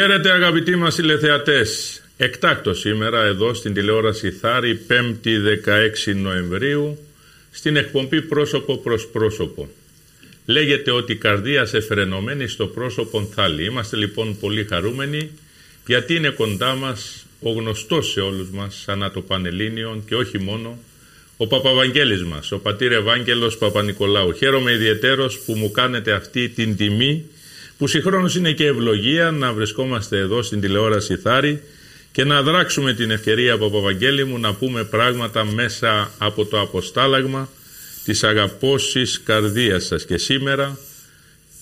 Χαίρετε αγαπητοί μας τηλεθεατές. Εκτάκτο σήμερα εδώ στην τηλεόραση Θάρη 5η 16 Νοεμβρίου στην εκπομπή πρόσωπο προς πρόσωπο. Λέγεται ότι η καρδία σε φρενωμένη στο πρόσωπο θάλει. Είμαστε λοιπόν πολύ χαρούμενοι γιατί είναι κοντά μας ο γνωστός σε όλους μας ανά το Πανελλήνιο και όχι μόνο ο Παπαβαγγέλης μας, ο πατήρ Ευάγγελος Παπα-Νικολάου. Χαίρομαι ιδιαιτέρως που μου κάνετε αυτή την τιμή που συγχρόνως είναι και ευλογία να βρισκόμαστε εδώ στην τηλεόραση Θάρη και να δράξουμε την ευκαιρία Παπαβαγγέλη μου να πούμε πράγματα μέσα από το αποστάλαγμα της αγαπώσης καρδίας σας. Και σήμερα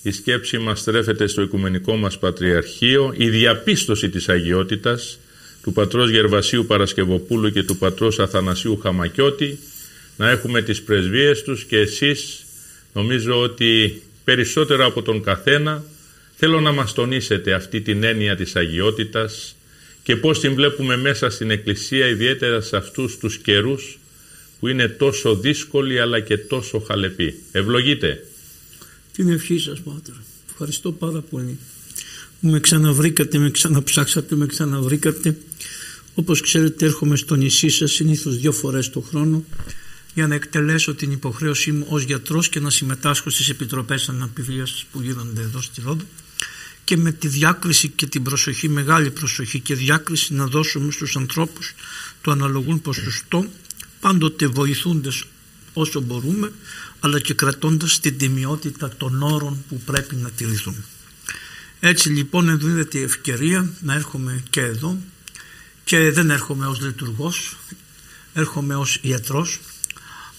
η σκέψη μας στρέφεται στο Οικουμενικό μας Πατριαρχείο η διαπίστωση της αγιότητας του πατρός Γερβασίου Παρασκευοπούλου και του πατρός Αθανασίου Χαμακιώτη να έχουμε τις πρεσβείες τους και εσείς νομίζω ότι περισσότερο από τον καθένα θέλω να μας τονίσετε αυτή την έννοια της αγιότητας και πώς την βλέπουμε μέσα στην Εκκλησία ιδιαίτερα σε αυτούς τους καιρούς που είναι τόσο δύσκολοι αλλά και τόσο χαλεποί. Ευλογείτε. Την ευχή σας Πάτερ. Ευχαριστώ πάρα πολύ. Με ξαναβρήκατε, με ξαναψάξατε, με ξαναβρήκατε. Όπως ξέρετε έρχομαι στο νησί σας συνήθως δύο φορές το χρόνο για να εκτελέσω την υποχρέωσή μου ως γιατρός και να συμμετάσχω στις επιτροπές αναπηβίας που γίνονται εδώ στη Ρόδο και με τη διάκριση και την προσοχή, μεγάλη προσοχή και διάκριση να δώσουμε στους ανθρώπους το αναλογούν ποσοστό πάντοτε βοηθούνται όσο μπορούμε αλλά και κρατώντας την τιμιότητα των όρων που πρέπει να τηρηθούν. Έτσι λοιπόν δίνεται η ευκαιρία να έρχομαι και εδώ και δεν έρχομαι ως λειτουργός, έρχομαι ως ιατρός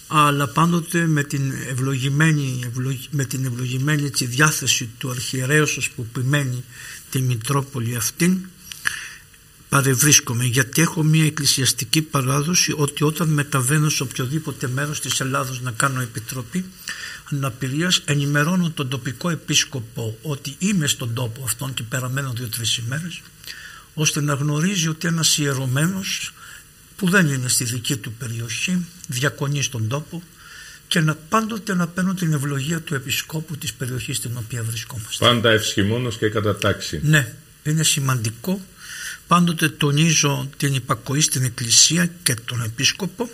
αλλά πάντοτε με την ευλογημένη, με την ευλογημένη έτσι, διάθεση του αρχιερέως που επιμένει τη Μητρόπολη αυτήν παρευρίσκομαι γιατί έχω μια εκκλησιαστική παράδοση ότι όταν μεταβαίνω σε οποιοδήποτε μέρος της Ελλάδος να κάνω επιτροπή αναπηρίας ενημερώνω τον τοπικό επίσκοπο ότι είμαι στον τόπο αυτόν και περαμένω δύο-τρεις ημέρες ώστε να γνωρίζει ότι ένας ιερωμένος που δεν είναι στη δική του περιοχή διακονείς στον τόπο και να πάντοτε να παίρνω την ευλογία του επισκόπου της περιοχής στην οποία βρισκόμαστε. Πάντα ευσχημόνος και κατά τάξη. Ναι, είναι σημαντικό πάντοτε τονίζω την υπακοή στην εκκλησία και τον επίσκοπο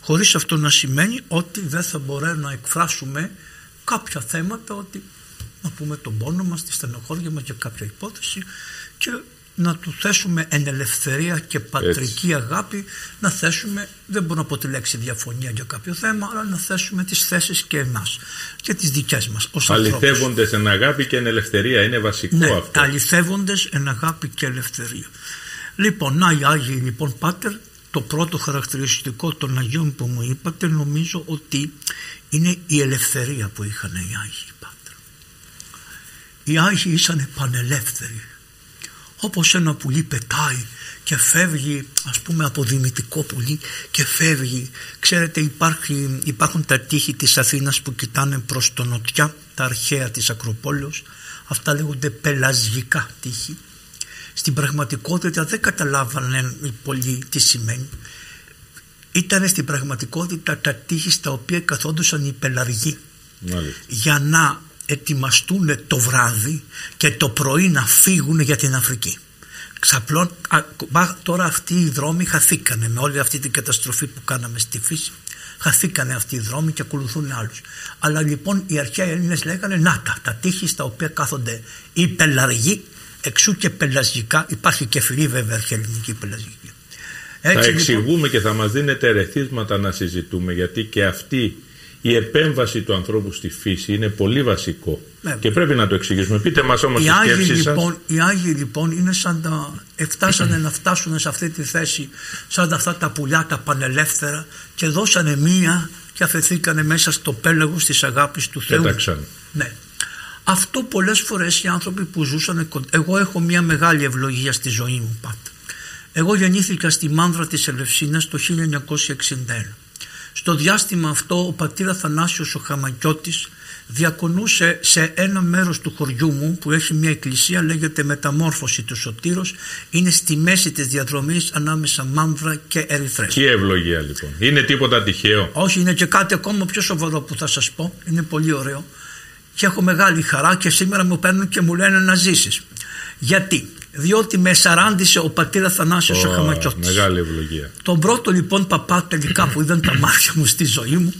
χωρίς αυτό να σημαίνει ότι δεν θα μπορέσουμε να εκφράσουμε κάποια θέματα ότι να πούμε τον πόνο μας, τη στενοχώρια μας για κάποια υπόθεση και να του θέσουμε εν ελευθερία και πατρική αγάπη να θέσουμε, δεν μπορώ να πω τη λέξη διαφωνία για κάποιο θέμα αλλά να θέσουμε τις θέσεις και εμάς και τις δικές μας ως Αληθεύοντες εν αγάπη και εν ελευθερία είναι βασικό ναι, αυτό αληθεύοντες εν αγάπη και ελευθερία Λοιπόν, να οι Άγιοι λοιπόν Πάτερ, το πρώτο χαρακτηριστικό των Αγίων που μου είπατε νομίζω ότι είναι η ελευθερία που είχαν οι Άγιοι Πάτερ. Οι Άγιοι ήσαν πανελεύθεροι. Όπως ένα πουλί πετάει και φεύγει ας πούμε από δυνητικό πουλί και φεύγει. Ξέρετε υπάρχει, υπάρχουν τα τείχη της Αθήνας που κοιτάνε προς το νοτιά, τα αρχαία της Ακροπόλεως. Αυτά λέγονται πελαζικά τείχη στην πραγματικότητα δεν καταλάβανε πολύ τι σημαίνει. Ήταν στην πραγματικότητα τα τείχη στα οποία καθόντουσαν οι πελαργοί για να ετοιμαστούν το βράδυ και το πρωί να φύγουν για την Αφρική. Ξαπλών, τώρα αυτοί οι δρόμοι χαθήκανε με όλη αυτή την καταστροφή που κάναμε στη φύση. Χαθήκανε αυτοί οι δρόμοι και ακολουθούν άλλους. Αλλά λοιπόν οι αρχαίοι Έλληνες λέγανε να τα, τα τείχη στα οποία κάθονται οι πελαργοί εξού και πελαζικά, υπάρχει και φιλή βέβαια ελληνική πελαζική. Έτσι, θα λοιπόν- εξηγούμε και θα μας δίνετε ερεθίσματα να συζητούμε γιατί και αυτή η επέμβαση του ανθρώπου στη φύση είναι πολύ βασικό και πρέπει να το εξηγήσουμε. Πείτε μας όμως οι τη σκέψη λοιπόν, Οι Άγιοι λοιπόν είναι σαν τα... Φτάσανε να φτάσουν σε αυτή τη θέση σαν αυτά τα πουλιά τα πανελεύθερα και δώσανε μία και αφαιθήκανε μέσα στο πέλαγος της αγάπης του Θεού. Πέταξαν. Ναι. Αυτό πολλές φορές οι άνθρωποι που ζούσαν εγώ έχω μια μεγάλη ευλογία στη ζωή μου πάντα. Εγώ γεννήθηκα στη Μάνδρα της Ελευσίνας το 1961. Στο διάστημα αυτό ο πατήρ Αθανάσιος ο Χαμακιώτης διακονούσε σε ένα μέρος του χωριού μου που έχει μια εκκλησία λέγεται Μεταμόρφωση του Σωτήρος είναι στη μέση της διαδρομής ανάμεσα Μάνδρα και Ερυθρές. Τι ευλογία λοιπόν. Είναι τίποτα τυχαίο; Όχι είναι και κάτι ακόμα πιο σοβαρό που θα σας πω. Είναι πολύ ωραίο και έχω μεγάλη χαρά και σήμερα μου παίρνουν και μου λένε να ζήσεις. Γιατί; Διότι με σαράντισε ο πατέρας Θανάσιος ο Χαματσότης. Μεγάλη ευλογία. Τον πρώτο λοιπόν παπά τελικά που είδαν τα μάτια μου στη ζωή μου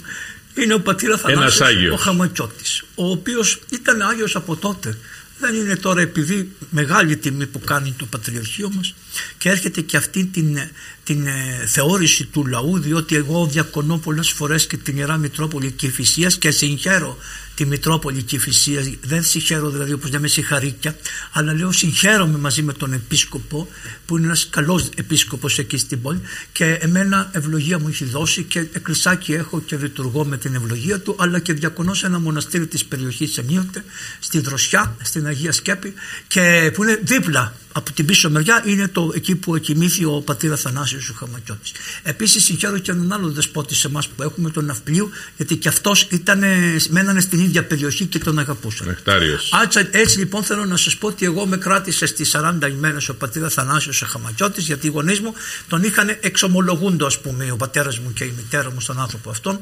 είναι ο πατήρας Θανάσιος ο Χαματσότης ο οποίος ήταν Άγιος από τότε δεν είναι τώρα επειδή μεγάλη τιμή που κάνει το Πατριαρχείο μας και έρχεται και αυτή την, την ε, θεώρηση του λαού διότι εγώ διακονώ πολλές φορές και την Ιερά Μητρόπολη Κηφισίας και συγχαίρω τη Μητρόπολη Κηφισίας δεν συγχαίρω δηλαδή όπως λέμε συγχαρήκια αλλά λέω συγχαίρομαι μαζί με τον Επίσκοπο που είναι ένας καλός Επίσκοπος εκεί στην πόλη και εμένα ευλογία μου έχει δώσει και εκκλησάκι έχω και λειτουργώ με την ευλογία του αλλά και διακονώ σε ένα μοναστήρι της περιοχής Εμίωτε στη Δροσιά, στην Αγία Σκέπη και που είναι δίπλα από την πίσω μεριά είναι το, εκεί που εκοιμήθη ο πατήρα Θανάσιος ο Χαμακιώτης. Επίσης συγχαίρω και έναν άλλο δεσπότη σε εμάς που έχουμε τον Ναυπλίου γιατί και αυτός ήταν, μένανε στην ίδια περιοχή και τον αγαπούσαν. Νεκτάριος. Άτσα, έτσι λοιπόν θέλω να σας πω ότι εγώ με κράτησε στις 40 ημέρες ο πατήρα Θανάσιος ο Χαμακιώτης γιατί οι γονείς μου τον είχαν εξομολογούντο ας πούμε ο πατέρας μου και η μητέρα μου στον άνθρωπο αυτόν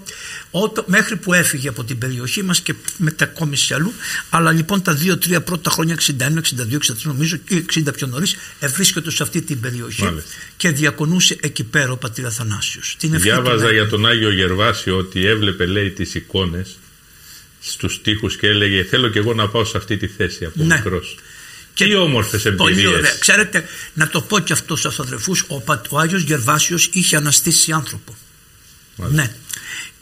μέχρι που έφυγε από την περιοχή μας και μετακόμισε αλλού αλλά λοιπόν τα 2-3 πρώτα χρόνια 61, 62, 63 νομίζω και 60 πιο νωρίς ευρίσκεται σε αυτή την περιοχή Μάλιστα. και διακονούσε εκεί πέρα ο πατήρ Αθανάσιος. Διάβαζα για τον Άγιο Γερβάσιο ότι έβλεπε λέει τις εικόνες στους τοίχους και έλεγε θέλω και εγώ να πάω σε αυτή τη θέση από ναι. μικρός. Και Τι όμορφες εμπειρίες. Ξέρετε, να το πω και αυτό στους αδερφούς, ο, ο Άγιος Γερβάσιος είχε αναστήσει άνθρωπο. Μάλιστα. Ναι.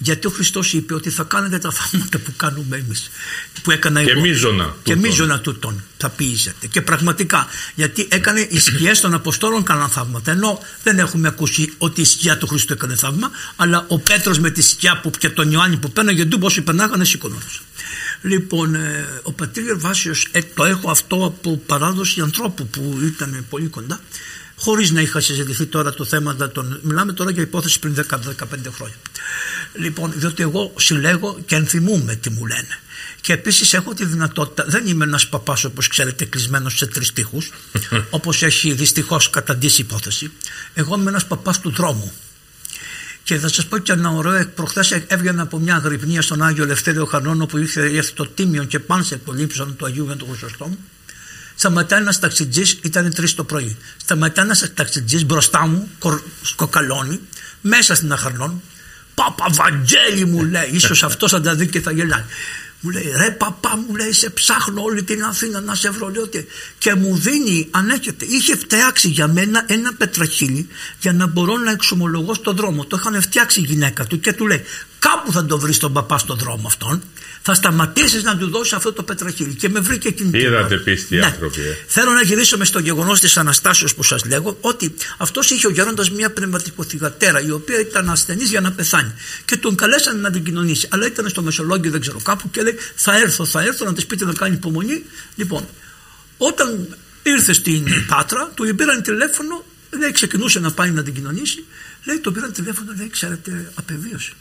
Γιατί ο Χριστός είπε ότι θα κάνετε τα θαύματα που κάνουμε εμείς. Που έκανα και εγώ. Μίζωνα και μίζωνα τούτον θα ποιήσετε. Και πραγματικά, γιατί έκανε οι σκιέ των Αποστόλων κάναν θαύματα. Ενώ δεν έχουμε ακούσει ότι η σκιά του Χριστού έκανε θαύμα, αλλά ο Πέτρος με τη σκιά που και τον Ιωάννη που πέναγε ντου, όσοι περνάγανε σηκωνόντουσαν. Λοιπόν, ε, ο πατήρ Βάσιο, ε, το έχω αυτό από παράδοση ανθρώπου που ήταν πολύ κοντά, χωρίς να είχα συζητηθεί τώρα το θέμα. Των, μιλάμε τώρα για υπόθεση πριν 10-15 χρόνια. Λοιπόν, διότι εγώ συλλέγω και ενθυμούμε τι μου λένε. Και επίσης έχω τη δυνατότητα, δεν είμαι ένας παπάς όπως ξέρετε, κλεισμένος σε τρεις τείχους, όπως έχει δυστυχώς καταντήσει η υπόθεση. Εγώ είμαι ένας παπάς του δρόμου. Και θα σας πω και ένα ωραίο. Προχθές έβγαινα από μια γρυπνία στον Άγιο Ελευθέριο Χαρνόνο που ήρθε έρθει το τίμιο και πάνσε το λείψαν του Αγίου Βέντου Χρυσοστόμου. Σταματάει ένας ταξιτζής, ήταν τρεις το πρωί. Σταματάει ένας ταξιτζής μπροστά μου, σκοκαλώνει, μέσα στην Αχαρνών, Παπα Βαγγέλη μου λέει, ίσως αυτός θα τα δει και θα γελάει. Μου λέει ρε παπά μου λέει σε ψάχνω όλη την Αθήνα να σε βρω λέω, και μου δίνει αν έχετε είχε φτιάξει για μένα ένα πετραχύλι για να μπορώ να εξομολογώ στον δρόμο το είχαν φτιάξει η γυναίκα του και του λέει κάπου θα το βρεις τον παπά στον δρόμο αυτόν θα σταματήσεις να του δώσεις αυτό το πετραχύλι. Και με βρήκε εκείνη την Είδατε πίστη ναι. άνθρωποι. Ε. Θέλω να γυρίσουμε στο γεγονός της Αναστάσεως που σας λέγω, ότι αυτός είχε ο Γέροντα μια πνευματικοθυγατέρα, η οποία ήταν ασθενής για να πεθάνει. Και τον καλέσαν να την κοινωνήσει. Αλλά ήταν στο Μεσολόγιο, δεν ξέρω κάπου, και λέει: Θα έρθω, θα έρθω να της πείτε να κάνει υπομονή. Λοιπόν, όταν ήρθε στην Πάτρα, του πήραν τηλέφωνο, δεν ξεκινούσε να πάει να την κοινωνήσει. Λέει: Το πήραν τηλέφωνο, λέει: Ξέρετε, απεβίωσε.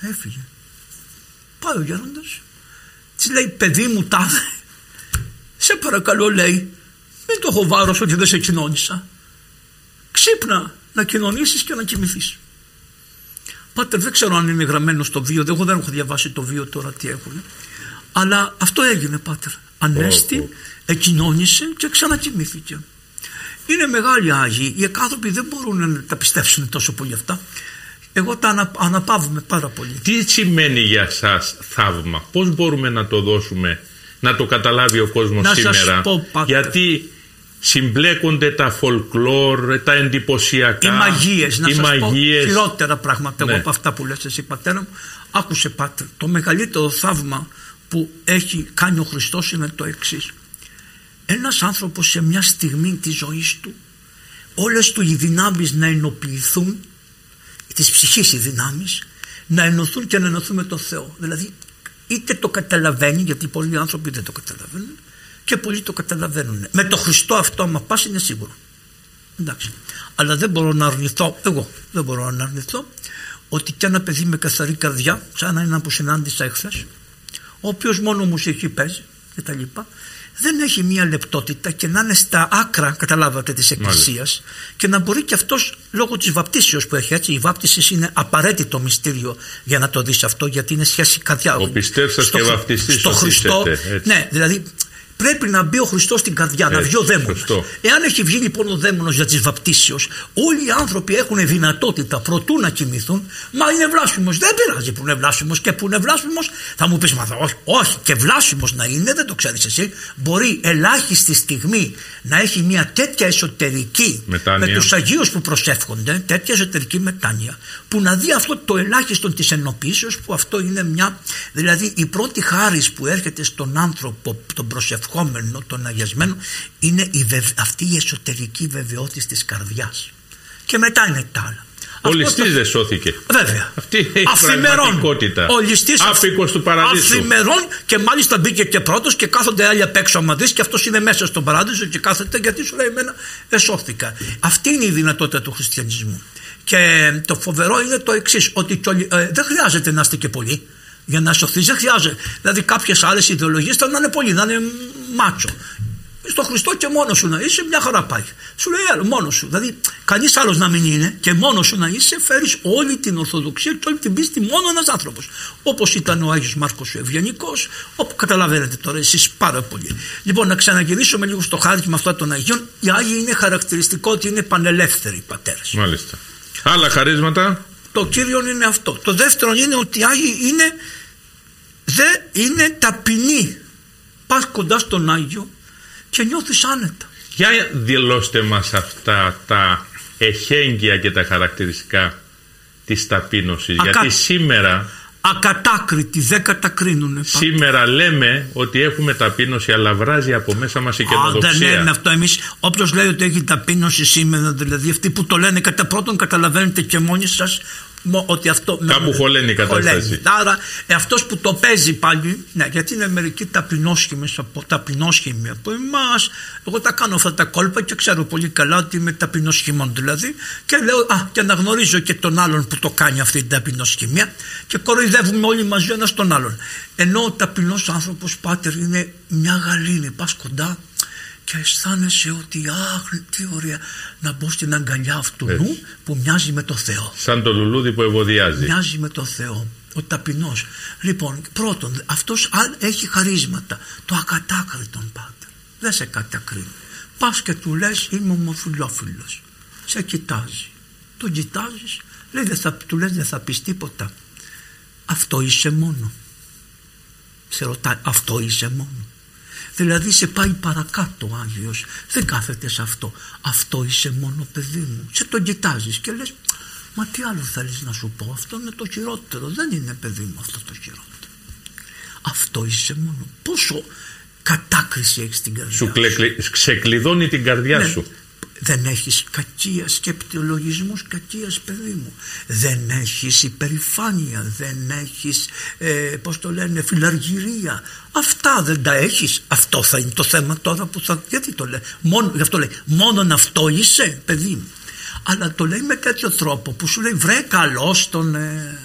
Έφυγε. Πάει ο γέροντας, της λέει: Παιδί μου, τάδε, σε παρακαλώ, λέει, μην το έχω βάρος ότι δεν σε κοινώνησα. Ξύπνα να κοινωνήσεις και να κοιμηθείς. Πάτερ, δεν ξέρω αν είναι γραμμένο στο βίο, εγώ δεν έχω διαβάσει το βίο τώρα τι έχουν. Αλλά αυτό έγινε, Πάτερ. Ανέστη, εκοινώνησε και ξανακοιμήθηκε. Είναι μεγάλοι Άγιοι. Οι εκάνθρωποι δεν μπορούν να τα πιστέψουν τόσο πολύ αυτά. Εγώ τα ανα, αναπαύουμε πάρα πολύ. Τι σημαίνει για σας θαύμα, πώς μπορούμε να το δώσουμε, να το καταλάβει ο κόσμος να σήμερα; Πω, Γιατί συμπλέκονται τα φολκλόρ, τα εντυπωσιακά. Οι μαγείες, να οι σας μαγείες. πω χειρότερα πράγματα ναι. από αυτά που λες εσύ πατέρα μου. Άκουσε πάτερ, το μεγαλύτερο θαύμα που έχει κάνει ο Χριστός είναι το εξής. Ένας άνθρωπος σε μια στιγμή της ζωής του όλες του οι δυνάμεις να ενοποιηθούν της ψυχής οι δυνάμεις να ενωθούν και να ενωθούν με τον Θεό. Δηλαδή είτε το καταλαβαίνει γιατί πολλοί άνθρωποι δεν το καταλαβαίνουν και πολλοί το καταλαβαίνουν. Με το Χριστό αυτό άμα πας είναι σίγουρο. Εντάξει. Αλλά δεν μπορώ να αρνηθώ, εγώ δεν μπορώ να αρνηθώ ότι και ένα παιδί με καθαρή καρδιά, σαν ένα που συνάντησα εχθές, ο οποίος μόνο μουσική παίζει και τα λοιπά, δεν έχει μία λεπτότητα και να είναι στα άκρα, καταλάβατε, της Εκκλησίας και να μπορεί και αυτός λόγω της βαπτίσεως που έχει έτσι. Η βάπτισης είναι απαραίτητο μυστήριο για να το δεις αυτό, γιατί είναι σχέση καρδιάς. Ο πιστεύσας και βαπτιστής. Στο Χριστό. ναι, δηλαδή Πρέπει να μπει ο Χριστός στην καρδιά, να βγει ο δαίμονας. Εάν έχει βγει λοιπόν ο δαίμονας για τη βαπτίσεως, όλοι οι άνθρωποι έχουν δυνατότητα προτού να κοιμηθούν, μα είναι βλάσιμο. Δεν πειράζει που είναι βλάσιμο και που είναι βλάσιμο. Θα μου πεις, μα όχι, όχι, και βλάσιμο να είναι, δεν το ξέρεις εσύ. Μπορεί ελάχιστη στιγμή να έχει μια τέτοια εσωτερική μετάνοια. με τους Αγίους που προσεύχονται, τέτοια εσωτερική μετάνοια, που να δει αυτό το ελάχιστο της ενωπήσεω, που αυτό είναι μια. Δηλαδή η πρώτη χάρη που έρχεται στον άνθρωπο, τον προσευχόμενο, ευχόμενο, τον αγιασμένο είναι η αυτή η εσωτερική βεβαιότητα της καρδιάς και μετά είναι τα άλλα. Ο ληστής δεν σώθηκε. Βέβαια. Αυτή η πραγματικότητα. Ο ληστής Άφικος του παραδείσου. Αφημερών και μάλιστα μπήκε και πρώτος και κάθονται άλλοι απ' έξω άμα δεις και αυτός είναι μέσα στον παράδεισο και κάθεται γιατί σου λέει εμένα εσώθηκα. Αυτή είναι η δυνατότητα του χριστιανισμού. Και το φοβερό είναι το εξής, ότι ε, δεν χρειάζεται να είστε και πολλοί για να σωθεί. Δεν χρειάζεται. Δηλαδή, κάποιες άλλες ιδεολογίες θα να είναι πολύ, να είναι μάτσο. Στο Χριστό και μόνος σου να είσαι, μια χαρά πάει. Σου λέει άλλο, μόνος σου. Δηλαδή, κανείς άλλος να μην είναι και μόνος σου να είσαι, φέρεις όλη την Ορθοδοξία και όλη την πίστη μόνο ένας άνθρωπος. Όπως ήταν ο Άγιος Μάρκος ο Ευγενικός, όπου καταλαβαίνετε τώρα εσείς πάρα πολύ. Λοιπόν, να ξαναγυρίσουμε λίγο στο χάρτη με αυτά των Αγίων. Οι Άγιοι είναι χαρακτηριστικό ότι είναι πανελεύθεροι πατέρες. Μάλιστα. Άλλα χαρίσματα; Το κύριο είναι αυτό. Το δεύτερο είναι ότι οι Άγιοι είναι, δεν είναι ταπεινοί. Πας κοντά στον Άγιο και νιώθεις άνετα. Για δηλώστε μας αυτά τα εχέγγυα και τα χαρακτηριστικά της ταπείνωσης. Γιατί σήμερα ακατάκριτοι, δεν κατακρίνουν. Σήμερα λέμε ότι έχουμε ταπείνωση, αλλά βράζει από μέσα μας η καινοτομία. Δεν λέμε αυτό εμείς. Όποιος λέει ότι έχει ταπείνωση σήμερα, δηλαδή αυτοί που το λένε κατά πρώτον, καταλαβαίνετε και μόνοι σας ότι αυτό. Κάπου με, χωλαίνει η κατάσταση. Άρα ε, αυτός που το παίζει πάλι, ναι, γιατί είναι μερικοί ταπεινόσχημοι από ταπεινόσχημοι από εμάς. Εγώ τα κάνω αυτά τα κόλπα και ξέρω πολύ καλά ότι είμαι ταπεινόσχημον δηλαδή. Και λέω, Α, και αναγνωρίζω και τον άλλον που το κάνει αυτή την ταπεινόσχημια και κοροϊδεύουμε όλοι μαζί ένας τον άλλον. Ενώ ο ταπεινός άνθρωπος, πάτερ, είναι μια γαλήνη. Πας κοντά, και αισθάνεσαι ότι αχ τι ωραία να μπω στην αγκαλιά αυτού νου που μοιάζει με το Θεό. Σαν το λουλούδι που ευωδιάζει. Μοιάζει με το Θεό. Ο ταπεινός. Λοιπόν, πρώτον, αυτός έχει χαρίσματα. Το ακατάκριτον πάτερ. Δεν σε κατακρίνει. Πας και του λες είμαι ομοφυλόφιλος. Σε κοιτάζει. Τον κοιτάζεις, λέει, του λες δεν θα πεις τίποτα. Αυτό είσαι μόνο. Σε ρωτάει, αυτό είσαι μόνο. Δηλαδή σε πάει παρακάτω ο Άγιος. Δεν κάθεται σε αυτό. Αυτό είσαι μόνο παιδί μου. Σε τον κοιτάζεις και λες μα τι άλλο θέλεις να σου πω. Αυτό είναι το χειρότερο. Δεν είναι παιδί μου αυτό το χειρότερο. Αυτό είσαι μόνο. Πόσο κατάκριση έχεις στην καρδιά σου. Σου ξεκλειδώνει την καρδιά ναι. σου δεν έχεις κακίας σκεπτολογισμούς κακίας παιδί μου. Δεν έχεις υπερηφάνεια δεν έχεις ε, πως το λένε φιλαργυρία. Αυτά δεν τα έχεις. Αυτό θα είναι το θέμα τώρα που θα γιατί το λέει μόνο, γι' αυτό λέει μόνον αυτό είσαι παιδί μου αλλά το λέει με τέτοιο τρόπο που σου λέει βρε καλός τον ε,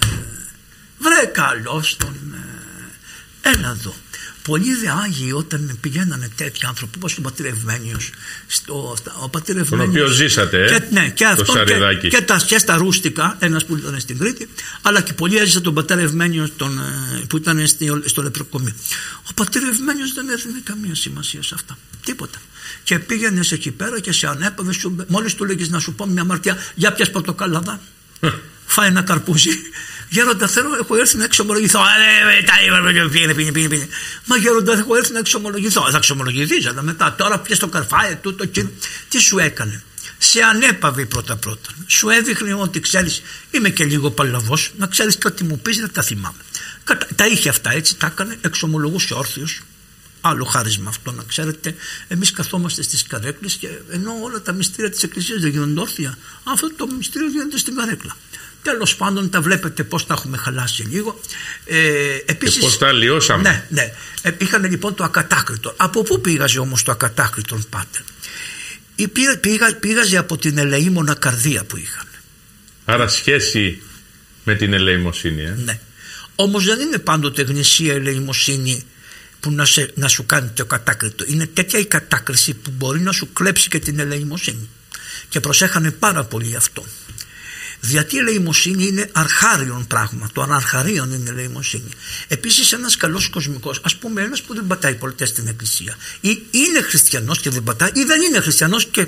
βρε καλός τον ε, έλα εδώ Πολλοί δε Άγιοι όταν πηγαίνανε τέτοιοι άνθρωποι όπως ο πατήρ Ευμένιος στο, ο πατήρ Ευμένιος τον οποίο ζήσατε ε, και, ναι, και αυτό και, και, τα, και στα ρούστικα ένας που ήταν στην Κρήτη αλλά και πολλοί έζησαν τον πατήρ Ευμένιος τον, ε, που ήταν στο, στο λεπροκομείο ο πατήρ Ευμένιος δεν έδινε καμία σημασία σε αυτά τίποτα. Και πήγαινες εκεί πέρα και σε ανέπαβε μόλις του λέγεις να σου πω μια μαρτιά για πιας πορτοκάλαδα φάει ένα καρπούζι Γέροντα, θέλω, έχω έρθει να εξομολογηθώ. Ε, ε, τα είπα, πήγαινε, πήγαινε, πήγαινε. Μα γέροντα, έχω έρθει να εξομολογηθώ. Θα εξομολογηθείς, αλλά μετά τώρα πιες το καρφάι, τούτο και. Τι σου έκανε; Σε ανέπαβε πρώτα-πρώτα. Σου έδειχνε ότι ξέρεις, είμαι και λίγο παλαβός, να ξέρεις και ό,τι μου πεις δεν τα θυμάμαι. Τα είχε αυτά έτσι, τα έκανε, εξομολογούσε όρθιος. Άλλο χάρισμα αυτό να ξέρετε. Εμείς καθόμαστε στις καρέκλες και ενώ όλα τα μυστήρια της Εκκλησίας δεν γίνονται όρθια, αυτό το μυστήριο γίνεται στην καρέκλα. Τέλος πάντων, τα βλέπετε πώς τα έχουμε χαλάσει λίγο. Ε, επίσης, και πώς τα αλλοιώσαμε. Ναι, ναι. Ε, είχαν λοιπόν το ακατάκριτο. Από πού πήγαζε όμως το ακατάκριτο, Πάτερ. Πήγα, πήγα, πήγαζε από την ελεήμονα καρδία που είχαν. Άρα σχέση με την ελεημοσύνη. Ε; Ναι. Όμως δεν είναι πάντοτε γνησία ελεημοσύνη που να, σε, να σου κάνει το κατάκριτο. Είναι τέτοια η κατάκριση που μπορεί να σου κλέψει και την ελεημοσύνη. Και προσέχανε πάρα πολύ αυτό. Γιατί η ελεημοσύνη είναι αρχάριον πράγμα. Το αναρχαρίον είναι η ελεημοσύνη. Επίσης, ένας καλός κοσμικός, ας πούμε, ένας που δεν πατάει πολιτές στην εκκλησία, ή είναι χριστιανός και δεν πατάει, ή δεν είναι χριστιανός και.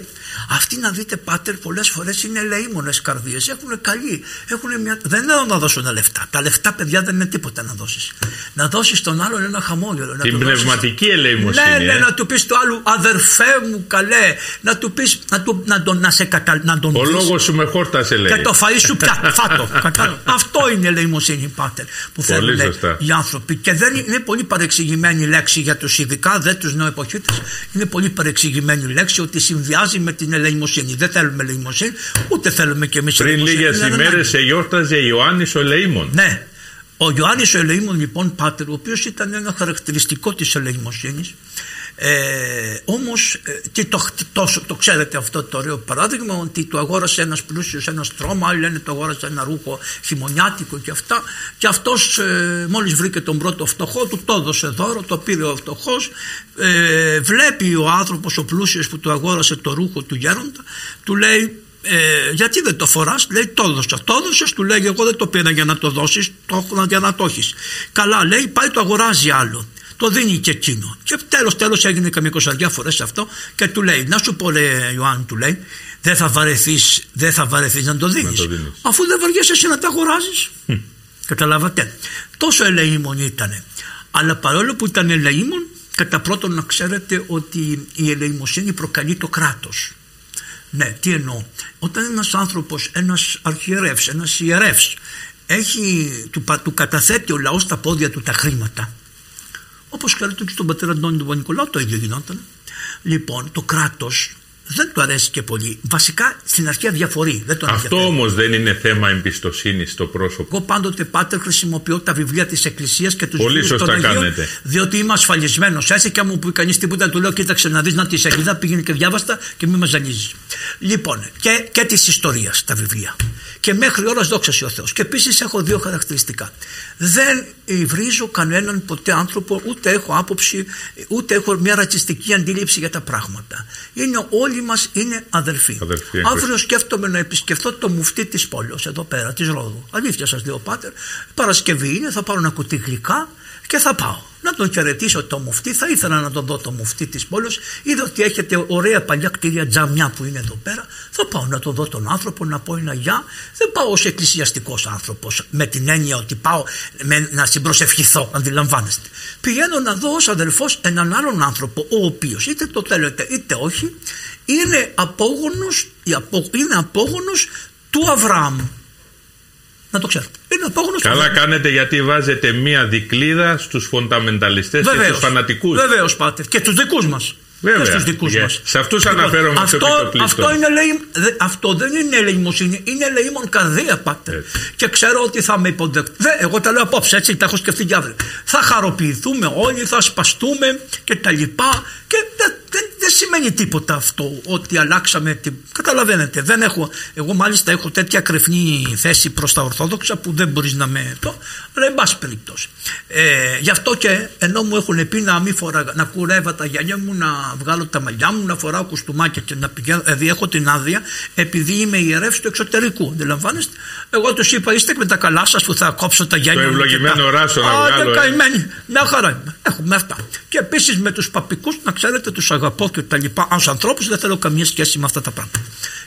Αυτοί να δείτε, πάτερ, πολλές φορές είναι ελεήμονες καρδίες. Έχουν καλή. Έχουν μια... Δεν είναι να δώσουν λεφτά. Τα λεφτά, παιδιά, δεν είναι τίποτα να δώσεις. Να δώσεις τον άλλον ένα χαμόγελο. Την πνευματική ελεημοσύνη. Ναι, ναι, ε; να του πεις του άλλου αδερφέ μου καλέ. Να του πει να, να, τον, να σε κατα... να τον Ο λόγος σου με χόρτασε λέει. Και το φαΐ σου πια, φάτο. Αυτό είναι ελεημοσύνη, πάτερ, που θέλουν οι άνθρωποι. Και δεν είναι πολύ παρεξηγημένη λέξη για τους ειδικά, δεν τους νεοεποχίτε. Είναι πολύ παρεξηγημένη λέξη ότι συνδυάζει με την ελεημοσύνη. Δεν θέλουμε ελεημοσύνη, ούτε θέλουμε κι εμείς Πριν λίγες ημέρες γιόρταζε Ιωάννης ο Ελεήμων. Ναι. Ο Ιωάννης ο Ελεήμων λοιπόν πάτερ, ο οποίος ήταν ένα χαρακτηριστικό της ελεημοσύνης, ε, όμως και το, το, το, ξέρετε αυτό το ωραίο παράδειγμα ότι το αγόρασε ένας πλούσιος ένας στρώμα άλλοι λένε το αγόρασε ένα ρούχο χειμωνιάτικο και αυτά. Και αυτός ε, μόλις βρήκε τον πρώτο φτωχό του το έδωσε δώρο το πήρε ο φτωχός. Ε, βλέπει ο άνθρωπος ο πλούσιος που του αγόρασε το ρούχο του γέροντα του λέει ε, γιατί δεν το φοράς; Λέει το έδωσα το έδωσες; Του λέει εγώ δεν το πήρα για να το δώσεις το έχω για να το έχεις καλά λέει πάει το αγοράζει άλλο το δίνει και εκείνο. Και τέλος τέλος έγινε καμία κοσαριά φορές αυτό και του λέει: Να σου πω, λέει Ιωάννη, του λέει, δεν θα βαρεθείς δεν θα βαρεθείς να το δίνεις. Αφού δεν βαριέσαι εσύ να τα αγοράζεις. Mm. Καταλάβατε. Τόσο ελεήμων ήταν. Αλλά παρόλο που ήταν ελεήμων, κατά πρώτον να ξέρετε ότι η ελεημοσύνη προκαλεί το κράτος. Ναι, τι εννοώ. Όταν ένας άνθρωπος, ένας αρχιερεύς, ένας ιερεύς, έχει, του, του καταθέτει ο λαός στα πόδια του τα χρήματα Όπως ξέρετε και στον πατέρα Αντώνη του Πανικολάου το ίδιο γινόταν. Λοιπόν, το κράτος δεν του αρέσει και πολύ. Βασικά στην αρχή αδιαφορεί. Δεν το Αυτό όμως δεν είναι θέμα εμπιστοσύνης στο πρόσωπο. Εγώ πάντοτε πάτερ χρησιμοποιώ τα βιβλία της Εκκλησίας και τους Πολύ σωστά των κάνετε. Διότι είμαι ασφαλισμένος. Έτσι και αν μου πει κανείς τίποτα, του λέω: Κοίταξε να δεις να τη σελίδα, πήγαινε και διάβαστα και μην με ζαλίζεις. Λοιπόν, και, και της ιστορίας τα βιβλία. Και μέχρι ώρας δόξα ο Θεός. Και επίσης έχω δύο χαρακτηριστικά. Δεν υβρίζω κανέναν ποτέ άνθρωπο, ούτε έχω άποψη, ούτε έχω μια ρατσιστική αντίληψη για τα πράγματα. Είναι όλοι μας είναι αδερφοί. αδερφοί Αύριο σκέφτομαι να επισκεφθώ το μουφτί της πόλη, εδώ πέρα, της Ρόδου. Αλήθεια σας λέω, Πάτερ. Παρασκευή είναι, θα πάρω ένα κουτί γλυκά και θα πάω να τον χαιρετήσω το μουφτί. Θα ήθελα να τον δω το μουφτί της πόλης. Είδα ότι έχετε ωραία παλιά κτίρια τζαμιά που είναι εδώ πέρα. Θα πάω να τον δω τον άνθρωπο, να πω ένα γεια. Δεν πάω ως εκκλησιαστικός άνθρωπος με την έννοια ότι πάω με, να συμπροσευχηθώ, αντιλαμβάνεστε. Πηγαίνω να δω ως αδελφός έναν άλλον άνθρωπο, ο οποίος είτε το θέλετε είτε όχι, είναι απόγονος, είναι απόγονος του Αβραάμ. Να το ξέρετε. Είναι απόγονος Καλά του κάνετε γιατί βάζετε μία δικλίδα στους φονταμενταλιστές και τους φανατικούς. Βεβαίως πάτε. Και τους δικούς μας. Βέβαια. στους δικούς yeah. μας. Σε αυτούς λοιπόν, αναφέρομαι αυτό, αυτό, είναι, λέει, αυτό δεν είναι ελεημοσύνη, είναι ελεήμον καρδία πάτε. Και ξέρω ότι θα με υποδεχτούν. Εγώ τα λέω απόψε έτσι, τα έχω σκεφτεί και αύριο. Θα χαροποιηθούμε όλοι, θα σπαστούμε και τα λοιπά. Και δεν, δεν, δεν σημαίνει τίποτα αυτό ότι αλλάξαμε. Την... Καταλαβαίνετε, δεν έχω, εγώ μάλιστα έχω τέτοια κρεφνή θέση προς τα Ορθόδοξα που δεν μπορείς να με το, αλλά εν πάση περιπτώσει. Ε, γι' αυτό και ενώ μου έχουν πει να μην φορά, να κουρεύα τα γυαλιά μου, να βγάλω τα μαλλιά μου, να φοράω κουστούμάκια και να πηγαίνω, δηλαδή έχω την άδεια επειδή είμαι ιερεύς του εξωτερικού. Αντιλαμβάνεστε, εγώ τους είπα είστε με τα καλά σας που θα κόψω τα γυαλιά μου. Το ευλογημένο ράσο να βγάλω. Ε. καημένοι, μια χαρά είμαι. Έχουμε αυτά. Και επίσης με τους παπικούς να ξέρετε τους αγαπώ και τα λοιπά. Ω ανθρώπους δεν θέλω καμία σχέση με αυτά τα πράγματα.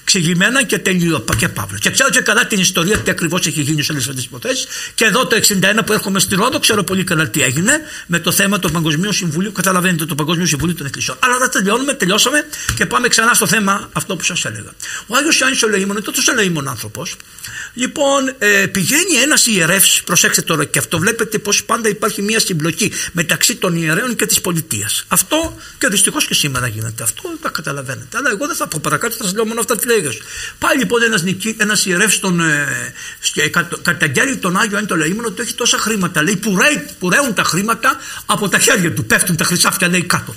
Ξηγημένα και τελείω και παύλο. Και ξέρω και καλά την ιστορία τι ακριβώς έχει γίνει σε όλες αυτές τις υποθέσει. Και εδώ το 61 που έρχομαι στη Ρόδο, ξέρω πολύ καλά τι έγινε με το θέμα του Παγκοσμίου Συμβουλίου. Καταλαβαίνετε το Παγκοσμίου Συμβουλίου των Εκκλησιών. Αλλά δεν τελειώνουμε, τελειώσαμε και πάμε ξανά στο θέμα αυτό που σας έλεγα. Ο Άγιος Ιωάννης ο Λεήμον είναι τόσο Λεήμον άνθρωπος. Λοιπόν, ε, πηγαίνει ένας ιερεύς, προσέξτε τώρα και αυτό, βλέπετε πως πάντα υπάρχει μια συμπλοκή μεταξύ των ιερέων και της πολιτείας. Αυτό και δυστυχώς και σήμερα γίνεται αυτό, τα καταλαβαίνετε. Αλλά εγώ δεν θα πω παρακάτω, θα σας λέω μόνο αυτά τι λέγε. Πάει λοιπόν ένας ένας ιερεύς τον ε, καταγγέλει τον Άγιο Άντο Λαίμον ότι έχει τόσα χρήματα. Λέει που ρέουν τα χρήματα από τα χέρια του, πέφτουν τα χρυσάφια λέει κάτω.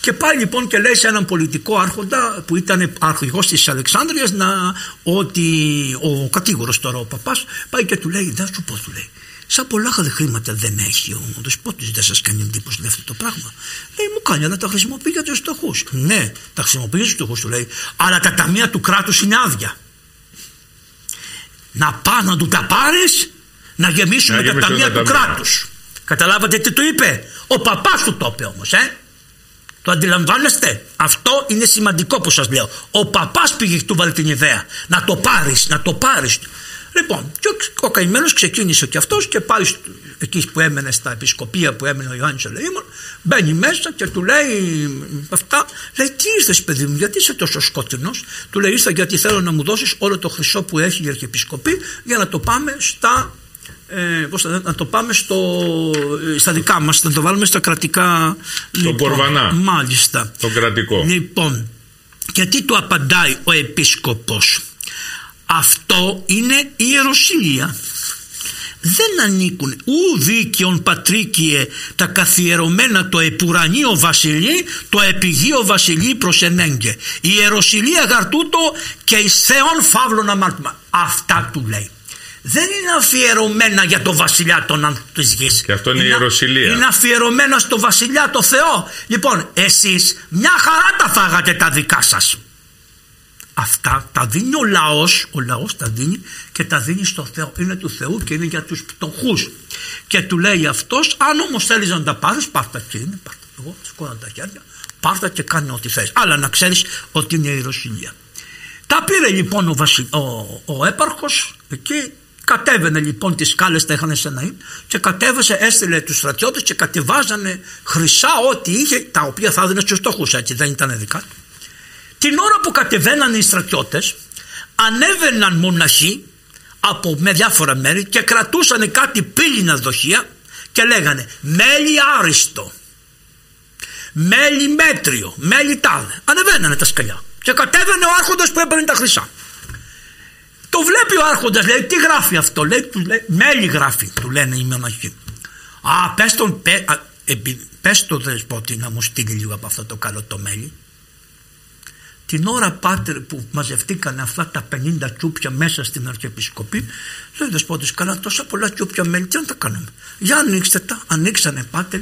Και πάει λοιπόν και λέει σε έναν πολιτικό άρχοντα που ήταν αρχηγός της Αλεξάνδρεια ότι ο κατήγορος τώρα ο παπάς πάει και του λέει, δεν σου πω, του λέει. Σαν πολλά χρήματα δεν έχει ο δεσπότη, δεν σας κάνει εντύπωση αυτό το πράγμα; Λέει, μου κάνει, αλλά τα χρησιμοποιεί για τους φτωχού. Ναι, τα χρησιμοποιεί για του φτωχού, του λέει, αλλά τα ταμεία του κράτους είναι άδεια. να πά να του τα πάρεις να γεμίσουμε τα ταμεία του κράτους καταλάβατε τι του είπε; Ο παπάς του το είπε όμως ε; το αντιλαμβάνεστε; Αυτό είναι σημαντικό που σας λέω ο παπάς πήγε και του βάλει την ιδέα να το πάρεις να το πάρεις Λοιπόν, και ο, ο καημένος ξεκίνησε και αυτός και πάει εκεί που έμενε στα επισκοπία που έμενε ο Ιωάννης Ελεήμων, μπαίνει μέσα και του λέει αυτά. Λέει, Τι ήρθε, παιδί μου, γιατί είσαι τόσο σκότεινο. Του λέει, Ήρθα γιατί θέλω να μου δώσεις όλο το χρυσό που έχει η Αρχιεπισκοπή για να το πάμε στα. Ε, πώς θα, να το πάμε στο, στα δικά μας να το βάλουμε στα κρατικά στο λοιπόν, Κορβανά μάλιστα το κρατικό λοιπόν και τι του απαντάει ο επίσκοπος αυτό είναι ιεροσύλια δεν ανήκουν ου δίκαιον πατρίκιε τα καθιερωμένα το επουρανίο βασιλεί το επιγείο βασιλεί προς ενέγκε η ιεροσυλία γαρτούτο και εις θεόν φαύλων αμάρτημα αυτά του λέει δεν είναι αφιερωμένα για το βασιλιά των της γης. Και αυτό είναι, η ιεροσυλία. Είναι αφιερωμένα στο βασιλιά το Θεό. Λοιπόν, εσείς μια χαρά τα φάγατε τα δικά σας αυτά τα δίνει ο λαός, ο λαός τα δίνει και τα δίνει στο Θεό. Είναι του Θεού και είναι για τους πτωχούς. Και του λέει αυτός, αν όμως θέλεις να τα πάρεις, πάρτα και είναι, πάρτα. Εγώ σηκώνω τα χέρια, πάρτα και κάνει ό,τι θες. Αλλά να ξέρεις ότι είναι η Ρωσιλία. Τα πήρε λοιπόν ο, βασι... ο, ο έπαρχος εκεί Κατέβαινε λοιπόν τις σκάλες τα είχαν σε ένα και κατέβασε, έστειλε τους στρατιώτες και κατεβάζανε χρυσά ό,τι είχε, τα οποία θα έδινε στους στόχους έτσι, δεν ήταν δικά του. Την ώρα που κατεβαίναν οι στρατιώτες ανέβαιναν μοναχοί από με διάφορα μέρη και κρατούσαν κάτι πύληνα δοχεία και λέγανε μέλι άριστο, μέλι μέτριο, μέλι τάδε. Ανεβαίνανε τα σκαλιά και κατέβαινε ο άρχοντας που έπαιρνε τα χρυσά. Το βλέπει ο άρχοντας λέει τι γράφει αυτό λέει, του λέει μέλι γράφει του λένε οι μοναχοί. Α πες τον πε, α, πες το δεσπότη να μου στείλει λίγο από αυτό το καλό το μέλι την ώρα πάτερ που μαζευτήκαν αυτά τα 50 τσούπια μέσα στην Αρχιεπισκοπή λέει δεσπότης καλά τόσα πολλά τσούπια μέλη τι να τα κάνουμε; Για ανοίξτε τα ανοίξανε πάτερ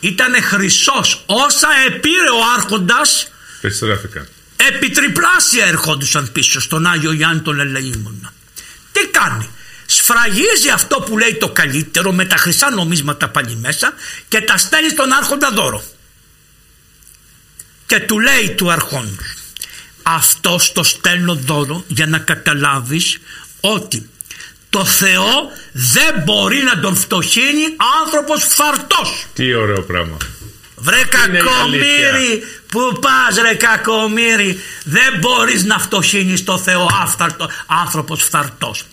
ήτανε χρυσός. Όσα επήρε ο άρχοντας επιστρέφηκαν επιτριπλάσια ερχόντουσαν πίσω στον Άγιο Γιάννη τον Ελεήμονα. Τι κάνει; Σφραγίζει αυτό που λέει το καλύτερο με τα χρυσά νομίσματα πάλι μέσα και τα στέλνει στον άρχοντα δώρο. Και του λέει του αρχόντους αυτό το στέλνω δώρο για να καταλάβεις ότι το Θεό δεν μπορεί να τον φτωχύνει άνθρωπος φαρτός. Τι ωραίο πράγμα. Βρε κακομύρι που πας ρε κακομύρι δεν μπορείς να φτωχύνεις το Θεό άφθαρτο, άνθρωπος φθαρτός.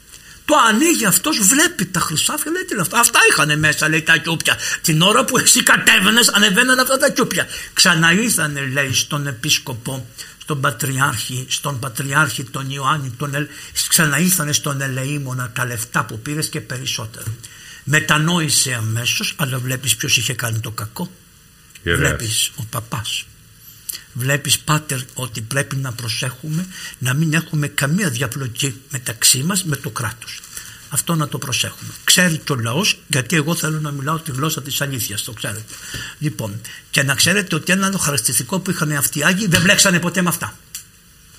Το ανοίγει αυτός βλέπει τα χρυσάφια λέει τι είναι αυτά. Αυτά είχαν μέσα λέει τα κιούπια. Την ώρα που εσύ κατέβαινες ανεβαίναν αυτά τα κιούπια. Ξαναήρθανε λέει στον επίσκοπο στον Πατριάρχη, στον Πατριάρχη τον Ιωάννη τον Ελ... ξαναήρθανε στον Ελεήμονα τα λεφτά που πήρες και περισσότερο μετανόησε αμέσως αλλά βλέπεις ποιος είχε κάνει το κακό. Βλέπει βλέπεις ο παπάς. Βλέπεις πάτερ ότι πρέπει να προσέχουμε να μην έχουμε καμία διαπλοκή μεταξύ μας με το κράτος αυτό να το προσέχουμε. Ξέρει και ο λαός, γιατί εγώ θέλω να μιλάω τη γλώσσα της αλήθειας, το ξέρετε. Λοιπόν, και να ξέρετε ότι ένα άλλο χαρακτηριστικό που είχαν αυτοί οι Άγιοι δεν μπλέξανε ποτέ με αυτά.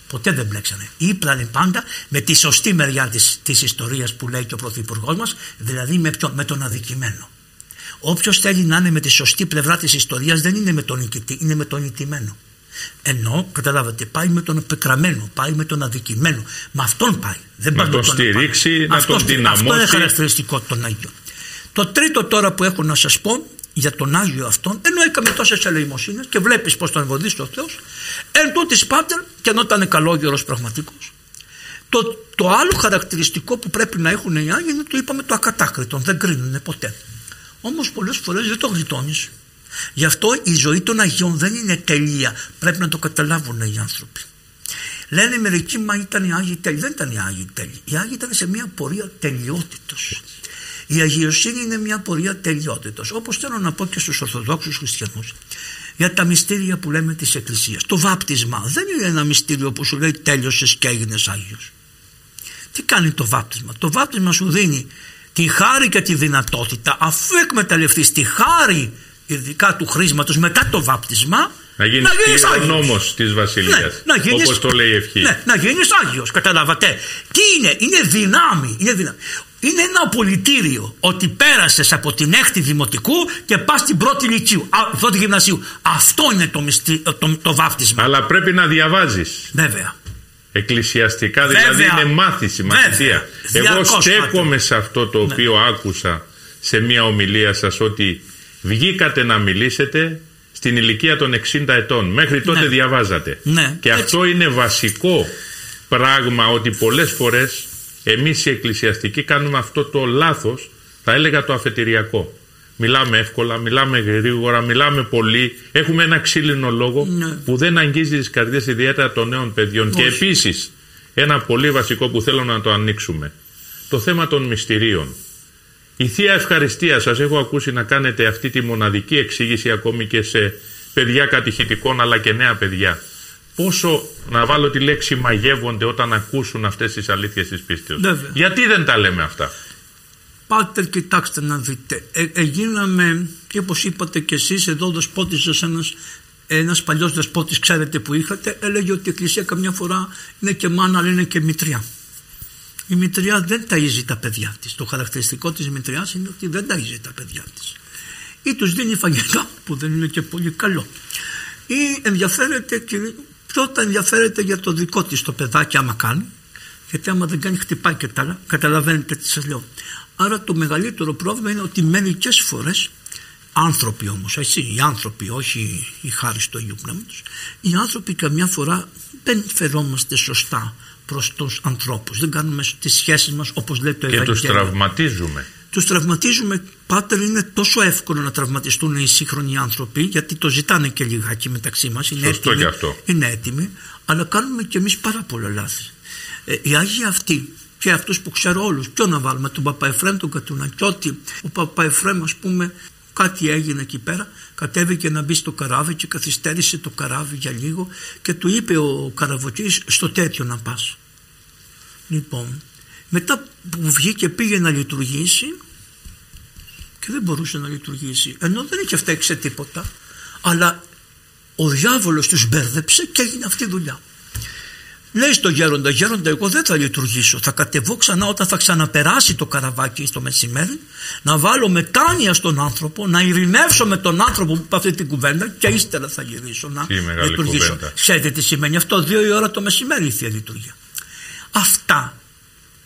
Ποτέ δεν μπλέξανε. Ήπλανε πάντα με τη σωστή μεριά της της ιστορίας που λέει και ο Πρωθυπουργός μας, δηλαδή με, ποιο, με τον αδικημένο. Όποιος θέλει να είναι με τη σωστή πλευρά της ιστορίας δεν είναι με τον νικητή, είναι με τον νικημένο. Ενώ, καταλάβατε, πάει με τον πεκραμένο, πάει με τον αδικημένο. Με αυτόν πάει. Δεν να τον στηρίξει, να τον δυναμώσει. Αυτό είναι χαρακτηριστικό των Άγιων. Το τρίτο τώρα που έχω να σας πω για τον Άγιο αυτόν, ενώ έκαμε τόσες ελεημοσύνες και βλέπεις πώ τον βοηθήσει ο Θεός, εν τούτης πάτερ, και ενώ ήταν καλόγερος πραγματικός, το, το άλλο χαρακτηριστικό που πρέπει να έχουν οι Άγιοι είναι το είπαμε το ακατάκριτο, δεν κρίνουν ποτέ. Όμως πολλές φορές δεν το γλιτώνεις. Γι' αυτό η ζωή των Αγίων δεν είναι τελεία. Πρέπει να το καταλάβουν οι άνθρωποι. Λένε μερικοί, μα ήταν οι Άγιοι τέλειοι. Δεν ήταν οι Άγιοι τέλειοι. Οι Άγιοι ήταν σε μια πορεία τελειότητος. Η αγιοσύνη είναι μια πορεία τελειότητος. Όπως θέλω να πω και στους Ορθοδόξους Χριστιανούς για τα μυστήρια που λέμε της Εκκλησίας. Το βάπτισμα δεν είναι ένα μυστήριο που σου λέει τέλειωσες και έγινες Άγιος. Τι κάνει το βάπτισμα; Το βάπτισμα σου δίνει τη χάρη και τη δυνατότητα αφού εκμεταλλευτείς τη χάρη ειδικά του χρήσματος μετά το βάπτισμα Να γίνεις ο νόμος της Βασιλείας. Ναι, Όπως το λέει η ευχή. Ναι, να γίνεις Άγιος. Καταλάβατε. Τι είναι, είναι δυνάμει. Είναι, δυνάμει. είναι ένα πολιτήριο ότι πέρασες από την έκτη δημοτικού και πας στην πρώτη λυκείου, πρώτη γυμνασίου. Αυτό είναι το, μισθή, το, το βάφτισμα. Αλλά πρέπει να διαβάζεις. Βέβαια. Εκκλησιαστικά δηλαδή είναι μάθηση, μαθητεία. Εγώ στέκομαι σε αυτό το ναι. οποίο άκουσα σε μια ομιλία σας ότι βγήκατε να μιλήσετε στην ηλικία των 60 ετών. Μέχρι τότε ναι. διαβάζατε. Ναι. Και αυτό είναι βασικό πράγμα ότι πολλές φορές εμείς οι εκκλησιαστικοί κάνουμε αυτό το λάθος, θα έλεγα το αφετηριακό. Μιλάμε εύκολα, μιλάμε γρήγορα, μιλάμε πολύ. Έχουμε ένα ξύλινο λόγο ναι. που δεν αγγίζει τις καρδιές ιδιαίτερα των νέων παιδιών. Και επίσης ένα πολύ βασικό που θέλω να το ανοίξουμε. Το θέμα των μυστηρίων. Η Θεία Ευχαριστία σας έχω ακούσει να κάνετε αυτή τη μοναδική εξήγηση ακόμη και σε παιδιά κατηχητικών αλλά και νέα παιδιά. Πόσο να βάλω τη λέξη μαγεύονται όταν ακούσουν αυτές τις αλήθειες της πίστης. Γιατί δεν τα λέμε αυτά; Πάτερ κοιτάξτε να δείτε. Ε, έγιναμε και όπως είπατε και εσείς εδώ δεσπότησες ένας ένας παλιός δεσπότης ξέρετε που είχατε έλεγε ότι η εκκλησία καμιά φορά είναι και μάνα αλλά είναι και μητριά η μητριά δεν ταΐζει τα παιδιά της. Το χαρακτηριστικό της μητριάς είναι ότι δεν ταΐζει τα παιδιά της. Ή τους δίνει φαγητά που δεν είναι και πολύ καλό. Ή ενδιαφέρεται και πρώτα ενδιαφέρεται για το δικό της το παιδάκι άμα κάνει γιατί άμα δεν κάνει χτυπάει και τα άλλα. Καταλαβαίνετε τι σας λέω. Άρα το μεγαλύτερο πρόβλημα είναι ότι μερικές φορές άνθρωποι όμως, έτσι, οι άνθρωποι, όχι οι χάρη του Αγίου Πνεύματος, οι άνθρωποι καμιά φορά δεν φερόμαστε σωστά προς τους ανθρώπους. Δεν κάνουμε τις σχέσεις μας όπως λέει το Και Ευαγγέλιο. Και τους τραυματίζουμε. Τους τραυματίζουμε, πάτερ είναι τόσο εύκολο να τραυματιστούν οι σύγχρονοι άνθρωποι γιατί το ζητάνε και λιγάκι μεταξύ μας. Είναι Σωστό έτοιμοι, αυτό. Είναι έτοιμοι, αλλά κάνουμε και εμείς πάρα πολλά λάθη. Ε, οι Άγιοι αυτοί και αυτούς που ξέρω όλους, ποιο να βάλουμε, τον Παπαεφρέμ, τον Κατουνακιώτη, ο Παπαεφρέμ ας πούμε κάτι έγινε εκεί πέρα, κατέβηκε να μπει στο καράβι και καθυστέρησε το καράβι για λίγο και του είπε ο καραβοκής στο τέτοιο να πας. Λοιπόν, μετά που βγήκε πήγε να λειτουργήσει και δεν μπορούσε να λειτουργήσει ενώ δεν είχε φταίξει τίποτα αλλά ο διάβολος τους μπέρδεψε και έγινε αυτή η δουλειά. Λέει στο γέροντα, γέροντα εγώ δεν θα λειτουργήσω, θα κατεβώ ξανά όταν θα ξαναπεράσει το καραβάκι στο μεσημέρι, να βάλω μετάνοια στον άνθρωπο, να ειρηνεύσω με τον άνθρωπο που είπε αυτή την κουβέντα και ύστερα θα γυρίσω να λειτουργήσω. Ξέρετε τι σημαίνει αυτό, δύο η ώρα το μεσημέρι η Θεία Λειτουργία. Αυτά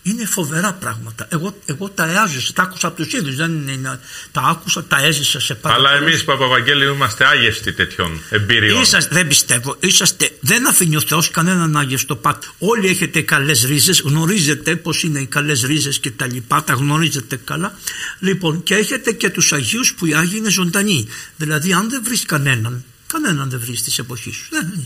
είναι φοβερά πράγματα. Εγώ, εγώ τα έζησα, τα άκουσα από τους ίδιους. Δεν είναι, τα άκουσα, τα έζησα σε πάρα Αλλά εμείς, Παπαβαγγέλη, είμαστε άγεστοι τέτοιων εμπειριών. Είσαστε, δεν πιστεύω. Είσαστε, δεν αφήνει ο Θεός κανέναν άγεστο πάτη. Όλοι έχετε καλές ρίζες, γνωρίζετε πώς είναι οι καλές ρίζες και τα λοιπά, τα γνωρίζετε καλά. Λοιπόν, και έχετε και τους Αγίους που οι Άγιοι είναι ζωντανοί. Δηλαδή, αν δεν βρεις κανέναν, κανέναν δεν βρεις της εποχής σου. Δεν είναι.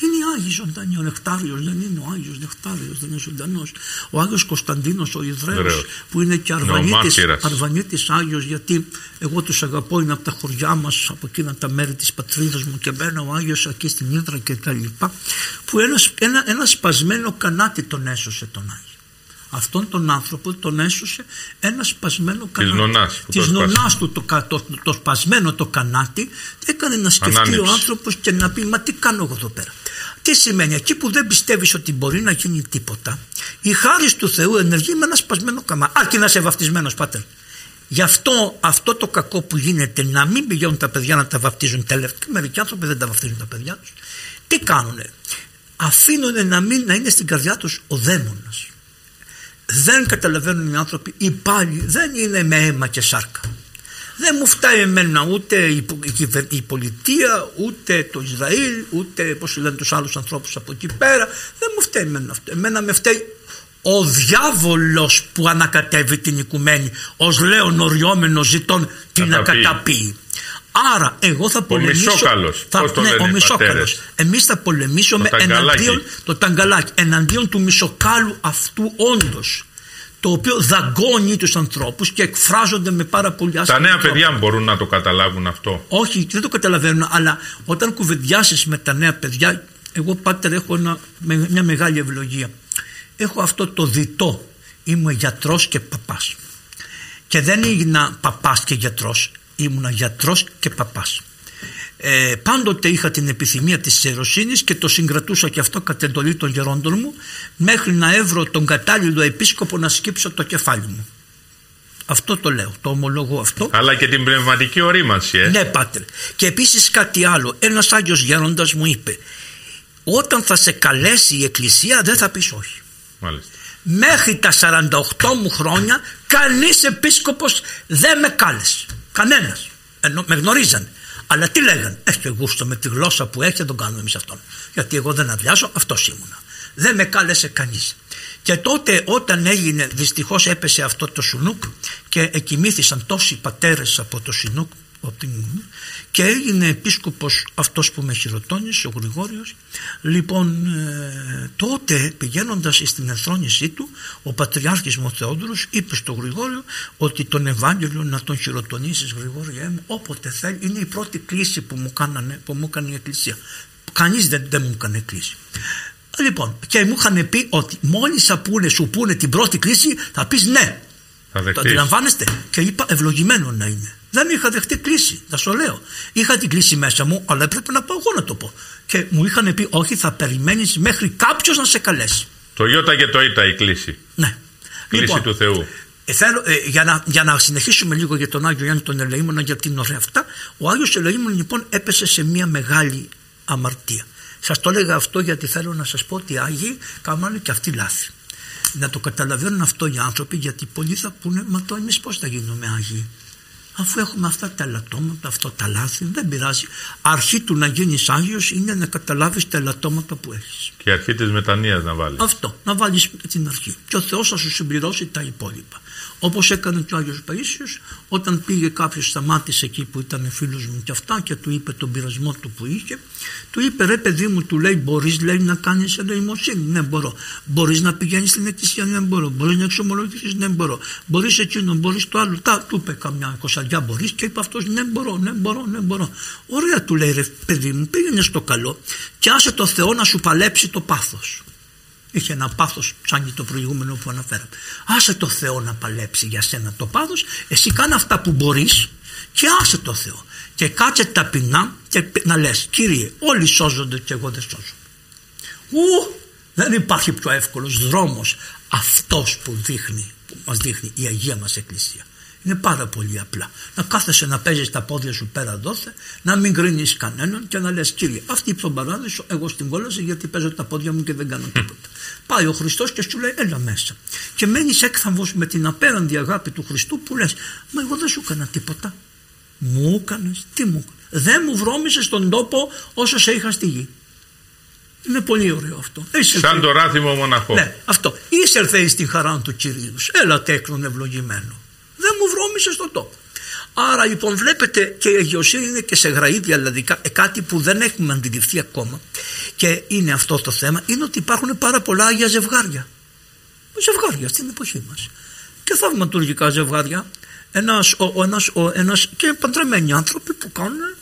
Είναι οι Άγιοι ζωντανοί. Ο Νεκτάριος δεν είναι ο Άγιος Νεκτάριος, δεν είναι ζωντανός. Ο Άγιος Κωνσταντίνος ο Ιδραίος που είναι και Αρβανίτης, Αρβανίτης Άγιος γιατί εγώ τους αγαπώ είναι από τα χωριά μας, από εκείνα τα μέρη της πατρίδας μου και μπαίνω ο Άγιος εκεί στην Ήδρα και τα λοιπά που ένα, ένα, ένα σπασμένο κανάτι τον έσωσε τον Άγιο αυτόν τον άνθρωπο τον έσωσε ένας σπασμένο κανάτι. Της νονάς, του το, το, το, σπασμένο το κανάτι έκανε να σκεφτεί ο άνθρωπος και να πει μα τι κάνω εγώ εδώ πέρα; Τι σημαίνει εκεί που δεν πιστεύεις ότι μπορεί να γίνει τίποτα η χάρη του Θεού ενεργεί με ένα σπασμένο κανάτι. Αρκεί να είσαι βαφτισμένος πάτερ. Γι' αυτό αυτό το κακό που γίνεται να μην πηγαίνουν τα παιδιά να τα βαφτίζουν τελευταία. Μερικοί άνθρωποι δεν τα βαφτίζουν τα παιδιά τους. Τι κάνουνε; Αφήνουν να, μην, να είναι στην καρδιά τους ο δαίμονας δεν καταλαβαίνουν οι άνθρωποι ή πάλι δεν είναι με αίμα και σάρκα. Δεν μου φτάει εμένα ούτε η, η, πολιτεία ούτε το Ισραήλ ούτε πως λένε τους άλλους ανθρώπους από εκεί πέρα. Δεν μου φταίει εμένα αυτό. Εμένα με φταίει ο διάβολος που ανακατεύει την οικουμένη ως λέον οριόμενος ζητών την ακαταπεί Άρα εγώ θα πολεμήσω. Ο μισόκαλος. Θα, το ναι, λένε ο μισόκαλος. Εμείς θα πολεμήσουμε το εναντίον, το ταγκαλάκι, εναντίον του μισοκάλου αυτού όντως. Το οποίο δαγκώνει τους ανθρώπους και εκφράζονται με πάρα πολύ άσχημα. Τα νέα παιδιά μπορούν να το καταλάβουν αυτό. Όχι, δεν το καταλαβαίνουν, αλλά όταν κουβεντιάσεις με τα νέα παιδιά, εγώ πάτερ έχω ένα, μια μεγάλη ευλογία. Έχω αυτό το διτό. Είμαι γιατρός και παπάς. Και δεν έγινα παπάς και γιατρός ήμουνα γιατρός και παπάς. ε, πάντοτε είχα την επιθυμία της ιεροσύνης και το συγκρατούσα και αυτό κατ' εντολή των γερόντων μου μέχρι να έβρω τον κατάλληλο επίσκοπο να σκύψω το κεφάλι μου. Αυτό το λέω, το ομολογώ αυτό. Αλλά και την πνευματική ορίμανση, ε. Ναι, πάτερ. Και επίσης κάτι άλλο. Ένας Άγιος Γέροντας μου είπε όταν θα σε καλέσει η Εκκλησία δεν θα πεις όχι. Μάλιστα. Μέχρι τα 48 μου χρόνια κανείς επίσκοπος δεν με κάλεσε. Κανένας. Ενώ με γνωρίζανε. Αλλά τι λέγανε, έχει γούστο με τη γλώσσα που έχει, δεν τον κάνουμε εμείς αυτόν. Γιατί εγώ δεν αδειάζω, αυτός ήμουνα. Δεν με κάλεσε κανείς. Και τότε όταν έγινε, δυστυχώς έπεσε αυτό το σουνούκ και εκοιμήθησαν τόσοι πατέρες από το σουνούκ και έγινε επίσκοπος αυτός που με χειροτώνησε ο Γρηγόριος λοιπόν ε, τότε πηγαίνοντας στην ενθρόνησή του ο Πατριάρχης μου Θεόδωρος είπε στο Γρηγόριο ότι τον Ευάγγελο να τον χειροτονήσεις Γρηγόριέ μου όποτε θέλει είναι η πρώτη κλίση που μου, κάνανε, που μου έκανε η Εκκλησία κανείς δεν, δεν μου έκανε κλίση Λοιπόν, και μου είχαν πει ότι μόλις πούνε, σου πούνε την πρώτη κλίση, θα πεις ναι. Θα το αντιλαμβάνεστε; Και είπα ευλογημένο να είναι. Δεν είχα δεχτεί κλίση, θα σου λέω. Είχα την κλίση μέσα μου, αλλά έπρεπε να πάω εγώ να το πω. Και μου είχαν πει, Όχι, θα περιμένεις μέχρι κάποιος να σε καλέσει. Το Ιώτα και το Ήτα η κλίση. Ναι. Κλίση λοιπόν, του Θεού. Ε, θέλω, ε, για, να, για να συνεχίσουμε λίγο για τον Άγιο Ιωάννη τον Ελεήμονα, γιατί είναι ωραία αυτά. Ο Άγιος Ελεήμονας λοιπόν έπεσε σε μια μεγάλη αμαρτία. Σας το έλεγα αυτό γιατί θέλω να σας πω ότι οι Άγιοι κάνουν και αυτοί λάθη. Να το καταλαβαίνουν αυτό οι άνθρωποι γιατί πολλοί θα πούνε Μα το εμείς πώς θα γίνουμε Άγιοι; Αφού έχουμε αυτά τα ελαττώματα, αυτό τα λάθη, δεν πειράζει. Αρχή του να γίνεις Άγιος είναι να καταλάβεις τα ελαττώματα που έχεις. Και αρχή της μετανία να βάλεις. Αυτό, να βάλεις την αρχή. Και ο Θεός θα σου συμπληρώσει τα υπόλοιπα. Όπως έκανε και ο Άγιος Παίσιο, όταν πήγε κάποιος, σταμάτησε εκεί που ήταν φίλος μου και αυτά και του είπε τον πειρασμό του που είχε, του είπε ρε παιδί μου, του λέει: Μπορείς να κάνεις ελεημοσύνη. Ναι, μπορώ. Μπορείς να πηγαίνεις στην εκκλησία. Ναι, μπορώ. Μπορείς να εξομολογηθεί. Ναι, μπορώ. Μπορείς εκείνο, μπορείς το άλλο. Τα, του είπε καμιά κοσαριά μπορείς και είπε αυτός: Ναι, μπορώ, ναι, μπορώ, ναι, μπορώ. Ωραία, του λέει ρε παιδί μου, πήγαινες στο καλό και άσε το Θεό να σου παλέψει το πάθος. Είχε ένα πάθος σαν το προηγούμενο που αναφέραμε. Άσε το Θεό να παλέψει για σένα το πάθος, εσύ κάνε αυτά που μπορείς και άσε το Θεό. Και κάτσε ταπεινά και να λες, Κύριε, όλοι σώζονται και εγώ δεν σώζομαι. Ου, δεν υπάρχει πιο εύκολος δρόμος αυτός που δείχνει, που μας δείχνει η Αγία μας Εκκλησία. Είναι πάρα πολύ απλά. Να κάθεσαι να παίζεις τα πόδια σου πέρα δόθε, να μην κρίνει κανέναν και να λες: Κύριε, αυτή η παράδεισο, εγώ στην κόλαση γιατί παίζω τα πόδια μου και δεν κάνω τίποτα. Πάει ο Χριστός και σου λέει: Έλα μέσα. Και μένεις έκθαμβος με την απέραντη αγάπη του Χριστού που λες: Μα εγώ δεν σου έκανα τίποτα. Μου έκανες, τι μου έκανες. Δεν μου βρώμησες στον τόπο όσο σε είχα στη γη. Είναι πολύ ωραίο αυτό. Είσαι Σαν το ράθιμο μοναχό. Ναι, αυτό. Είσαι στην χαρά του κυρίου. Έλα τέκνον ευλογημένο δεν μου βρώμησε στον τόπο. Άρα λοιπόν βλέπετε και η αγιοσύνη είναι και σε γραίδια δηλαδή ε, κάτι που δεν έχουμε αντιληφθεί ακόμα και είναι αυτό το θέμα είναι ότι υπάρχουν πάρα πολλά άγια ζευγάρια. Ζευγάρια στην εποχή μας. Και θαυματουργικά ζευγάρια. Ένας, ο, ένας, ο, ένας και παντρεμένοι άνθρωποι που κάνουν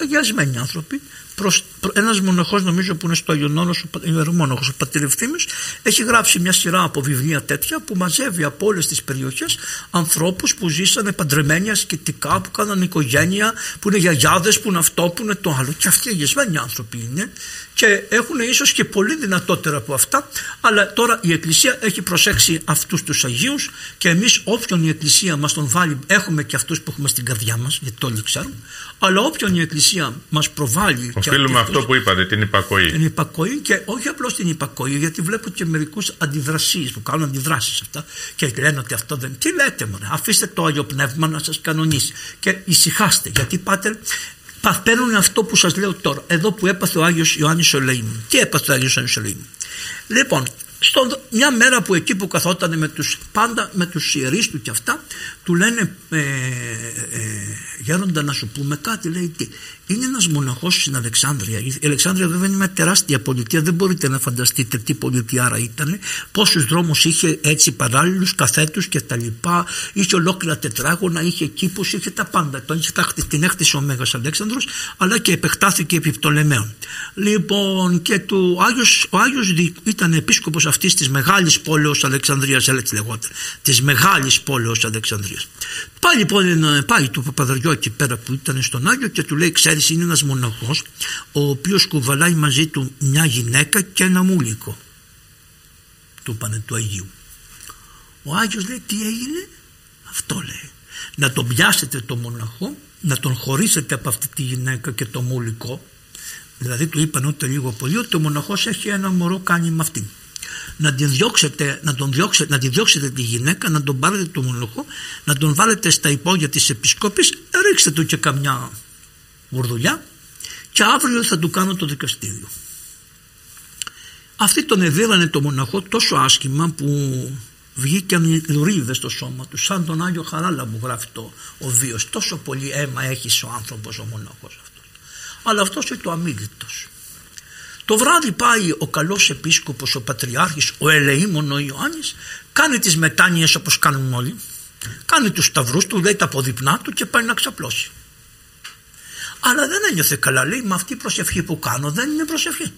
αγιασμένοι άνθρωποι προς, ένας μοναχός νομίζω που είναι στο Αγιονόνος, ο ιερομόναχος, ο Πατηρευθύμης, έχει γράψει μια σειρά από βιβλία τέτοια που μαζεύει από όλες τις περιοχές ανθρώπους που ζήσανε παντρεμένοι ασκητικά, που κάνανε οικογένεια, που είναι γιαγιάδες, που είναι αυτό, που είναι το άλλο. Και αυτοί αγιασμένοι άνθρωποι είναι και έχουν ίσως και πολύ δυνατότερα από αυτά αλλά τώρα η Εκκλησία έχει προσέξει αυτούς τους Αγίους και εμείς όποιον η Εκκλησία μας τον βάλει έχουμε και αυτούς που έχουμε στην καρδιά μας γιατί το όλοι ξέρουν αλλά όποιον η Εκκλησία μας προβάλλει Οφείλουμε αυτό που είπατε, την υπακοή. Την υπακοή και όχι απλώς την υπακοή, γιατί βλέπω και μερικούς αντιδρασίες που κάνουν αντιδράσεις αυτά και λένε ότι αυτό δεν. Τι λέτε, μωρέ, αφήστε το άγιο πνεύμα να σας κανονίσει και ησυχάστε, γιατί πάτε παίρνουν αυτό που σας λέω τώρα εδώ που έπαθε ο Άγιος Ιωάννης Ολεήμου τι έπαθε ο Άγιος Ιωάννης Ολεήμου λοιπόν στο, μια μέρα που εκεί που καθόταν με τους, πάντα με τους ιερείς του και αυτά του λένε ε, ε, γέροντα να σου πούμε κάτι λέει τι είναι ένας μοναχός στην Αλεξάνδρεια. Η Αλεξάνδρεια βέβαια είναι μια τεράστια πολιτεία δεν μπορείτε να φανταστείτε τι πολιτεία άρα ήταν πόσους δρόμους είχε έτσι παράλληλους καθέτους και τα λοιπά είχε ολόκληρα τετράγωνα είχε κήπους είχε τα πάντα. Τον είχε την έκτισε ο Μέγας Αλέξανδρος αλλά και επεκτάθηκε επί Πτολεμαίων λοιπόν και του, Άγιος, ο Άγιος ήταν επίσκοπος δήμαρχος αυτής της μεγάλης πόλεως Αλεξανδρίας, έτσι λεγόταν, της μεγάλης πόλεως Αλεξανδρίας. Πάει λοιπόν, πάει το Παπαδαριό εκεί πέρα που ήταν στον Άγιο και του λέει ξέρεις είναι ένας μοναχός ο οποίος κουβαλάει μαζί του μια γυναίκα και ένα μούλικο. Του είπανε του Αγίου. Ο Άγιος λέει τι έγινε, αυτό λέει. Να τον πιάσετε το μοναχό, να τον χωρίσετε από αυτή τη γυναίκα και το μούλικο Δηλαδή του είπαν ούτε λίγο πολύ ότι ο μοναχός έχει ένα μωρό κάνει με αυτήν. Να την διώξετε, να, τον διώξετε, να τη διώξετε τη γυναίκα, να τον πάρετε το μοναχό, να τον βάλετε στα υπόγεια της επισκόπης, ρίξτε του και καμιά γουρδουλιά και αύριο θα του κάνω το δικαστήριο. Αυτοί τον εδίρανε το μοναχό τόσο άσχημα που βγήκαν λουρίδες στο σώμα τους σαν τον Άγιο Χαράλα που γράφει το ο βίος τόσο πολύ αίμα έχεις ο άνθρωπος ο μοναχός αλλά αυτός είναι το αμύγητος. Το βράδυ πάει ο καλός επίσκοπος, ο πατριάρχης, ο ελεήμων ο Ιωάννης, κάνει τις μετάνοιες όπως κάνουν όλοι, κάνει τους σταυρούς του, λέει τα αποδειπνά του και πάει να ξαπλώσει. Αλλά δεν ένιωθε καλά, λέει, με αυτή η προσευχή που κάνω δεν είναι προσευχή.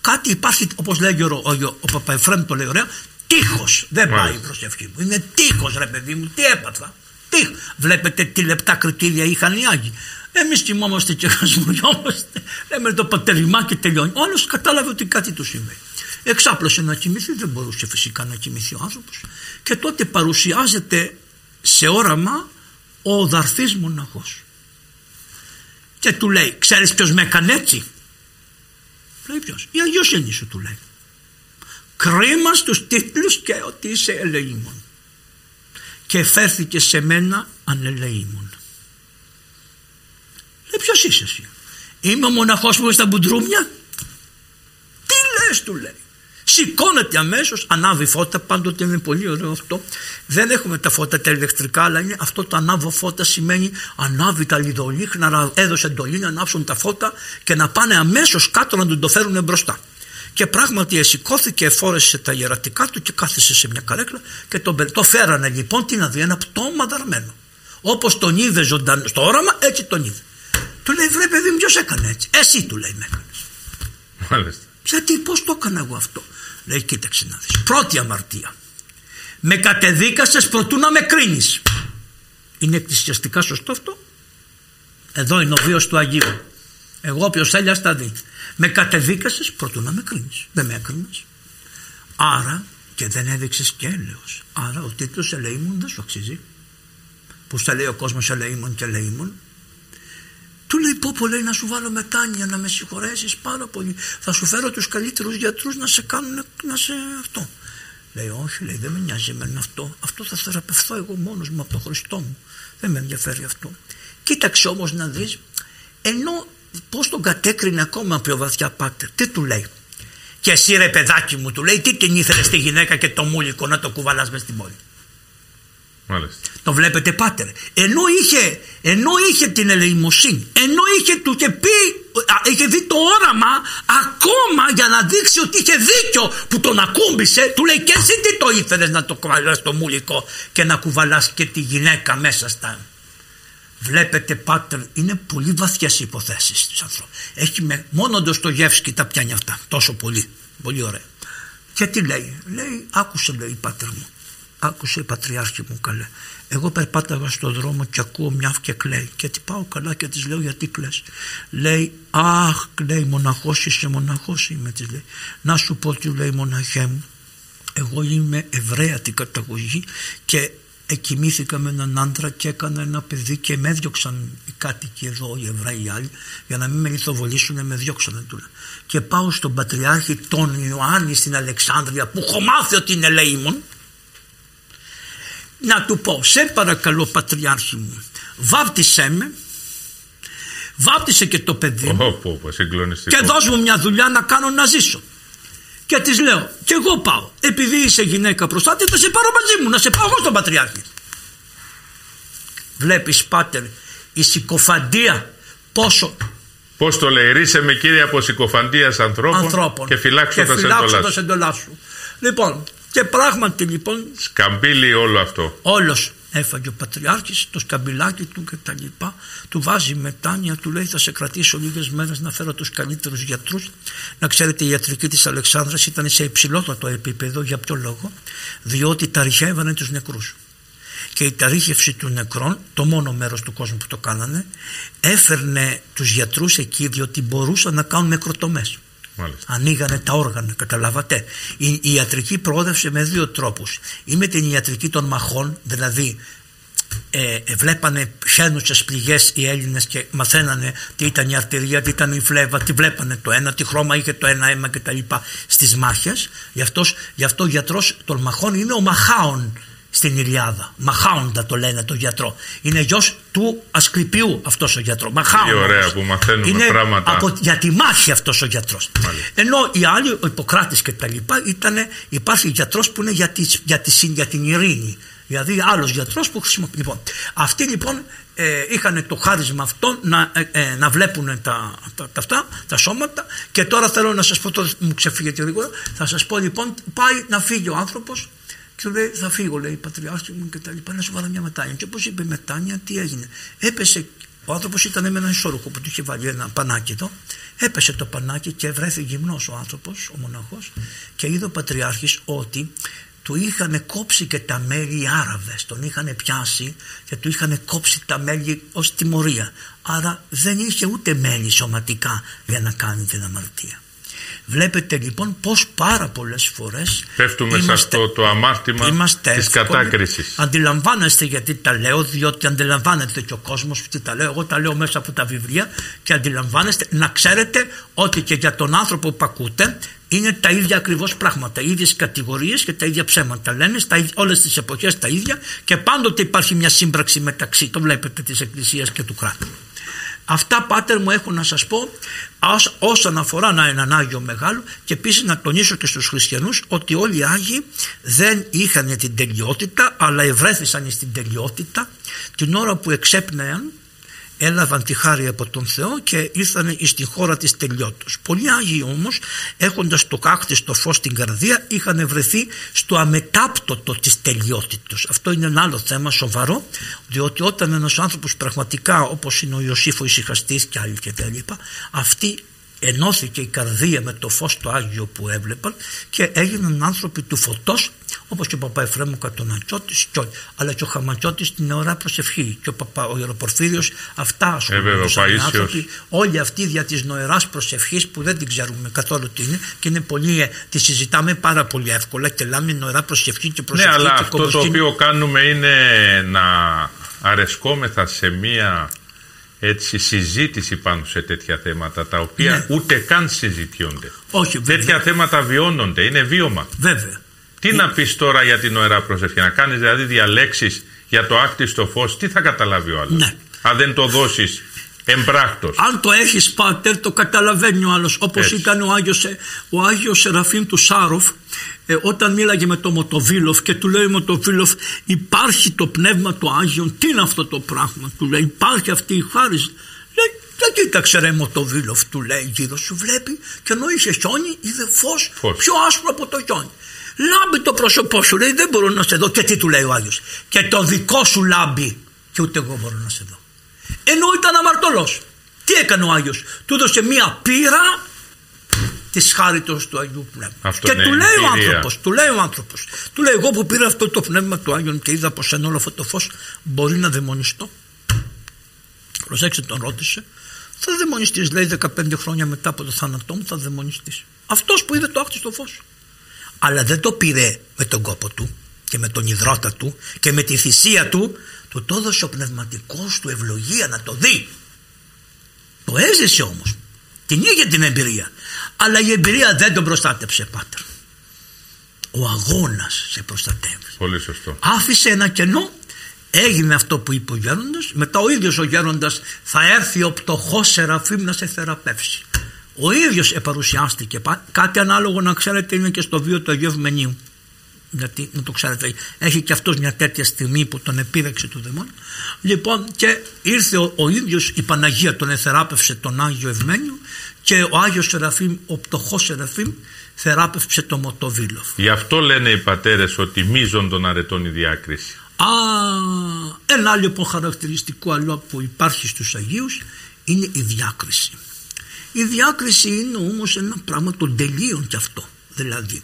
Κάτι υπάρχει, όπως λέγει ο, ο, ο, ο Παπαϊφρέμ το λέει ωραία, τείχος. Δεν πάει η προσευχή μου. Είναι τείχος ρε παιδί μου, τι έπαθα. Τείχος. Βλέπετε τι λεπτά κριτήρια είχαν οι Άγιοι. Εμείς κοιμόμαστε και χασμουριόμαστε. Λέμε το πατερημά και τελειώνει. Ο άλλος κατάλαβε ότι κάτι του συμβαίνει. Εξάπλωσε να κοιμηθεί, δεν μπορούσε φυσικά να κοιμηθεί ο άνθρωπος. Και τότε παρουσιάζεται σε όραμα ο δαρθής μοναχός. Και του λέει, ξέρεις ποιος με έκανε έτσι; Λέει ποιος; Η Αγιοσύνη σου του λέει. Κρίμα στους τίτλους και ότι είσαι ελεήμων. Και φέρθηκε σε μένα ανελεήμων. Ε, ποιος είσαι εσύ. Είμαι ο μοναχός που στα μπουντρούμια; Τι λες του λέει. Σηκώνεται αμέσως, ανάβει φώτα. Πάντοτε είναι πολύ ωραίο αυτό. Δεν έχουμε τα φώτα τα ηλεκτρικά, αλλά είναι αυτό το ανάβω φώτα σημαίνει ανάβει τα λιδολίχνα, έδωσε εντολή να ανάψουν τα φώτα και να πάνε αμέσως κάτω να τον το φέρουν μπροστά. Και πράγματι σηκώθηκε, φόρεσε τα ιερατικά του και κάθισε σε μια καρέκλα και το, το φέρανε λοιπόν τι να δει, ένα πτώμα δαρμένο. Όπως τον είδε ζωντανός στο όραμα, έτσι τον είδε. Του λέει βρε παιδί μου ποιος έκανε έτσι; Εσύ του λέει με έκανες. Μάλιστα. Γιατί πώς το έκανα εγώ αυτό; Λέει κοίταξε να δεις. Πρώτη αμαρτία. Με κατεδίκασες προτού να με κρίνεις. Είναι εκκλησιαστικά σωστό αυτό; Εδώ είναι ο βίος του Αγίου. Εγώ όποιος θέλει ας τα δει. Με κατεδίκασες προτού να με κρίνεις. Δεν με έκρινες. Άρα και δεν έδειξες και έλεος. Άρα ο τίτλος ελεήμων δεν σου αξίζει. Που στα λέει ο κόσμος ελεήμων και ελεήμων του λέει πω πω λέει να σου βάλω μετάνοια να με συγχωρέσεις πάρα πολύ. Θα σου φέρω τους καλύτερους γιατρούς να σε κάνουν να σε αυτό. Λέει όχι λέει δεν με νοιάζει με αυτό. Αυτό θα θεραπευθώ εγώ μόνος μου από τον Χριστό μου. Δεν με ενδιαφέρει αυτό. Κοίταξε όμως να δεις ενώ πως τον κατέκρινε ακόμα πιο βαθιά πάτερ. Τι του λέει. Και εσύ ρε παιδάκι μου του λέει τι την ήθελες στη γυναίκα και το μούλικο να το κουβαλάς μες στην πόλη. Μάλιστα. Το βλέπετε πάτερ. Ενώ είχε, ενώ είχε την ελεημοσύνη, ενώ είχε του και πει, είχε δει το όραμα ακόμα για να δείξει ότι είχε δίκιο που τον ακούμπησε, του λέει και εσύ τι το ήθελες να το κουβαλάς το μουλικό και να κουβαλάς και τη γυναίκα μέσα στα... Βλέπετε πάτερ, είναι πολύ βαθιές οι υποθέσεις της ανθρώπους. Έχει με, μόνο το Γεύσκι τα πιάνει αυτά, τόσο πολύ, πολύ ωραία. Και τι λέει, λέει, άκουσε λέει πάτερ μου άκουσε η πατριάρχη μου καλέ. Εγώ περπάταγα στον δρόμο και ακούω μιας και κλαίει. Και τι πάω καλά και της λέω γιατί κλαις. Λέει, Αχ, λέει, μοναχός είσαι, μοναχός είμαι, της λέει. Να σου πω τι λέει, μοναχέ μου. Εγώ είμαι Εβραία την καταγωγή και εκοιμήθηκα με έναν άντρα και έκανα ένα παιδί και με έδιωξαν οι κάτοικοι εδώ, οι Εβραίοι οι άλλοι, για να μην με λιθοβολήσουν, με διώξανε του. Και πάω στον Πατριάρχη τον Ιωάννη στην Αλεξάνδρεια που έχω μάθει ότι είναι λέιμον να του πω σε παρακαλώ πατριάρχη μου βάπτισέ με βάπτισε και το παιδί μου και δώσ' μου μια δουλειά να κάνω να ζήσω. Και της λέω και εγώ πάω επειδή είσαι γυναίκα προστάτη θα σε πάρω μαζί μου να σε πάω εγώ στον πατριάρχη βλέπεις πάτερ η συκοφαντία πόσο Πώς το λέει, ρίσε με κύριε από συκοφαντίας ανθρώπων, ανθρώπων και φυλάξω, τα σεντολά σου. Λοιπόν, και πράγματι λοιπόν. Σκαμπίλει όλο αυτό. Όλος. Έφαγε ο Πατριάρχης το σκαμπιλάκι του και τα λοιπά. Του βάζει μετάνοια, του λέει θα σε κρατήσω λίγες μέρες να φέρω τους καλύτερους γιατρούς. Να ξέρετε η ιατρική της Αλεξάνδρας ήταν σε υψηλότατο επίπεδο. Για ποιο λόγο; Διότι ταριχεύανε τους νεκρούς. Και η ταρίχευση του νεκρών, το μόνο μέρος του κόσμου που το κάνανε, έφερνε τους γιατρούς εκεί διότι μπορούσαν να κάνουν νεκροτομές. Μάλιστα. Ανοίγανε τα όργανα, καταλάβατε. Η, η ιατρική προόδευσε με δύο τρόπους. Ή με την ιατρική των μαχών, δηλαδή ε, ε βλέπανε χαίνουσες πληγές οι Έλληνες και μαθαίνανε τι ήταν η αρτηρία, τι ήταν η φλέβα, τι βλέπανε το ένα, τι χρώμα είχε το ένα αίμα κτλ. στις μάχες. Γι' αυτός, γι αυτό ο γιατρός των μαχών είναι ο Μαχάων στην Ιλιάδα. Μαχάοντα το λένε το γιατρό. Είναι γιος του Ασκληπιού αυτός ο γιατρός. Μαχάοντα. Τι ωραία που μαθαίνουμε είναι πράγματα. Από, για τη μάχη αυτός ο γιατρός. Ενώ οι άλλοι, ο Ιπποκράτης και τα λοιπά, ήταν, υπάρχει γιατρός που είναι για, τη, για, τη, για την ειρήνη. Δηλαδή άλλος γιατρός που χρησιμοποιεί. Λοιπόν, αυτοί λοιπόν ε, είχαν το χάρισμα αυτό να, ε, ε, να βλέπουν τα, τα, τα, αυτά, τα σώματα και τώρα θέλω να σας πω, τώρα μου ξεφύγετε λίγο, θα σας πω λοιπόν πάει να φύγει ο άνθρωπος και λέει θα φύγω λέει πατριάρχη μου και τα λοιπά να σου βάλω μια μετάνια και όπως είπε μετάνια τι έγινε έπεσε ο άνθρωπος ήταν με ένα ισόρουχο που του είχε βάλει ένα πανάκι εδώ. Έπεσε το πανάκι και βρέθηκε γυμνός ο άνθρωπος, ο μοναχός, και είδε ο Πατριάρχης ότι του είχαν κόψει και τα μέλη οι Άραβες, τον είχαν πιάσει και του είχαν κόψει τα μέλη ως τιμωρία. Άρα δεν είχε ούτε μέλη σωματικά για να κάνει την αμαρτία. Βλέπετε λοιπόν πως πάρα πολλές φορές Πέφτουμε είμαστε, σε αυτό το αμάρτημα είμαστε της κατάκρισης. Αντιλαμβάνεστε γιατί τα λέω διότι αντιλαμβάνεται και ο κόσμος που τα λέω. Εγώ τα λέω μέσα από τα βιβλία και αντιλαμβάνεστε να ξέρετε ότι και για τον άνθρωπο που ακούτε είναι τα ίδια ακριβώς πράγματα, οι ίδιες κατηγορίες και τα ίδια ψέματα. Λένε στα όλες τις εποχές τα ίδια και πάντοτε υπάρχει μια σύμπραξη μεταξύ, το βλέπετε, της Εκκλησίας και του κράτου. Αυτά πάτερ μου έχω να σας πω όσον αφορά να έναν Άγιο Μεγάλο και επίσης να τονίσω και στους χριστιανούς ότι όλοι οι Άγιοι δεν είχαν την τελειότητα αλλά ευρέθησαν στην τελειότητα την ώρα που εξέπνεαν έλαβαν τη χάρη από τον Θεό και ήρθαν στη χώρα της τελειότητας. Πολλοί Άγιοι όμως έχοντας το στο φως στην καρδία είχαν βρεθεί στο αμετάπτωτο της τελειότητας. Αυτό είναι ένα άλλο θέμα σοβαρό διότι όταν ένας άνθρωπος πραγματικά όπως είναι ο Ιωσήφ ο Ισυχαστής και άλλοι και τα λοιπά αυτοί ενώθηκε η καρδία με το φως το Άγιο που έβλεπαν και έγιναν άνθρωποι του φωτός όπως και ο παπά Εφραίμου Κατονατσότης και αλλά και ο Χαματσότης την ώρα προσευχή και ο, παπά, ο Ιεροπορφύριος αυτά ασχολούνται ε, άνθρωποι όλοι αυτοί δια της νοεράς προσευχής που δεν την ξέρουμε καθόλου τι είναι και είναι πολύ, ε, τη συζητάμε πάρα πολύ εύκολα και λέμε νοερά προσευχή και προσευχή ναι αλλά αυτό το οποίο κάνουμε είναι να αρεσκόμεθα σε μία έτσι, συζήτηση πάνω σε τέτοια θέματα τα οποία ναι. ούτε καν συζητιόνται. Όχι, Τέτοια θέματα βιώνονται, είναι βίωμα. Βέβαια. Τι ε... να πεις τώρα για την ωραία προσευχή, να κάνεις δηλαδή διαλέξεις για το άκτιστο φως, τι θα καταλάβει ο άλλος; Ναι. Αν δεν το δώσεις εμπράκτος. Αν το έχεις πάτερ, το καταλαβαίνει ο άλλος. Όπως ήταν ο Άγιος ο Άγιος Σεραφείμ του Σάροφ, ε, όταν μίλαγε με τον Μοτοβίλοφ και του λέει Μοτοβίλοφ υπάρχει το πνεύμα του Άγιον τι είναι αυτό το πράγμα; Του λέει υπάρχει αυτή η χάρη λέει δεν κοίταξε ρε Μοτοβίλοφ του λέει γύρω σου βλέπει και ενώ είχε χιόνι είδε φως, φως. πιο άσπρο από το χιόνι λάμπει το πρόσωπό σου λέει δεν μπορώ να σε δω και τι του λέει ο Άγιος και το δικό σου λάμπει και ούτε εγώ μπορώ να σε δω ενώ ήταν αμαρτωλός τι έκανε ο Άγιος του έδωσε μία πύρα της χάριτος του Αγίου Πνεύματος. Και του λέει ο άνθρωπος, του λέει ο άνθρωπος, του λέει: Εγώ που πήρα αυτό το πνεύμα του Άγιον και είδα πως εν όλο αυτό το φως μπορεί να δαιμονιστώ. Προσέξτε, τον ρώτησε. Θα δαιμονιστείς, λέει 15 χρόνια μετά από το θάνατό μου, θα δαιμονιστείς. Αυτός που είδε το άκτιστο φως. Αλλά δεν το πήρε με τον κόπο του και με τον υδρότα του και με τη θυσία του, του το έδωσε ο πνευματικός του ευλογία να το δει. Το έζησε όμως. Την είχε την εμπειρία. Αλλά η εμπειρία δεν τον προστάτεψε πάτερ ο αγώνας σε προστατεύει. Πολύ σωστό. Άφησε ένα κενό. Έγινε αυτό που είπε ο γέροντας. Μετά ο ίδιος ο γέροντας θα έρθει ο πτωχός Σεραφείμ να σε θεραπεύσει ο ίδιος επαρουσιάστηκε κάτι ανάλογο να ξέρετε είναι και στο βίο του Αγίου Ευμενίου γιατί να το ξέρετε έχει και αυτός μια τέτοια στιγμή που τον επίδεξε του δαιμόνιου λοιπόν και ήρθε ο, ο ίδιος η Παναγία τον εθεράπευσε τον Άγιο Ευμένιο και ο Άγιος Σεραφείμ, ο πτωχός Σεραφείμ θεράπευσε το Μοτοβίλοφ. Γι' αυτό λένε οι πατέρες ότι μίζον των αρετών η διάκριση. Α, ένα άλλο λοιπόν χαρακτηριστικό άλλο που υπάρχει στους Αγίους είναι η διάκριση. Η διάκριση είναι όμως ένα πράγμα των τελείων κι αυτό. Δηλαδή,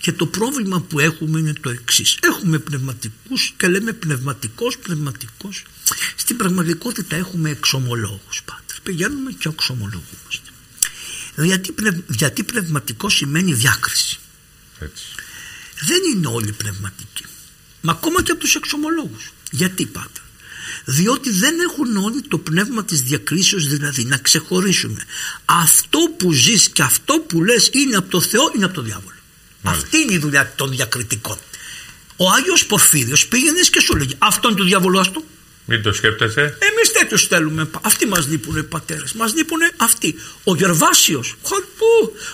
και το πρόβλημα που έχουμε είναι το εξής. Έχουμε πνευματικούς και λέμε πνευματικός, πνευματικός. Στην πραγματικότητα έχουμε εξομολόγους πάτερ. Πηγαίνουμε και εξομολογούμαστε. Γιατί, γιατί πνευματικό σημαίνει διάκριση. Έτσι. Δεν είναι όλοι πνευματικοί. Μα ακόμα και από τους εξομολόγους. Γιατί πάτερ; Διότι δεν έχουν όλοι το πνεύμα της διακρίσεως δηλαδή να ξεχωρίσουμε. Αυτό που ζεις και αυτό που λες είναι από το Θεό είναι από το διάβολο. Αυτή είναι η δουλειά των διακριτικών. Ο Άγιος Πορφύριος πήγαινε και σου λέγει αυτό είναι το διάβολο του. Μην το σκέπτεσαι. Εμείς τέτοιους θέλουμε. Αυτοί μας λείπουν οι πατέρες. Μας λείπουν αυτοί. Ο Γερβάσιος.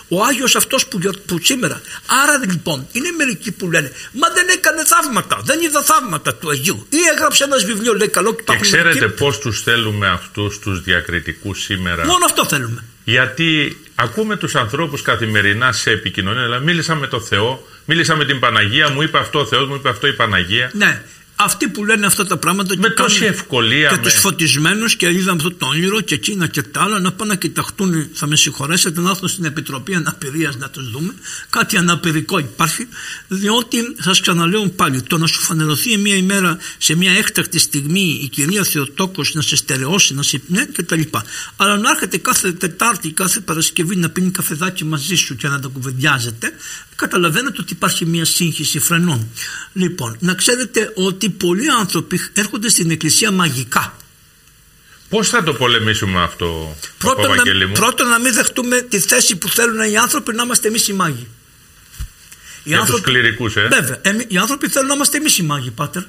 Ο Άγιος αυτός που, που σήμερα. Άρα λοιπόν είναι μερικοί που λένε Μα δεν έκανε θαύματα. Δεν είδα θαύματα του Αγίου. Ή έγραψε ένας βιβλίο λέει καλό και Και ξέρετε πώς τους θέλουμε αυτούς τους διακριτικούς σήμερα; Μόνο αυτό θέλουμε. Γιατί ακούμε τους ανθρώπους καθημερινά σε επικοινωνία. Δηλαδή μίλησα με τον Θεό, μίλησα με την Παναγία, μου είπε αυτό ο Θεός, μου είπε αυτό η Παναγία. Ναι αυτοί που λένε αυτά τα πράγματα με και τόση ευκολία και με... τους φωτισμένους και είδαμε αυτό το όνειρο και εκείνα και τα άλλα να πάνε να κοιταχτούν θα με συγχωρέσετε να έρθουν στην Επιτροπή Αναπηρίας να τους δούμε. Κάτι αναπηρικό υπάρχει διότι σας ξαναλέω πάλι το να σου φανερωθεί μια ημέρα σε μια έκτακτη στιγμή η κυρία Θεοτόκος να σε στερεώσει να σε ναι και τα λοιπά. Αλλά να έρχεται κάθε Τετάρτη κάθε Παρασκευή να πίνει καφεδάκι μαζί σου και να τα κουβεντιάζετε καταλαβαίνετε ότι υπάρχει μια σύγχυση φρενών λοιπόν να ξέρετε ότι ότι πολλοί άνθρωποι έρχονται στην εκκλησία μαγικά. Πώς θα το πολεμήσουμε αυτό, πρώτον, να, πρώτον να μην δεχτούμε τη θέση που θέλουν οι άνθρωποι να είμαστε εμείς οι μάγοι. Οι Για άνθρωποι, τους κληρικούς, ε. Βέβαια, οι άνθρωποι θέλουν να είμαστε εμείς οι μάγοι, πάτερ.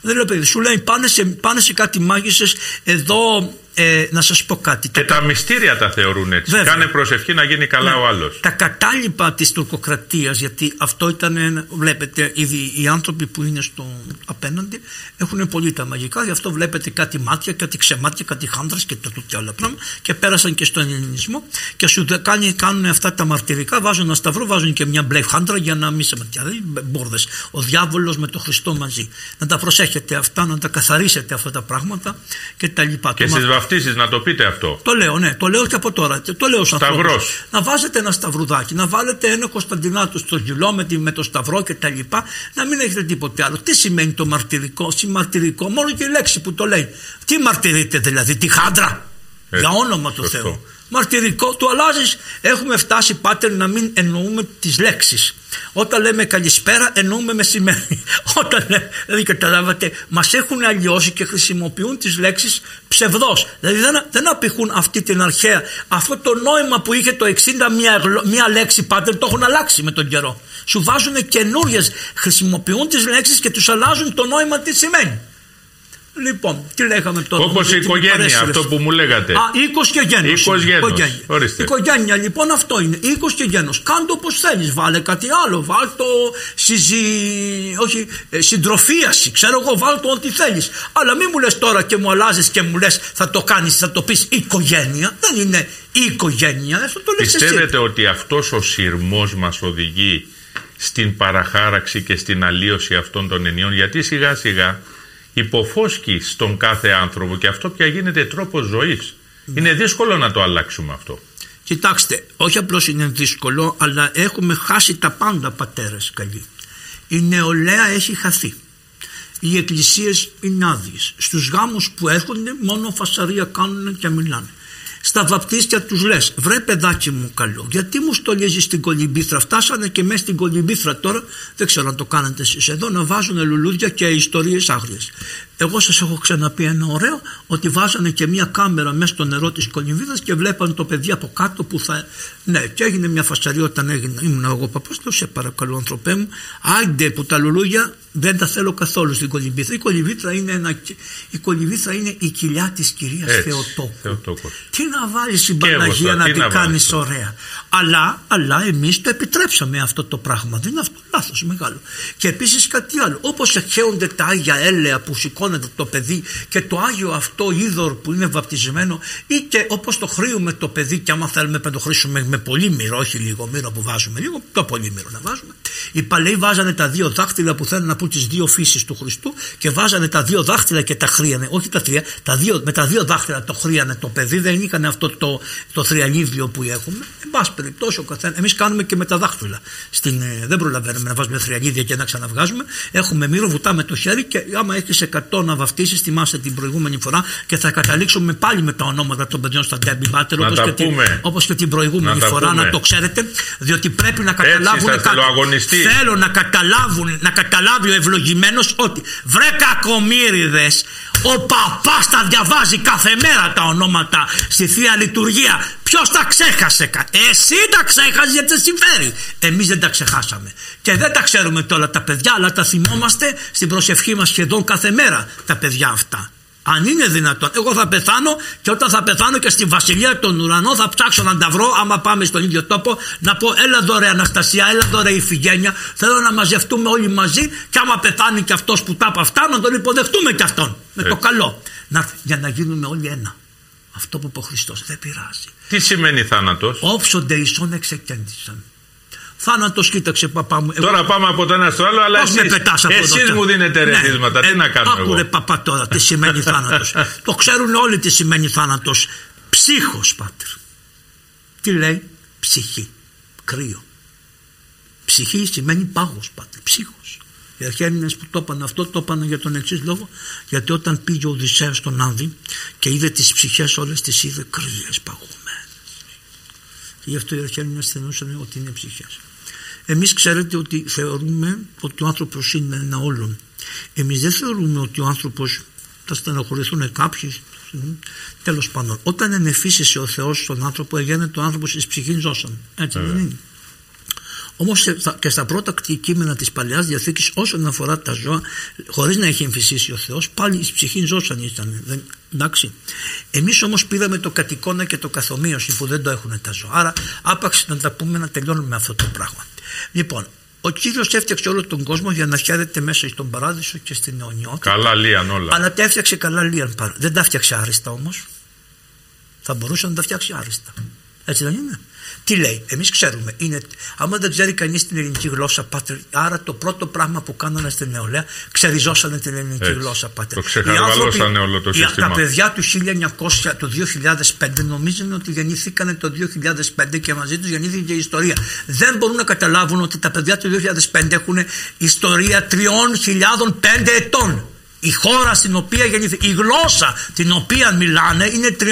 Δεν λέω παιδί, σου λέει πάνε σε, πάνε σε κάτι μάγισσες εδώ ε, να σας πω κάτι. Και τα, μυστήρια τα θεωρούν έτσι. Βέβαια. Κάνε προσευχή να γίνει καλά ναι. ο άλλος. Τα κατάλοιπα της τουρκοκρατίας, γιατί αυτό ήταν, βλέπετε, ήδη οι άνθρωποι που είναι στο απέναντι έχουν πολύ τα μαγικά, γι' αυτό βλέπετε κάτι μάτια, κάτι ξεμάτια, κάτι χάντρας και το και άλλα πράγματα και πέρασαν και στον ελληνισμό και σου κάνει, κάνουν αυτά τα μαρτυρικά, βάζουν ένα σταυρό, βάζουν και μια μπλε χάντρα για να μην σε ματιά. Μπόρδες. Ο διάβολος με τον Χριστό μαζί. Να τα προσέχετε αυτά, να τα καθαρίσετε αυτά τα πράγματα και τα λοιπά. Και να το πείτε αυτό. Το λέω, ναι, το λέω και από τώρα. Το λέω σαν Σταυρός. Να βάζετε ένα σταυρουδάκι, να βάλετε ένα Κωνσταντινάτο στο γυλό με, με το σταυρό και τα λοιπά, να μην έχετε τίποτε άλλο. Τι σημαίνει το μαρτυρικό, συμμαρτυρικό, μόνο και η λέξη που το λέει. Τι μαρτυρείτε δηλαδή, τη χάντρα; Για όνομα του Θεού μαρτυρικό του αλλάζεις. Έχουμε φτάσει πάτερ να μην εννοούμε τις λέξεις. Όταν λέμε καλησπέρα εννοούμε μεσημέρι. Όταν λέμε, δηλαδή καταλάβατε, μας έχουν αλλοιώσει και χρησιμοποιούν τις λέξεις ψευδός. Δηλαδή δεν, δεν απηχούν αυτή την αρχαία. Αυτό το νόημα που είχε το 60 μια, μια λέξη πάτερ το έχουν αλλάξει με τον καιρό. Σου βάζουν καινούριες, χρησιμοποιούν τις λέξεις και τους αλλάζουν το νόημα τι σημαίνει. Λοιπόν, τι λέγαμε τώρα. Όπως η οικογένεια, αυτό που μου λέγατε. Α, οίκος και γένος. Οίκο Οικογένεια, λοιπόν, αυτό είναι. Οίκος και γένος. Κάντο όπως θέλεις. Βάλε κάτι άλλο. Βάλ το συζη... όχι, ε, συντροφίαση. Ξέρω εγώ, βάλ το ό,τι θέλεις. Αλλά μην μου λες τώρα και μου αλλάζεις και μου λες θα το κάνεις, θα το πεις οικογένεια. Δεν είναι η οικογένεια. Αυτό το Πιστεύετε εσύ. ότι αυτός ο σειρμός μας οδηγεί στην παραχάραξη και στην αλλίωση αυτών των ενιών; Γιατί σιγά σιγά υποφόσκει στον κάθε άνθρωπο και αυτό πια γίνεται τρόπος ζωής. Είναι δύσκολο να το αλλάξουμε αυτό. Κοιτάξτε, όχι απλώς είναι δύσκολο, αλλά έχουμε χάσει τα πάντα πατέρες καλοί. Η νεολαία έχει χαθεί. Οι εκκλησίες είναι άδειες. Στους γάμους που έρχονται μόνο φασαρία κάνουν και μιλάνε στα βαπτίστια τους λες βρε παιδάκι μου καλό γιατί μου στολίζεις στην κολυμπήθρα φτάσανε και μέσα στην κολυμπήθρα τώρα δεν ξέρω αν το κάνετε εσείς εδώ να βάζουν λουλούδια και ιστορίες άγριες εγώ σας έχω ξαναπεί ένα ωραίο ότι βάζανε και μια κάμερα μέσα στο νερό της κολυμβίδας και βλέπανε το παιδί από κάτω που θα... Ναι, και έγινε μια φασαρία όταν έγινε, ήμουν εγώ παπάς, το σε παρακαλώ ανθρωπέ μου, άντε που τα λουλούδια δεν τα θέλω καθόλου στην κολυμβήθρα. Η κολυμβήθρα είναι, ένα... η, κολυμβήθρα είναι η κοιλιά της κυρίας Θεοτόκου. Τι να βάλεις στην Παναγία να την κάνεις ωραία. Αλλά, αλλά εμείς το επιτρέψαμε αυτό το πράγμα. Δεν είναι αυτό λάθος μεγάλο. Και επίσης κάτι άλλο. Όπως εχέονται τα Άγια Έλεα που σηκώνουν βαπτιζώνεται το παιδί και το Άγιο αυτό είδωρ που είναι βαπτισμένο ή και όπως το χρήουμε το παιδί και άμα θέλουμε να το χρήσουμε με πολύ μύρο, όχι λίγο μύρο που βάζουμε, λίγο πιο πολύ μύρο να βάζουμε. Οι παλαιοί βάζανε τα δύο δάχτυλα που θέλουν να πούν τις δύο φύσεις του Χριστού και βάζανε τα δύο δάχτυλα και τα χρίανε, όχι τα τρία, τα δύο, με τα δύο δάχτυλα το χρίανε το παιδί, δεν είχαν αυτό το, το θριαλίδιο που έχουμε. Εν πάση περιπτώσει, εμείς κάνουμε και με τα δάχτυλα. Στην, ε, δεν προλαβαίνουμε να βάζουμε θριαλίδια και να ξαναβγάζουμε. Έχουμε μύρο, βουτάμε το χέρι και άμα έχεις 100 να βαφτίσεις, θυμάστε την προηγούμενη φορά και θα καταλήξουμε πάλι με τα ονόματα των παιδιών στα Ντέμπι Μάτερ όπως και, την, όπως και την προηγούμενη φορά, πούμε. να το ξέρετε. Διότι πρέπει να καταλάβουν. Έτσι, θέλω να καταλάβουν, να καταλάβει ο ευλογημένος ότι βρε κακομύριδες, ο παπάς τα διαβάζει κάθε μέρα τα ονόματα στη θεία λειτουργία. Ποιος τα ξέχασε, εσύ τα ξέχασες γιατί σε συμφέρει. Εμείς δεν τα ξεχάσαμε. Και δεν τα ξέρουμε τώρα τα παιδιά, αλλά τα θυμόμαστε στην προσευχή μας σχεδόν κάθε μέρα τα παιδιά αυτά. Αν είναι δυνατόν. Εγώ θα πεθάνω και όταν θα πεθάνω και στη βασιλεία των ουρανών θα ψάξω να τα βρω. Άμα πάμε στον ίδιο τόπο, να πω: Έλα δωρε Αναστασία, έλα δωρε Ιφηγένεια. Θέλω να μαζευτούμε όλοι μαζί και άμα πεθάνει και αυτός που τα από αυτά, να τον υποδεχτούμε και αυτόν. Με το καλό. Να, για να γίνουμε όλοι ένα. Αυτό που είπε ο Χριστός δεν πειράζει. Τι σημαίνει θάνατος; Όψονται ισόν εξεκέντησαν. Θάνατος, κοίταξε παπά μου. Τώρα πάμε από το ένα στο άλλο, αλλά εσείς, εσείς μου δίνετε ναι. ρεθίσματα. Τι να κάνω εγώ; Άκουρε παπά τώρα τι σημαίνει θάνατος. το ξέρουν όλοι τι σημαίνει θάνατος. Ψύχος, πάτερ. Τι λέει, ψυχή. Κρύο. Ψυχή σημαίνει πάγος, πάτερ. Ψύχος. Οι αρχαίρινε που το είπαν αυτό το είπαν για τον εξής λόγο, γιατί όταν πήγε ο Οδυσσέας στον Άδη και είδε τις ψυχές όλες, τις είδε κρύες, παγωμένες. Και γι' αυτό οι αρχαίρινε θεωρούσαν ότι είναι ψυχές. Εμείς ξέρετε ότι θεωρούμε ότι ο άνθρωπος είναι ένα όλον. Εμείς δεν θεωρούμε ότι ο άνθρωπος θα στενοχωρηθούν κάποιοι. Τέλος πάντων, όταν ενεφύσισε ο Θεός στον άνθρωπο, έγινε το άνθρωπο της ψυχής ζώσαν. Έτσι δεν είναι. Όμως και στα πρώτα κείμενα της παλιάς διαθήκης, όσον αφορά τα ζώα, χωρίς να έχει εμφυσίσει ο Θεός, πάλι η ψυχή ζώσαν ήταν. Δεν, εντάξει. Εμείς όμως πήραμε το κατοικόνα και το καθομοίωση που δεν το έχουν τα ζώα. Άρα, άπαξ να τα πούμε να τελειώνουμε αυτό το πράγμα. Λοιπόν, ο κύριος έφτιαξε όλο τον κόσμο για να χαίρεται μέσα στον παράδεισο και στην αιωνιότητα. Καλά λίαν όλα. Αλλά τα έφτιαξε καλά λίαν. Δεν τα έφτιαξε άριστα όμως. Θα μπορούσε να τα φτιάξει άριστα. Έτσι δεν είναι; Τι λέει, εμείς ξέρουμε. Είναι, άμα δεν ξέρει κανείς την ελληνική γλώσσα, πάτερ, άρα το πρώτο πράγμα που κάνανε στην νεολαία, ξεριζώσανε την ελληνική Έτσι, γλώσσα, πάτερ. Το ξεχαρβαλώσανε όλο το σύστημα. Τα παιδιά του 1900, το 2005 νομίζουν ότι γεννήθηκαν το 2005 και μαζί τους γεννήθηκε η ιστορία. Δεν μπορούν να καταλάβουν ότι τα παιδιά του 2005 έχουν ιστορία 3.005 ετών. Η χώρα στην οποία γεννήθηκε, η γλώσσα την οποία μιλάνε είναι 3.005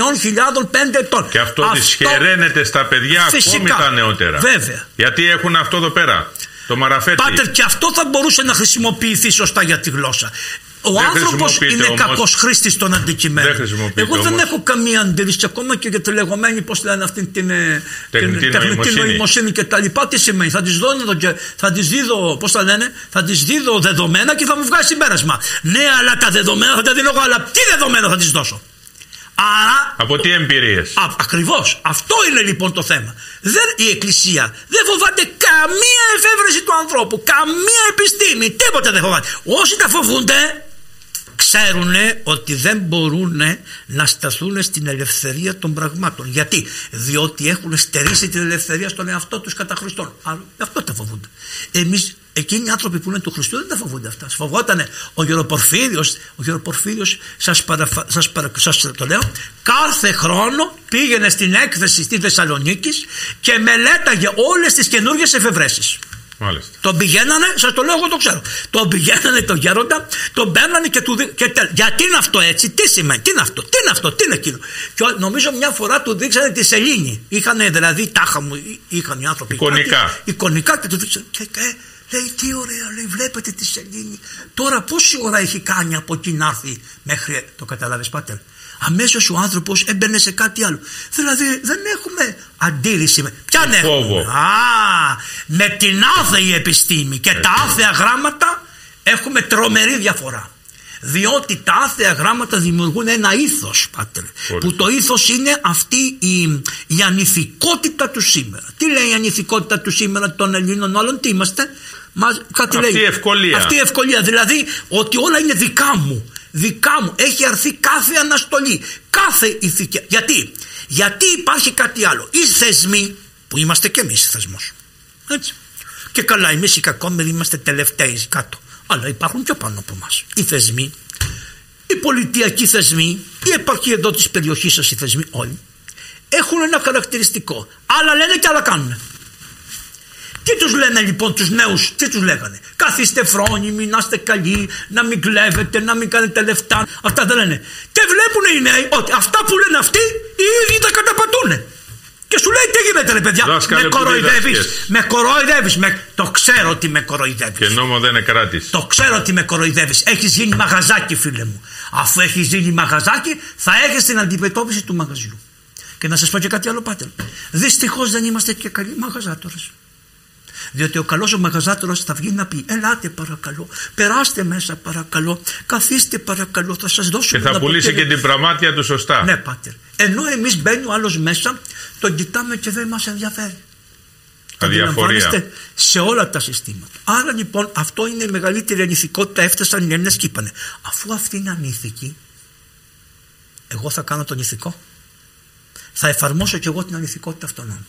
ετών. Και αυτό, αυτό... δυσχεραίνεται στα παιδιά Φυσικά. ακόμη τα νεότερα. Βέβαια. Γιατί έχουν αυτό εδώ πέρα. Το μαραφέτη. Πάτερ, και αυτό θα μπορούσε να χρησιμοποιηθεί σωστά για τη γλώσσα. Ο άνθρωπος είναι κακό χρήστης των αντικειμένων. Δεν Εγώ δεν έχω καμία αντίρρηση ακόμα και για τη λεγόμενη, πώς λένε αυτή την ε, τεχνητή, τεχνητή νοημοσύνη και τα λοιπά. Τι σημαίνει, θα της δω, θα της δίδω, πώς τα λένε, θα της δίδω δεδομένα και θα μου βγάλει συμπέρασμα. Ναι, αλλά τα δεδομένα θα τα δίνω εγώ, αλλά τι δεδομένα θα της δώσω; Άρα, Από τι εμπειρίες; Ακριβώς. Αυτό είναι λοιπόν το θέμα. Δεν, η Εκκλησία δεν φοβάται καμία εφεύρεση του ανθρώπου, καμία επιστήμη, τίποτα δεν φοβάται. Όσοι τα φοβούνται, ξέρουν ότι δεν μπορούν να σταθούν στην ελευθερία των πραγμάτων. Γιατί, διότι έχουν στερήσει την ελευθερία στον εαυτό τους κατά Χριστόν. αυτό τα φοβούνται. Εμείς, εκείνοι οι άνθρωποι που είναι του Χριστού δεν τα φοβούνται αυτά. Φοβότανε ο Γεροπορφύριος, ο Γεροπορφύριος σας, παραφα... σας, παρα... σας το λέω, κάθε χρόνο πήγαινε στην έκθεση στη Θεσσαλονίκης και μελέταγε όλες τις καινούργιες εφευρέσεις. Μάλιστα. Τον πηγαίνανε, σας το λέω, εγώ το ξέρω. Τον πηγαίνανε τον γέροντα, τον παίρνανε και του δείξανε. Γιατί είναι αυτό έτσι, τι σημαίνει, τι είναι αυτό, τι είναι αυτό, τι είναι εκείνο. Και νομίζω μια φορά του δείξανε τη σελήνη. Είχαν δηλαδή τάχα μου, είχαν οι άνθρωποι. Εικονικά. Κάτι, εικονικά και του δείξανε. Και, και, λέει τι ωραία, λέει, βλέπετε τη σελήνη. Τώρα πόση ώρα έχει κάνει από εκεί να έρθει μέχρι. Το καταλάβεις, πάτερ; Αμέσως ο άνθρωπος έμπαινε σε κάτι άλλο. Δηλαδή δεν έχουμε αντίρρηση. Ποια έχουμε. Α, με την άθεη επιστήμη και τα άθεα γράμματα έχουμε τρομερή διαφορά. Διότι τα άθεα γράμματα δημιουργούν ένα ήθος, πάτερ. Που το ήθος είναι αυτή η, η ανηθικότητα του σήμερα. Τι λέει η ανηθικότητα του σήμερα των Ελλήνων όλων, τι είμαστε; Μα, κάτι αυτή λέει. η ευκολία. Αυτή η ευκολία. Δηλαδή ότι όλα είναι δικά μου δικά μου έχει αρθεί κάθε αναστολή, κάθε ηθική. Γιατί, γιατί υπάρχει κάτι άλλο. Οι θεσμοί, που είμαστε και εμείς θεσμός. Έτσι. Και καλά, εμείς οι κακόμεροι είμαστε τελευταίοι κάτω. Αλλά υπάρχουν πιο πάνω από εμάς. Οι θεσμοί, οι πολιτιακοί θεσμοί, οι επαρχοί εδώ της περιοχής σας, οι θεσμοί όλοι, έχουν ένα χαρακτηριστικό. Άλλα λένε και άλλα κάνουν. Τι τους λένε λοιπόν τους νέους, τι τους λέγανε; Καθίστε φρόνιμοι, να είστε καλοί, να μην κλέβετε, να μην κάνετε λεφτά. Αυτά δεν λένε. Και βλέπουν οι νέοι ότι αυτά που λένε αυτοί οι ίδιοι τα καταπατούν. Και σου λέει τι γίνεται ρε παιδιά, Δάσκαλε με που κοροϊδεύεις, διδάσκες. με κοροϊδεύεις, με... το ξέρω ότι με κοροϊδεύεις. Και νόμο δεν είναι κράτης. Το ξέρω ότι με κοροϊδεύεις, έχεις γίνει μαγαζάκι φίλε μου. Αφού έχεις γίνει μαγαζάκι θα έχεις την αντιμετώπιση του μαγαζιού. Και να σας πω και κάτι άλλο πάτερ. Δυστυχώς δεν είμαστε και καλοί μαγαζάτορες. Διότι ο καλός ο μαγαζάτορα θα βγει να πει: Ελάτε παρακαλώ, περάστε μέσα παρακαλώ, καθίστε παρακαλώ, θα σας δώσω Και θα πουλήσει και την πραμάτια του σωστά. Ναι, πάτερ. Ενώ εμείς μπαίνει ο άλλος μέσα, τον κοιτάμε και δεν μας ενδιαφέρει. Το Αδιαφορία. αντιλαμβάνεστε σε όλα τα συστήματα. Άρα λοιπόν αυτό είναι η μεγαλύτερη ανηθικότητα. Έφτασαν οι Έλληνες και είπανε, αφού αυτή είναι ανήθικη, εγώ θα κάνω τον ηθικό. Θα εφαρμόσω και εγώ την ανηθικότητα αυτών.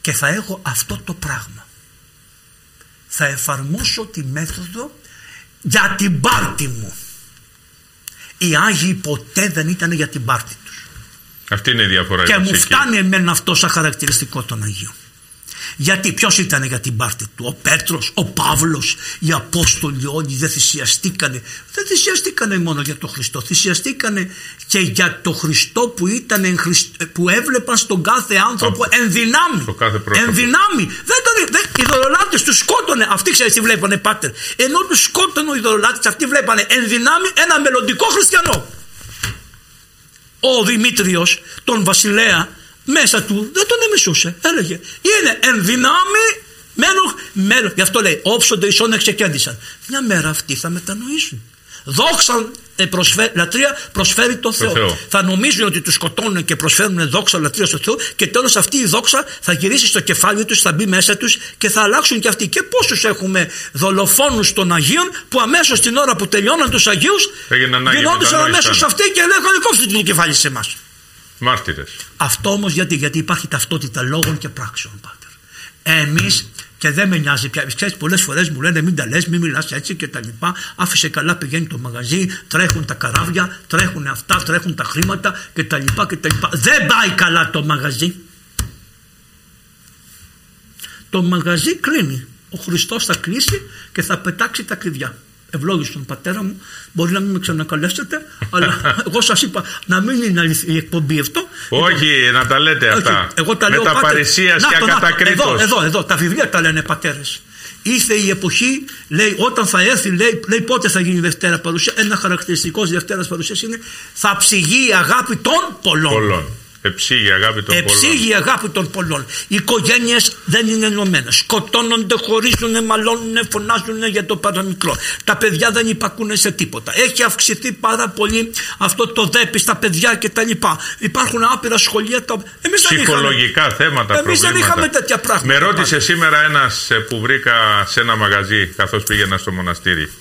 Και θα έχω αυτό το πράγμα. Θα εφαρμόσω τη μέθοδο για την πάρτη μου. Οι Άγιοι ποτέ δεν ήταν για την πάρτη τους. Αυτή είναι η διαφορά. Και η μου βασική. φτάνει εμένα αυτό σαν χαρακτηριστικό των Αγίων. Γιατί ποιος ήταν για την πάρτη του, ο Πέτρος, ο Παύλος, οι Απόστολοι όλοι δεν θυσιαστήκανε. Δεν θυσιαστήκανε μόνο για τον Χριστό, θυσιαστήκανε και για τον Χριστό που, ήταν εν Χριστ- που έβλεπαν στον κάθε άνθρωπο Στο- εν δυνάμει. στο κάθε πρόσωπο. Εν δυνάμει. Δεν ήταν, δεν, οι δωρολάτες τους σκότωνε, αυτοί ξέρεις τι βλέπανε πάτερ. Ενώ τους σκότωνε οι δωρολάτες, αυτοί βλέπανε εν δυνάμει ένα μελλοντικό χριστιανό ο Δημήτριος τον βασιλέα μέσα του δεν τον εμισούσε έλεγε είναι εν δυνάμει μένω, μένω. γι' αυτό λέει όψονται ισόν εξεκέντησαν μια μέρα αυτοί θα μετανοήσουν δόξα ε, προσφέ- λατρεία προσφέρει το Θεό. Θεό. Θα νομίζουν ότι τους σκοτώνουν και προσφέρουν δόξα λατρεία στο Θεό και τέλος αυτή η δόξα θα γυρίσει στο κεφάλι τους, θα μπει μέσα τους και θα αλλάξουν και αυτοί. Και πόσους έχουμε δολοφόνους των Αγίων που αμέσως την ώρα που τελειώναν τους Αγίους Έγιναν Άγιοι γινόντουσαν μετανόησαν. αμέσως αυτοί και λέγανε κόψτε το κεφάλι σε εμάς. Μάρτυρες. Αυτό όμως γιατί, γιατί υπάρχει ταυτότητα λόγων και πράξεων, Πάτερ. Εμείς και δεν με νοιάζει πια. Ξέρεις, πολλές φορές μου λένε μην τα λες, μην μιλάς έτσι και τα λοιπά. Άφησε καλά, πηγαίνει το μαγαζί, τρέχουν τα καράβια, τρέχουν αυτά, τρέχουν τα χρήματα και τα λοιπά και τα λοιπά. Δεν πάει καλά το μαγαζί. Το μαγαζί κλείνει. Ο Χριστός θα κλείσει και θα πετάξει τα κλειδιά. Ευλόγησε πατέρα μου, μπορεί να μην με ξανακαλέσετε, αλλά εγώ σας είπα να μην είναι αληθι- η εκπομπή αυτό. Όχι, να τα λέτε αυτά. Όχι, εγώ τα Με λέω τα πάτερ. παρησίας Να και το, να το. ακατακρίτως. Εδώ, εδώ, εδώ, τα βιβλία τα λένε πατέρες. Ήρθε η εποχή, λέει, όταν θα έρθει, λέει, λέει πότε θα γίνει η Δευτέρα παρουσία. Ένα χαρακτηριστικός τη Δευτέρας παρουσίας είναι θα ψυγεί η αγάπη των πολλών. Πολλών. Εψήγη αγάπη των πολλών. Εψύγει η αγάπη των πολλών. Οι οικογένειες δεν είναι ενωμένες. Σκοτώνονται, χωρίζουν, μαλώνουν, φωνάζουν για το παραμικρό. Τα παιδιά δεν υπακούν σε τίποτα. Έχει αυξηθεί πάρα πολύ αυτό το δέπη στα παιδιά κτλ. Υπάρχουν άπειρα σχολεία. Τα... Εμείς δεν είχαμε. Ψυχολογικά θέματα, Εμείς δεν προβλήματα. είχαμε τέτοια πράγματα. Με ρώτησε σήμερα ένας ε, που βρήκα σε ένα μαγαζί καθώς πήγαινα στο μοναστήρι.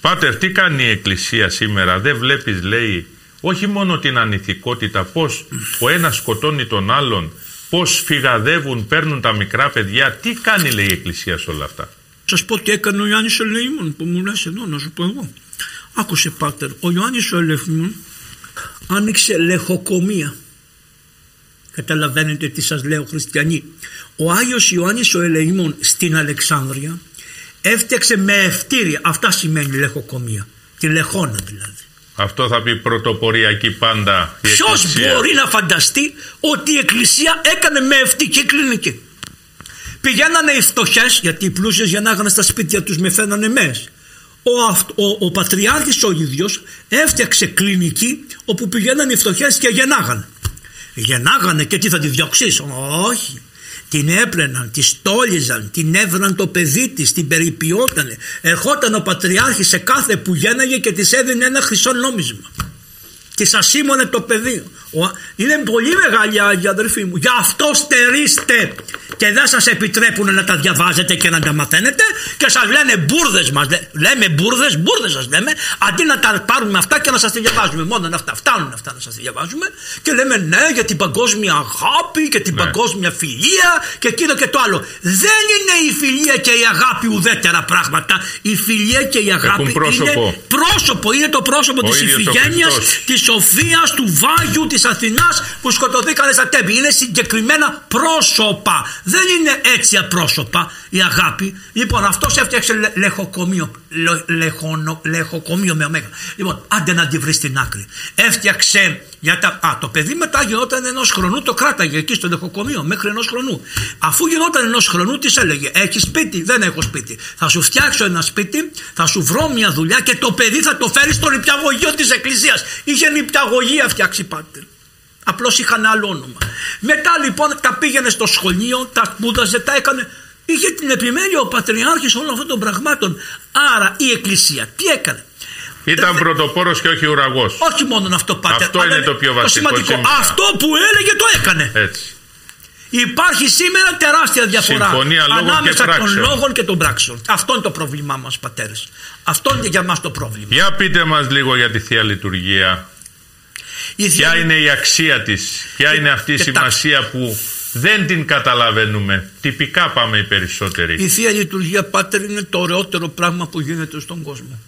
Πάτερ, τι κάνει η Εκκλησία σήμερα, δεν βλέπεις λέει όχι μόνο την ανηθικότητα, πώς ο ένας σκοτώνει τον άλλον, πώς φυγαδεύουν, παίρνουν τα μικρά παιδιά, τι κάνει λέει η Εκκλησία σε όλα αυτά; Σας πω τι έκανε ο Ιωάννης ο Ελεήμων που μου λες εδώ να σου πω εγώ. Άκουσε πάτερ, ο Ιωάννης ο Ελεήμων άνοιξε λεχοκομεία. Καταλαβαίνετε τι σας λέω χριστιανοί. Ο Άγιος Ιωάννης ο Ελεήμων στην Αλεξάνδρεια έφτιαξε με ευτήρια. Αυτά σημαίνει λεχοκομεία. Τη λεχόνα δηλαδή. Αυτό θα πει πρωτοποριακή πάντα η Ποιος Εκκλησία. μπορεί να φανταστεί ότι η Εκκλησία έκανε με ευτική κλινική. Πηγαίνανε οι φτωχές, γιατί οι πλούσιες γεννάγανε στα σπίτια τους με φαίνανε μες. Ο, αυτ- ο, ο Πατριάρχης ο ίδιος έφτιαξε κλινική όπου πηγαίνανε οι φτωχές και γεννάγανε. Γεννάγανε και τι θα τη διώξεις; Όχι. Την έπλαιναν, τη στόλιζαν, την έβραν το παιδί της, την περιποιότανε. Ερχόταν ο Πατριάρχης σε κάθε που γένναγε και της έδινε ένα χρυσό νόμισμα. Της ασήμωνε το παιδί. Ο- Είναι πολύ μεγάλη άγια αδερφοί μου. Γι' αυτό στερήστε και δεν σας επιτρέπουν να τα διαβάζετε και να τα μαθαίνετε και σας λένε μπουρδες μας, λέμε μπουρδες, μπουρδες σας λέμε, αντί να τα πάρουμε αυτά και να σας τα διαβάζουμε. Μόνο αυτά φτάνουν αυτά να σας διαβάζουμε και λέμε ναι για την παγκόσμια αγάπη και την ναι. παγκόσμια φιλία και εκείνο και το άλλο. Δεν είναι η φιλία και η αγάπη ουδέτερα πράγματα. Η φιλία και η αγάπη είναι πρόσωπο, είναι το πρόσωπο της ηθιγένειας, της σοφίας, του Βάγιου, της Αθηνάς που σκοτωθήκανε στα τέμπη. Είναι συγκεκριμένα πρόσωπα. Δεν είναι έτσι απρόσωπα η αγάπη. Λοιπόν, αυτός έφτιαξε λεχοκομείο. Λεχονο, λεχοκομείο με ωμέγα. Λοιπόν, άντε να τη βρεις στην άκρη. Έφτιαξε για τα. Α, το παιδί μετά γινόταν ενός χρονού, το κράταγε εκεί στο λεχοκομείο μέχρι ενός χρονού. Αφού γινόταν ενός χρονού, της έλεγε: Έχεις σπίτι, δεν έχω σπίτι. Θα σου φτιάξω ένα σπίτι, θα σου βρω μια δουλειά και το παιδί θα το φέρει στο νηπιαγωγείο της Εκκλησίας. Είχε νηπιαγωγία φτιάξει πάτερ. Απλώς είχαν άλλο όνομα. Μετά λοιπόν τα πήγαινε στο σχολείο, τα σπούδαζε, τα έκανε. Είχε την επιμέλεια ο Πατριάρχης όλων αυτών των πραγμάτων. Άρα η Εκκλησία τι έκανε; Ήταν ε, πρωτοπόρος και όχι ουραγός. Όχι μόνο αυτό πάτε. Αυτό είναι το πιο βασικό. Το Αυτό που έλεγε το έκανε. Έτσι. Υπάρχει σήμερα τεράστια διαφορά Συμφωνία ανάμεσα και των λόγων και των πράξεων. Αυτό είναι το πρόβλημά μας, πατέρες. Αυτό είναι για μας το πρόβλημα. Για πείτε μας λίγο για τη θεία λειτουργία. Η θεία... Ποια είναι η αξία της, ποια είναι αυτή η σημασία που δεν την καταλαβαίνουμε; Τυπικά πάμε οι περισσότεροι. Η θεία λειτουργία, πάτερ, είναι το ωραιότερο πράγμα που γίνεται στον κόσμο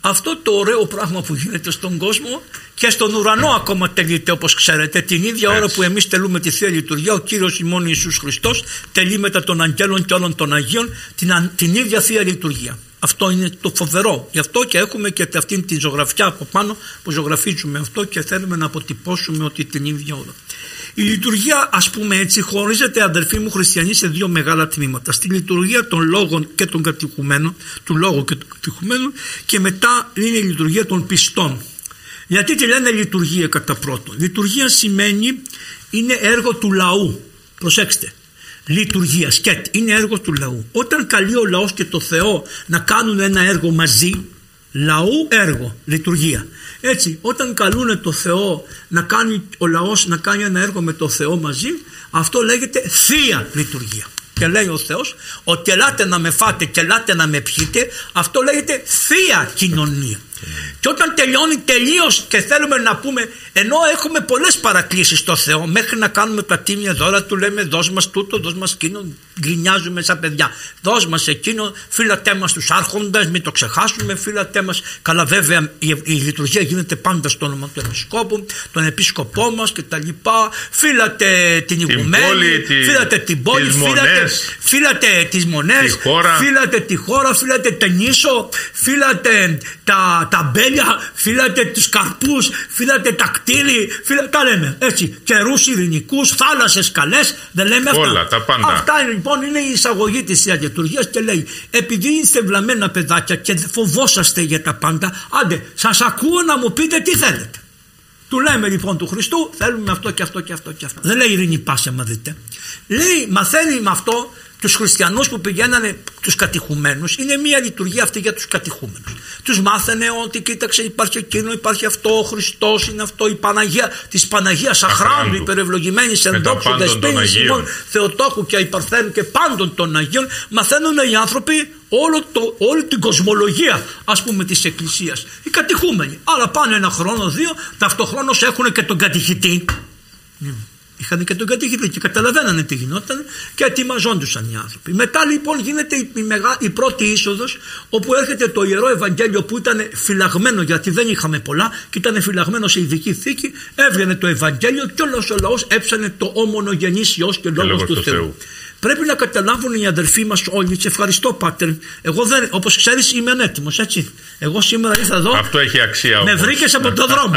αυτό το ωραίο πράγμα που γίνεται στον κόσμο και στον ουρανό ακόμα τελείται όπως ξέρετε την ίδια ώρα που εμείς τελούμε τη Θεία Λειτουργία ο Κύριος ημών Ιησούς Χριστός τελεί μετά των αγγέλων και όλων των Αγίων την, την ίδια Θεία Λειτουργία αυτό είναι το φοβερό γι' αυτό και έχουμε και αυτή τη ζωγραφιά από πάνω που ζωγραφίζουμε αυτό και θέλουμε να αποτυπώσουμε ότι την ίδια ώρα η λειτουργία ας πούμε έτσι χωρίζεται αδερφοί μου χριστιανοί σε δύο μεγάλα τμήματα. Στη λειτουργία των λόγων και των κατηχουμένων, του λόγου και των κατηχουμένων και μετά είναι η λειτουργία των πιστών. Γιατί τη λένε λειτουργία κατά πρώτον. Λειτουργία σημαίνει είναι έργο του λαού. Προσέξτε. Λειτουργίας, σκέτ, είναι έργο του λαού. Όταν καλεί ο λαός και το Θεό να κάνουν ένα έργο μαζί, λαού έργο, λειτουργία. Έτσι, όταν καλούν το Θεό να κάνει ο λαός να κάνει ένα έργο με το Θεό μαζί, αυτό λέγεται θεία λειτουργία. Και λέει ο Θεός ότι ελάτε να με φάτε και ελάτε να με πιείτε, αυτό λέγεται θεία κοινωνία. Και όταν τελειώνει τελείως και θέλουμε να πούμε, ενώ έχουμε πολλές παρακλήσεις στο Θεό, μέχρι να κάνουμε τα τίμια δώρα του, λέμε δώσ' μας τούτο, δώσ' μας εκείνο, γκρινιάζουμε σαν παιδιά. Δώσ' μας εκείνο, φύλατέ μας τους άρχοντε, μην το ξεχάσουμε, φύλατέ μας. Καλά, βέβαια η, η, λειτουργία γίνεται πάντα στο όνομα του Επισκόπου, τον Επίσκοπό μας κτλ. Φύλατε την ηγουμένη, φύλατε την πόλη, φύλατε τις μονές, φύλατε τη χώρα, φύλατε την νήσο, φύλατε τα, τα μπέλια, φύλατε τους καρπούς, φύλατε τα κτίρι, φύλατε, τα λέμε έτσι. Καιρούς ειρηνικούς, θάλασσες καλές, δεν λέμε αυτά. Όλα, τα πάντα. Αυτά λοιπόν είναι η εισαγωγή της Θεία Λειτουργίας και λέει, επειδή είστε βλαμμένα παιδάκια και φοβόσαστε για τα πάντα, άντε, σας ακούω να μου πείτε τι θέλετε. Του λέμε λοιπόν του Χριστού, θέλουμε αυτό και αυτό και αυτό και αυτό. Δεν λέει ειρήνη πάσα, μα δείτε. Λέει, μαθαίνει με αυτό τους χριστιανούς που πηγαίνανε τους κατηχουμένους είναι μια λειτουργία αυτή για τους κατηχούμενους. Τους μάθανε ότι κοίταξε υπάρχει εκείνο υπάρχει αυτό ο Χριστός είναι αυτό η Παναγία της Παναγίας Αχράντου υπερευλογημένης σε εντόξου δεσπίνη Σιμών Θεοτόκου και Υπαρθένου και πάντων των Αγίων μαθαίνουν οι άνθρωποι όλο το, όλη την κοσμολογία ας πούμε της Εκκλησίας. Οι κατηχούμενοι. Αλλά πάνε ένα χρόνο δύο ταυτοχρόνως έχουν και τον κατηχητή Είχαν και τον κατήχητο και καταλαβαίνανε τι γινόταν και ετοιμαζόντουσαν οι άνθρωποι. Μετά λοιπόν γίνεται η, μεγά, η πρώτη είσοδος όπου έρχεται το ιερό Ευαγγέλιο που ήταν φυλαγμένο γιατί δεν είχαμε πολλά και ήταν φυλαγμένος σε ειδική θήκη. Έβγαινε το Ευαγγέλιο και όλος ο λαός έψανε το όμονο γεννήσιο και λόγος του Θεού. Θεού. Πρέπει να καταλάβουν οι αδερφοί μας όλοι. Σε ευχαριστώ, Πάτερ. Εγώ δεν, όπως ξέρεις, είμαι ανέτοιμος, έτσι. Εγώ σήμερα ήρθα εδώ. Αυτό έχει αξία Με βρήκες από τον δρόμο.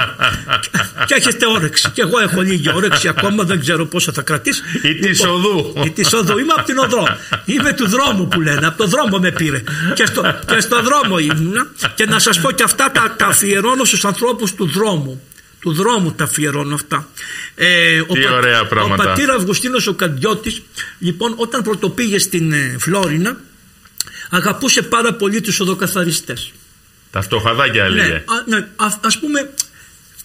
και έχετε όρεξη. Και εγώ έχω λίγη όρεξη ακόμα, δεν ξέρω πόσο θα κρατήσει. Ή της λοιπόν, οδού. Ή της οδού. Είμαι από την οδό. Είμαι του δρόμου που λένε. Από τον δρόμο με πήρε. Και στο, και στο δρόμο ήμουνα. Και να σας πω και αυτά τα, τα αφιερώνω στους ανθρώπους του δρόμου του δρόμου τα αφιερώνω αυτά. Ε, ο, Τι ωραία πράγματα. Ο πατήρ Αυγουστίνος ο Καντιώτης λοιπόν όταν πρωτοπήγε στην ε, Φλόρινα αγαπούσε πάρα πολύ τους οδοκαθαριστές. Τα φτωχαδάκια έλεγε. Ναι, α, ναι, ας πούμε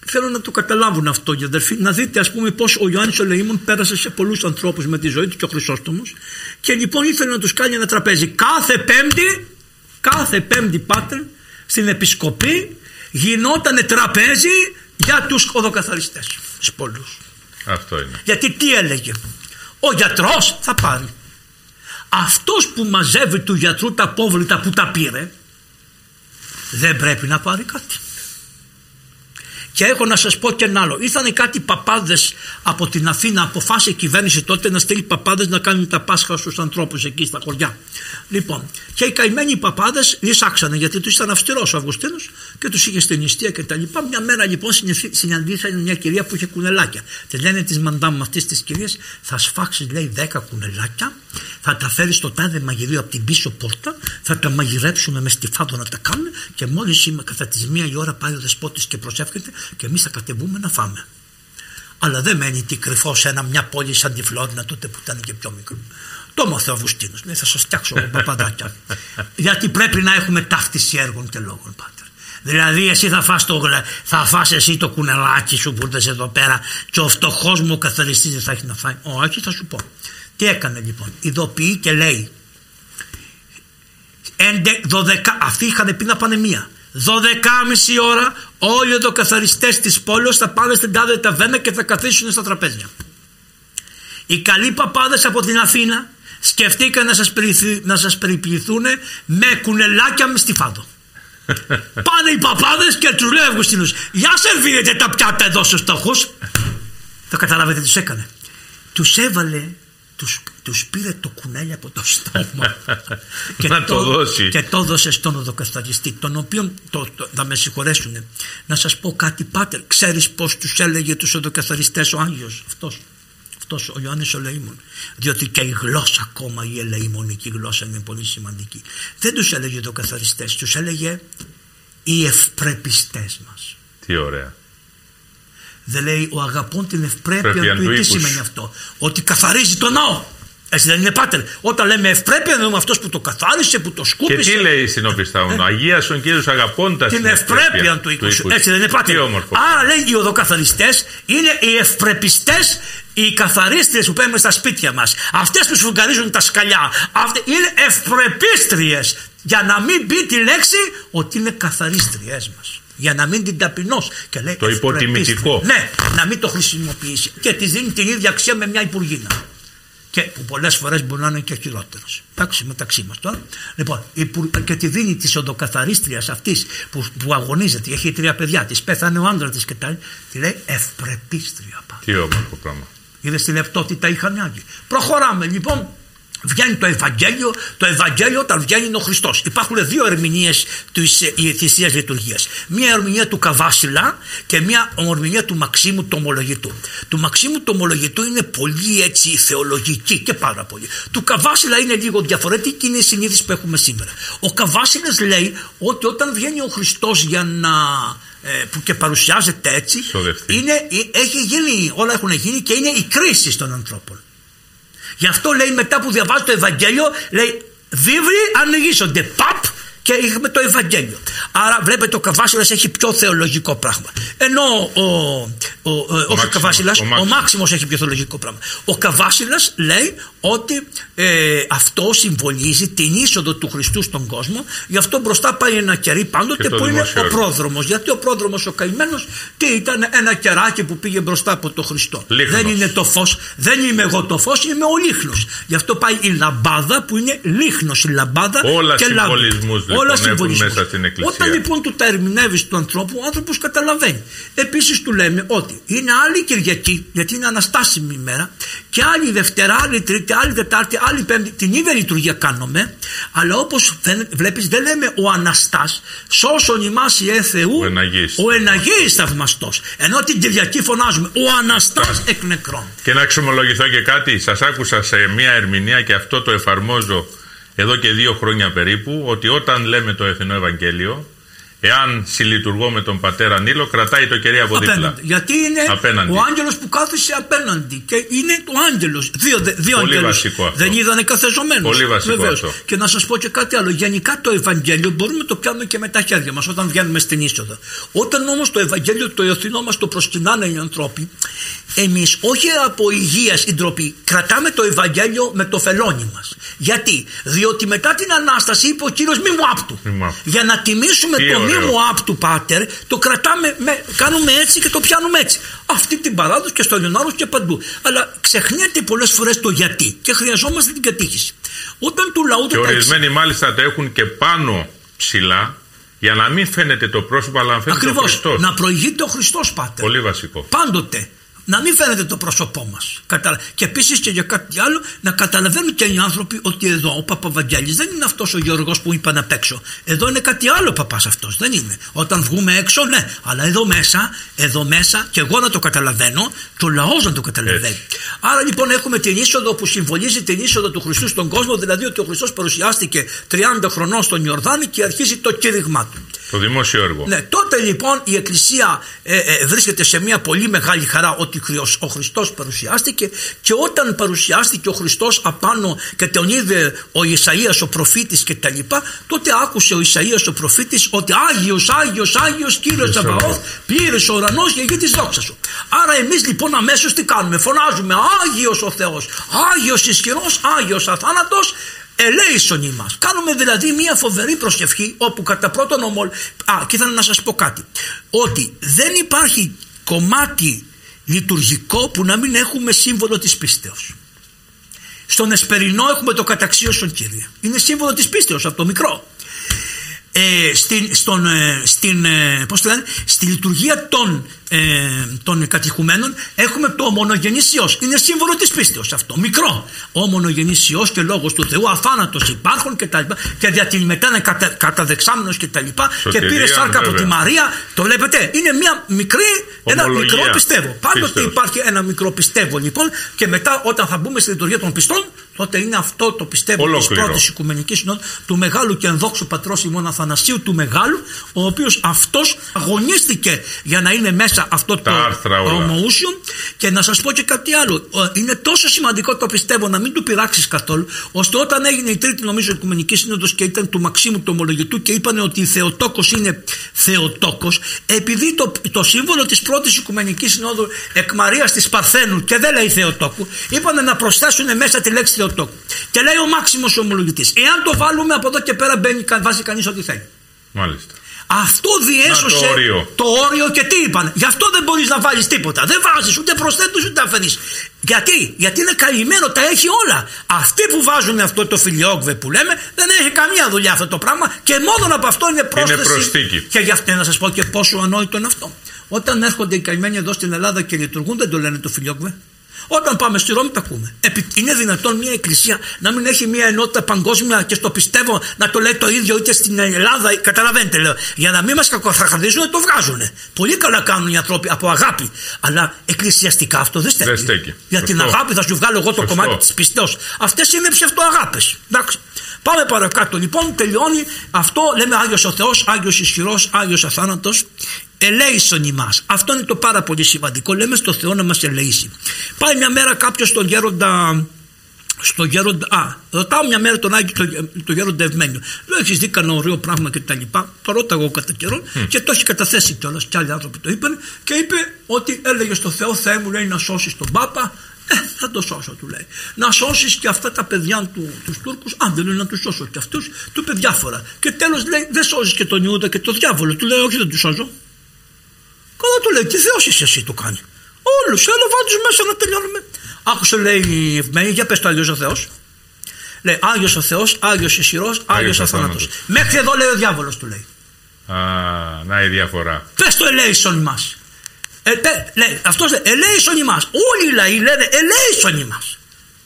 Θέλω να το καταλάβουν αυτό οι αδερφοί. Να δείτε, ας πούμε, πώς ο Ιωάννης ο Λεήμων πέρασε σε πολλούς ανθρώπους με τη ζωή του και ο Χρυσόστομος. Και λοιπόν ήθελε να τους κάνει ένα τραπέζι. Κάθε Πέμπτη, κάθε Πέμπτη πάτερ, στην Επισκοπή γινόταν τραπέζι για τους οδοκαθαριστές. Στου πολλού. Αυτό είναι. Γιατί τι έλεγε; Ο γιατρός θα πάρει. Αυτός που μαζεύει του γιατρού τα απόβλητα που τα πήρε δεν πρέπει να πάρει κάτι. Και έχω να σας πω και ένα άλλο. Ήρθαν κάτι παπάδες από την Αθήνα, αποφάσισε η κυβέρνηση τότε να στείλει παπάδες να κάνουν τα Πάσχα στους ανθρώπους εκεί στα χωριά. Λοιπόν, και οι καημένοι παπάδες λυσάξανε γιατί τους ήταν αυστηρός ο Αυγουστίνος και τους είχε στην νηστεία και τα λοιπά. Μια μέρα λοιπόν συναντήσανε μια κυρία που είχε κουνελάκια. Τη λένε της μαντάμ αυτής της κυρίας, θα σφάξεις λέει 10 κουνελάκια, θα τα φέρει στο τάδε μαγειρίο από την πίσω πόρτα, θα τα μαγειρέψουμε μες στιφάδο να τα κάνουμε και μόλις κατά τις μία η ώρα πάει ο δεσπότης και προσεύχεται και εμείς θα κατεβούμε να φάμε. Αλλά δεν μένει τι κρυφό σε ένα, μια πόλη σαν τη Φλόρινα τότε που ήταν και πιο μικρό. Το μάθε ο Αυγουστίνος. Λέει θα σας φτιάξω εγώ παπαδάκια. Γιατί πρέπει να έχουμε ταύτιση έργων και λόγων πάτερ. Δηλαδή εσύ θα φας, το, θα φας εσύ το κουνελάκι σου που είσαι εδώ πέρα και ο φτωχός μου ο καθαριστής δεν θα έχει να φάει. Όχι θα σου πω. Τι έκανε λοιπόν. Ειδοποιεί και λέει 12, αυτοί είχαν πει να πάνε μία. 12.30 ώρα όλοι οι καθαριστές της πόλης θα πάνε στην τάδε ταβέρνα και θα καθίσουν στα τραπέζια. Οι καλοί παπάδες από την Αθήνα σκεφτήκαν να σας, να σας περιποιηθούν με κουνελάκια μες στιφάδο. Πάνε οι παπάδες και τους λέει Αυγουστίνος για σερβίρετε τα πιάτα εδώ στους στόχους. Θα καταλάβετε τι τους έκανε. Τους έβαλε τους, τους πήρε το κουνέλι από το στόμα. Και, να το, δώσει. και το έδωσε στον οδοκαθαριστή τον οποίο το, το, θα με συγχωρέσουν. Να σας πω κάτι πάτερ ξέρεις πως τους έλεγε τους οδοκαθαριστές ο Άγιος αυτός, αυτός ο Ιωάννης ο Λεήμων; Διότι και η γλώσσα ακόμα η ελεημονική γλώσσα είναι πολύ σημαντική. Δεν τους έλεγε οδοκαθαριστές τους έλεγε οι ευπρεπιστές μας. Τι ωραία δεν λέει ο αγαπών την ευπρέπεια του, τι σημαίνει αυτό. Ότι καθαρίζει το ναό. Έτσι δεν είναι πάτερ. Όταν λέμε ευπρέπεια, εννοούμε αυτός που το καθάρισε, που το σκούπισε. Και τι λέει συνοπιστά Αγία στον κύριος αγαπώντα την ευπρέπεια του οίκου. Έτσι δεν είναι πάτερ. Άρα λέει οι οδοκαθαριστές είναι οι ευπρεπιστές, οι καθαρίστριες που παίρνουμε στα σπίτια μας. Αυτές που σφουγγαρίζουν τα σκαλιά. Αυτές είναι ευπρεπίστριες. Για να μην μπει τη λέξη ότι είναι καθαρίστριές μας για να μην την ταπεινώσει. Και λέει, το υποτιμητικό. Ναι, να μην το χρησιμοποιήσει. Και της δίνει την ίδια αξία με μια υπουργίνα. Και που πολλές φορές μπορεί να είναι και χειρότερος. Εντάξει, μεταξύ μας τώρα. Λοιπόν, και τη δίνει της οδοκαθαρίστριας αυτής που, που αγωνίζεται, έχει τρία παιδιά της, πέθανε ο άντρας της και τα Τη λέει ευπρεπίστρια. Τι όμορφο πράγμα. Είδες τη λεπτότητα είχαν οι Άγιοι. Προχωράμε λοιπόν Βγαίνει το Ευαγγέλιο, το Ευαγγέλιο όταν βγαίνει είναι ο Χριστός. Υπάρχουν δύο ερμηνείες της ε, θυσία λειτουργίας. Μία ερμηνεία του Καβάσιλα και μία ερμηνεία του Μαξίμου του Ομολογητού. Του Μαξίμου του Ομολογητού είναι πολύ έτσι θεολογική και πάρα πολύ. Του Καβάσιλα είναι λίγο διαφορετική και είναι η συνείδηση που έχουμε σήμερα. Ο Καβάσιλας λέει ότι όταν βγαίνει ο Χριστός για να ε, που και παρουσιάζεται έτσι είναι, ε, έχει γίνει, όλα έχουν γίνει και είναι η κρίση των ανθρώπων Γι' αυτό λέει μετά που διαβάζει το Ευαγγέλιο, λέει βίβλοι ανοιγήσονται. Παπ και είχαμε το Ευαγγέλιο. Άρα βλέπετε ο Καβάσιλας έχει πιο θεολογικό πράγμα. Ενώ ο, ο, ο, ο, ο Καβάσιλας, ο, Μάξιμος έχει πιο θεολογικό πράγμα. Ο Καβάσιλας λέει ότι ε, αυτό συμβολίζει την είσοδο του Χριστού στον κόσμο. Γι' αυτό μπροστά πάει ένα κερί πάντοτε που είναι ο πρόδρομος. Γιατί ο πρόδρομος ο καημένος τι ήταν ένα κεράκι που πήγε μπροστά από τον Χριστό. Λίχνος. Δεν είναι το φως, δεν είμαι εγώ το φως, είμαι ο λίχνος. Γι' αυτό πάει η λαμπάδα που είναι λίχνος. Η λαμπάδα Όλα και συμβολισμούς όλα μέσα στην εκκλησία. Όταν λοιπόν του τα ερμηνεύει του ανθρώπου, ο άνθρωπος καταλαβαίνει. Επίσης του λέμε ότι είναι άλλη Κυριακή, γιατί είναι αναστάσιμη ημέρα, και άλλη Δευτέρα, άλλη Τρίτη, άλλη Τετάρτη, άλλη Πέμπτη. Την ίδια λειτουργία κάνουμε, αλλά όπως βλέπεις, δεν λέμε ο Αναστάς, σώσον ημάς η Θεού, ο Εναγή θαυμαστός. Ενώ την Κυριακή φωνάζουμε ο Αναστάς εκ νεκρών. Και να ξομολογηθώ και κάτι, σας άκουσα σε μια ερμηνεία και αυτό το εφαρμόζω εδώ και δύο χρόνια περίπου ότι όταν λέμε το Εθνό Ευαγγέλιο Εάν συλλειτουργώ με τον πατέρα Νίλο, κρατάει το κερί από δίπλα. Απέναντι. Γιατί είναι Απέναντι. ο άγγελος που κάθισε απέναντι. Και είναι ο άγγελος. Δύο, δε- δύο Πολύ αγγέλους. βασικό αυτό. Δεν είδανε καθεζωμένους. Πολύ βασικό αυτό. Και να σας πω και κάτι άλλο. Γενικά το Ευαγγέλιο μπορούμε να το πιάνουμε και με τα χέρια μας όταν βγαίνουμε στην είσοδο. Όταν όμως το Ευαγγέλιο το ευθυνό μας το προσκυνάνε οι ανθρώποι, εμείς όχι από υγείας ή ντροπή, κρατάμε το Ευαγγέλιο με το φελόνι μας. Γιατί; Διότι μετά την ανάσταση είπε ο κύριος μη μου άπτου. Μη μου άπτου. Για να τιμήσουμε Τι το μη ωραίο. μου άπτου πάτερ, το κρατάμε, με, κάνουμε έτσι και το πιάνουμε έτσι. Αυτή την παράδοση και στο Λιονάρος και παντού. Αλλά ξεχνιέται πολλές φορές το γιατί και χρειαζόμαστε την κατήχηση. Όταν του λαού Και το ορισμένοι μάλιστα τα έχουν και πάνω ψηλά για να μην φαίνεται το πρόσωπο, αλλά να φαίνεται ο Ακριβώς. Χριστός. Να προηγείται ο Χριστός πάτερ. Πολύ βασικό. Πάντοτε. Να μην φαίνεται το πρόσωπό μας. Και επίσης και για κάτι άλλο, να καταλαβαίνουν και οι άνθρωποι ότι εδώ ο Παπαβαγγέλης δεν είναι αυτός ο Γιώργος που είπαν απ' έξω. Εδώ είναι κάτι άλλο παπάς αυτός. Δεν είναι. Όταν βγούμε έξω, ναι. Αλλά εδώ μέσα, εδώ μέσα, και εγώ να το καταλαβαίνω, και ο λαός να το καταλαβαίνει. Άρα λοιπόν έχουμε την είσοδο που συμβολίζει την είσοδο του Χριστού στον κόσμο, δηλαδή ότι ο Χριστός παρουσιάστηκε 30 χρονών στον Ιορδάνη και αρχίζει το κήρυγμά του. Το δημόσιο έργο. Ναι, τότε λοιπόν η Εκκλησία ε, ε, βρίσκεται σε μια πολύ μεγάλη χαρά ότι Χριστός- ο Χριστός παρουσιάστηκε και όταν παρουσιάστηκε ο Χριστός απάνω και τον είδε ο Ισαΐας ο προφήτης και τα λοιπά τότε άκουσε ο Ισαΐας ο προφήτης ότι Άγιος, Άγιος, Άγιος Κύριος Σαββαώθ. Σαβαώθ πλήρες ο ουρανός και η γη της δόξας σου. Άρα εμείς λοιπόν αμέσως τι κάνουμε, φωνάζουμε Άγιος ο Θεός, Άγιος ισχυρός, Άγιος αθάνατος ελέησον ημάς. Κάνουμε δηλαδή μια φοβερή προσευχή όπου κατά πρώτον ομολ... Α, και ήθελα να σας πω κάτι. Ότι δεν υπάρχει κομμάτι λειτουργικό που να μην έχουμε σύμβολο της πίστεως. Στον Εσπερινό έχουμε το καταξίωσον Κύριε. Είναι σύμβολο της πίστεως αυτό μικρό. Ε, στην, στον, ε, στην, ε, πώς το λένε, στη λειτουργία των, ε, των κατηχουμένων έχουμε το ομονογενής Υιός. Είναι σύμβολο της πίστεως αυτό, μικρό. Ο ομονογενής Υιός και λόγος του Θεού αφάνατος υπάρχουν και τα λοιπά και δια την μετά είναι κατα, καταδεξάμενος και τα λοιπά και Σωτηρία, πήρε σάρκα από βέβαια. τη Μαρία. Το βλέπετε, είναι μια μικρή, ένα Ομολογία. μικρό πιστεύω. Πάντοτε Πίστεως. υπάρχει ένα μικρό πιστεύω λοιπόν και μετά όταν θα μπούμε στη λειτουργία των πιστών τότε είναι αυτό το πιστεύω της Ολόκληρο. πρώτης Οικουμενικής Συνόδου του μεγάλου και ενδόξου πατρός ημών Αθανασίου του Μεγάλου, ο οποίος αυτός αγωνίστηκε για να είναι μέσα αυτό Τα το άρθρα όλα. ομοούσιο και να σας πω και κάτι άλλο. Ο- Είναι τόσο σημαντικό το πιστεύω να μην του πειράξεις καθόλου, ώστε όταν έγινε η τρίτη νομίζω Οικουμενική Σύνοδος και ήταν του Μαξίμου του Ομολογητού και είπαν ότι η Θεοτόκος είναι Θεοτόκος, επειδή το, το σύμβολο της πρώτης Οικουμενικής Συνόδου εκ Μαρίας της Παρθένου και δεν λέει Θεοτόκου, είπαν να προσθέσουν μέσα τη λέξη Θεοτόκου. Και λέει ο Μάξιμος ο Ομολογητής, εάν το βάλουμε από εδώ και πέρα μπαίνει, κα- βάζει κανείς ό,τι θέλει. Μάλιστα. Αυτό διέσωσε Να, το όριο. το όριο και τι είπαν. Γι' αυτό δεν μπορείς να βάλεις τίποτα. Δεν βάζεις ούτε προσθέτει ούτε αφαιρεί. Γιατί; Γιατί είναι καλυμμένο, τα έχει όλα. Αυτοί που βάζουν αυτό το φιλιόγκβε που λέμε δεν έχει καμία δουλειά αυτό το πράγμα και μόνο από αυτό είναι πρόσθεση. προσθήκη. Και γι' αυτό να σας πω και πόσο ανόητο είναι αυτό. Όταν έρχονται οι καημένοι εδώ στην Ελλάδα και λειτουργούν, δεν το λένε το φιλιόγκβε. Όταν πάμε στη Ρώμη τα ακούμε. Επι- Είναι δυνατόν μια εκκλησία να μην έχει μια ενότητα παγκόσμια και στο πιστεύω να το λέει το ίδιο είτε στην Ελλάδα. Καταλαβαίνετε, λέω. Για να μην μας κακοφραχαδίζουν, το βγάζουν. Πολύ καλά κάνουν οι άνθρωποι από αγάπη. Αλλά εκκλησιαστικά αυτό δεν στέκει. Δεν στέκει. Για την Σωστό. αγάπη θα σου βγάλω εγώ το Σωστό. κομμάτι της πιστέω. Αυτές είναι ψευτοαγάπες. Εντάξει. Πάμε παρακάτω. Λοιπόν, τελειώνει αυτό. Λέμε Άγιος ο Θεός, Άγιος ισχυρός, Άγιος αθάνατος. Ελέησον ημάς. Αυτό είναι το πάρα πολύ σημαντικό. Λέμε στο Θεό να μας ελεήσει. Πάει μια μέρα κάποιος στον γέροντα. Στο γέροντα. Α, ρωτάω μια μέρα τον Άγιο, τον, τον γέροντα Ευμένιο. Λέω: Έχεις δει κανένα ωραίο πράγμα και τα λοιπά; Το ρώταγα εγώ κατά καιρό και το έχει καταθέσει κιόλας. Κι άλλοι άνθρωποι το είπαν και είπε ότι έλεγε στο Θεό: Θεέ μου λέει να σώσεις τον Πάπα. Ε, θα το σώσω, του λέει. Να σώσεις και αυτά τα παιδιά του, τους Τούρκους. Αν δεν λέει να τους σώσω και αυτούς, του είπε διάφορα. Και τέλος λέει: Δεν σώζεις και τον Ιούδα και τον διάβολο. Του λέει: Όχι, δεν τους σώζω. Καλά του λέει, τι Θεός είσαι εσύ του κάνει. Όλους, έλα βάλ μέσα να τελειώνουμε. Άκουσε λέει η Ευμένη, για πες το Άγιος ο Θεός. Λέει Άγιος ο Θεός, Άγιος ισχυρός, Άγιος αθάνατος. αθάνατος. Μέχρι εδώ λέει ο διάβολος του λέει. Α, να η διαφορά. Πες το ελέησον ημάς. Ε, πέ, λέει, αυτός λέει ελέησον ημάς. Όλοι οι λαοί λένε ελέησον ημάς.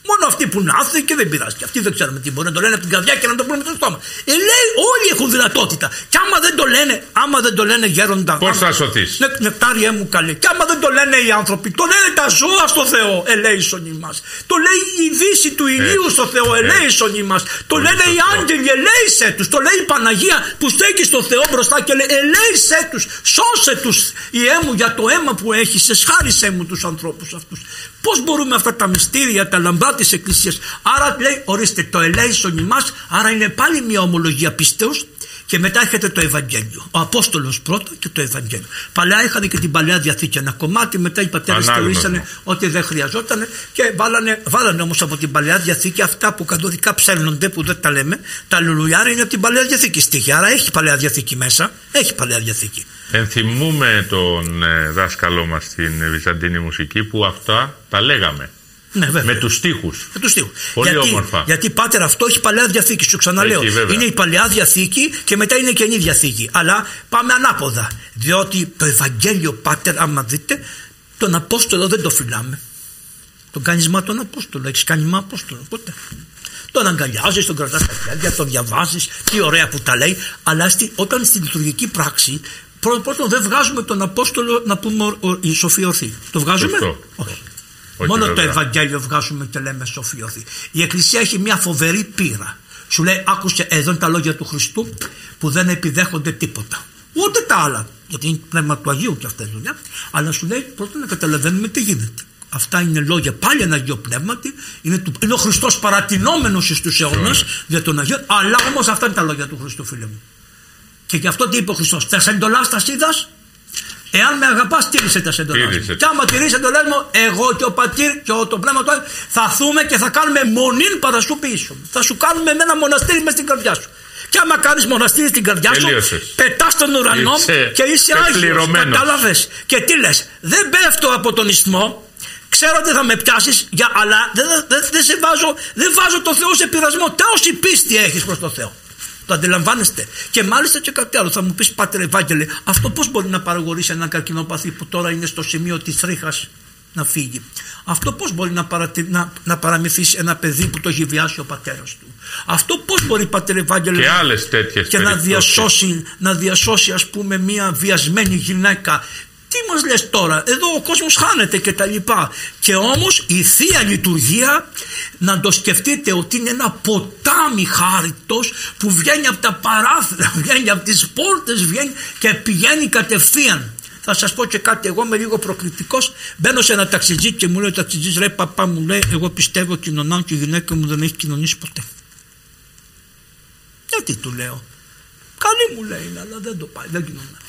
Μόνο αυτοί που είναι άθεοι και δεν πειράζει. Και αυτοί δεν ξέρουμε τι μπορεί να το λένε από την καρδιά και να το πούνε με το στόμα. Ε, λέει, όλοι έχουν δυνατότητα. Και άμα δεν το λένε, άμα δεν το λένε γέροντα. Πώς θα σωθείς; Ναι, νεκτάριέ μου καλή. Και άμα δεν το λένε οι άνθρωποι, το λένε τα ζώα στο Θεό, ελέησον μα. Το λέει η δύση του ηλίου στο Θεό, ελέησον μα. Το λένε οι άγγελοι, ελέησε τους. Το λέει η Παναγία που στέκει στο Θεό μπροστά και λέει, ελέησε τους, σώσε τους. Η έμου για το αίμα που έχεις, σχάρισε μου τους ανθρώπους αυτούς. Πώς μπορούμε αυτά τα μυστήρια, τα λαμπρά της Εκκλησίας; Άρα λέει, ορίστε, το ελέησον ημάς, άρα είναι πάλι μια ομολογία πίστεως και μετά έχετε το Ευαγγέλιο. Ο Απόστολος πρώτα και το Ευαγγέλιο. Παλιά είχαν και την παλιά διαθήκη ένα κομμάτι, μετά οι πατέρες θεωρήσανε ότι δεν χρειαζόταν και βάλανε, βάλανε όμως από την παλιά διαθήκη αυτά που κανονικά ψέλνονται, που δεν τα λέμε. Τα λουλουιάρα είναι από την παλιά διαθήκη στοιχεία. Άρα έχει παλιά διαθήκη μέσα. Έχει παλιά διαθήκη. Ενθυμούμε τον ε, δάσκαλό μας στην Βυζαντινή μουσική που αυτά τα λέγαμε. Ναι, με τους στίχους. Με τους τείχου. Πολύ γιατί, όμορφα. Γιατί πάτερ αυτό έχει παλαιά διαθήκη. Σου ξαναλέω. Έχει, είναι η παλαιά διαθήκη και μετά είναι η καινή διαθήκη. Αλλά πάμε ανάποδα. Διότι το Ευαγγέλιο πάτερ, άμα δείτε, τον Απόστολο δεν το φυλάμε. Τον κάνεις μα τον Απόστολο. Έχεις κάνει μα Απόστολο. Ποτέ. Τον αγκαλιάζεις, τον κρατάς στα χέρια, τον διαβάζεις. Τι ωραία που τα λέει. Αλλά στη, όταν στη λειτουργική πράξη πρώτον δεν βγάζουμε τον Απόστολο να πούμε η σοφή ορθή. Το βγάζουμε; Όχι. Μόνο το Ευαγγέλιο βγάζουμε και λέμε σοφιώθη. Η Εκκλησία έχει μια φοβερή πείρα. Σου λέει, άκουσε εδώ είναι τα λόγια του Χριστού που δεν επιδέχονται τίποτα. Ούτε τα άλλα. Γιατί είναι πνεύμα του Αγίου και αυτά δουλειά. Αλλά σου λέει πρώτα να καταλαβαίνουμε τι γίνεται. Αυτά είναι λόγια πάλι ένα Αγίο Πνεύματι. Είναι, του, είναι ο Χριστός παρατηνόμενος στου αιώνες για τον Αγίο. Αλλά όμως αυτά είναι τα λόγια του Χριστού, φίλε μου. Και γι' αυτό τι είπε ο Χριστός. Θε εντολά τα είδα, Εάν με αγαπάς, τήρησε τα εντολά μου. Και άμα τηρήσει εντολέ μου, εγώ και ο πατήρ και το πνεύμα του θα θούμε και θα κάνουμε μονήν παρασούπησου. Θα σου κάνουμε με ένα μοναστήρι μες στην καρδιά σου. Και άμα κάνεις μοναστήρι στην καρδιά σου, πετάς στον ουρανό και είσαι άγιος. Κατάλαβε. Και τι λες, δεν πέφτω από τον ισθμό, ξέρω ότι θα με πιάσεις, αλλά δεν, δεν, δεν, σε βάζω, δεν βάζω το Θεό σε πειρασμό. Τόση πίστη έχεις προς το Θεό. Το αντιλαμβάνεστε. Και μάλιστα και κάτι άλλο. Θα μου πεις, Πάτερ Ευάγγελε, αυτό πώς μπορεί να παραγωγήσει έναν καρκινοπαθή που τώρα είναι στο σημείο της τρίχα να φύγει; Αυτό πώς μπορεί να, παρατη... να, να παραμυθίσει ένα παιδί που το έχει βιάσει ο πατέρας του; Αυτό πώς μπορεί, Πάτερ Ευάγγελε, και, άλλες τέτοιες και να διασώσει, να διασώσει, ας πούμε, μια βιασμένη γυναίκα τι μας λες τώρα, εδώ ο κόσμος χάνεται και τα λοιπά. Και όμως η Θεία Λειτουργία να το σκεφτείτε ότι είναι ένα ποτάμι χάριτος που βγαίνει από τα παράθυρα, βγαίνει από τις πόρτες, βγαίνει και πηγαίνει κατευθείαν. Θα σας πω και κάτι, εγώ είμαι λίγο προκλητικός, μπαίνω σε ένα ταξιτζί και μου λέει ο ταξιτζής ρε παπά μου λέει εγώ πιστεύω κοινωνάω και η γυναίκα μου δεν έχει κοινωνήσει ποτέ. Γιατί του λέω. Καλή μου λέει αλλά δεν το πάει, δεν κοινωνάει.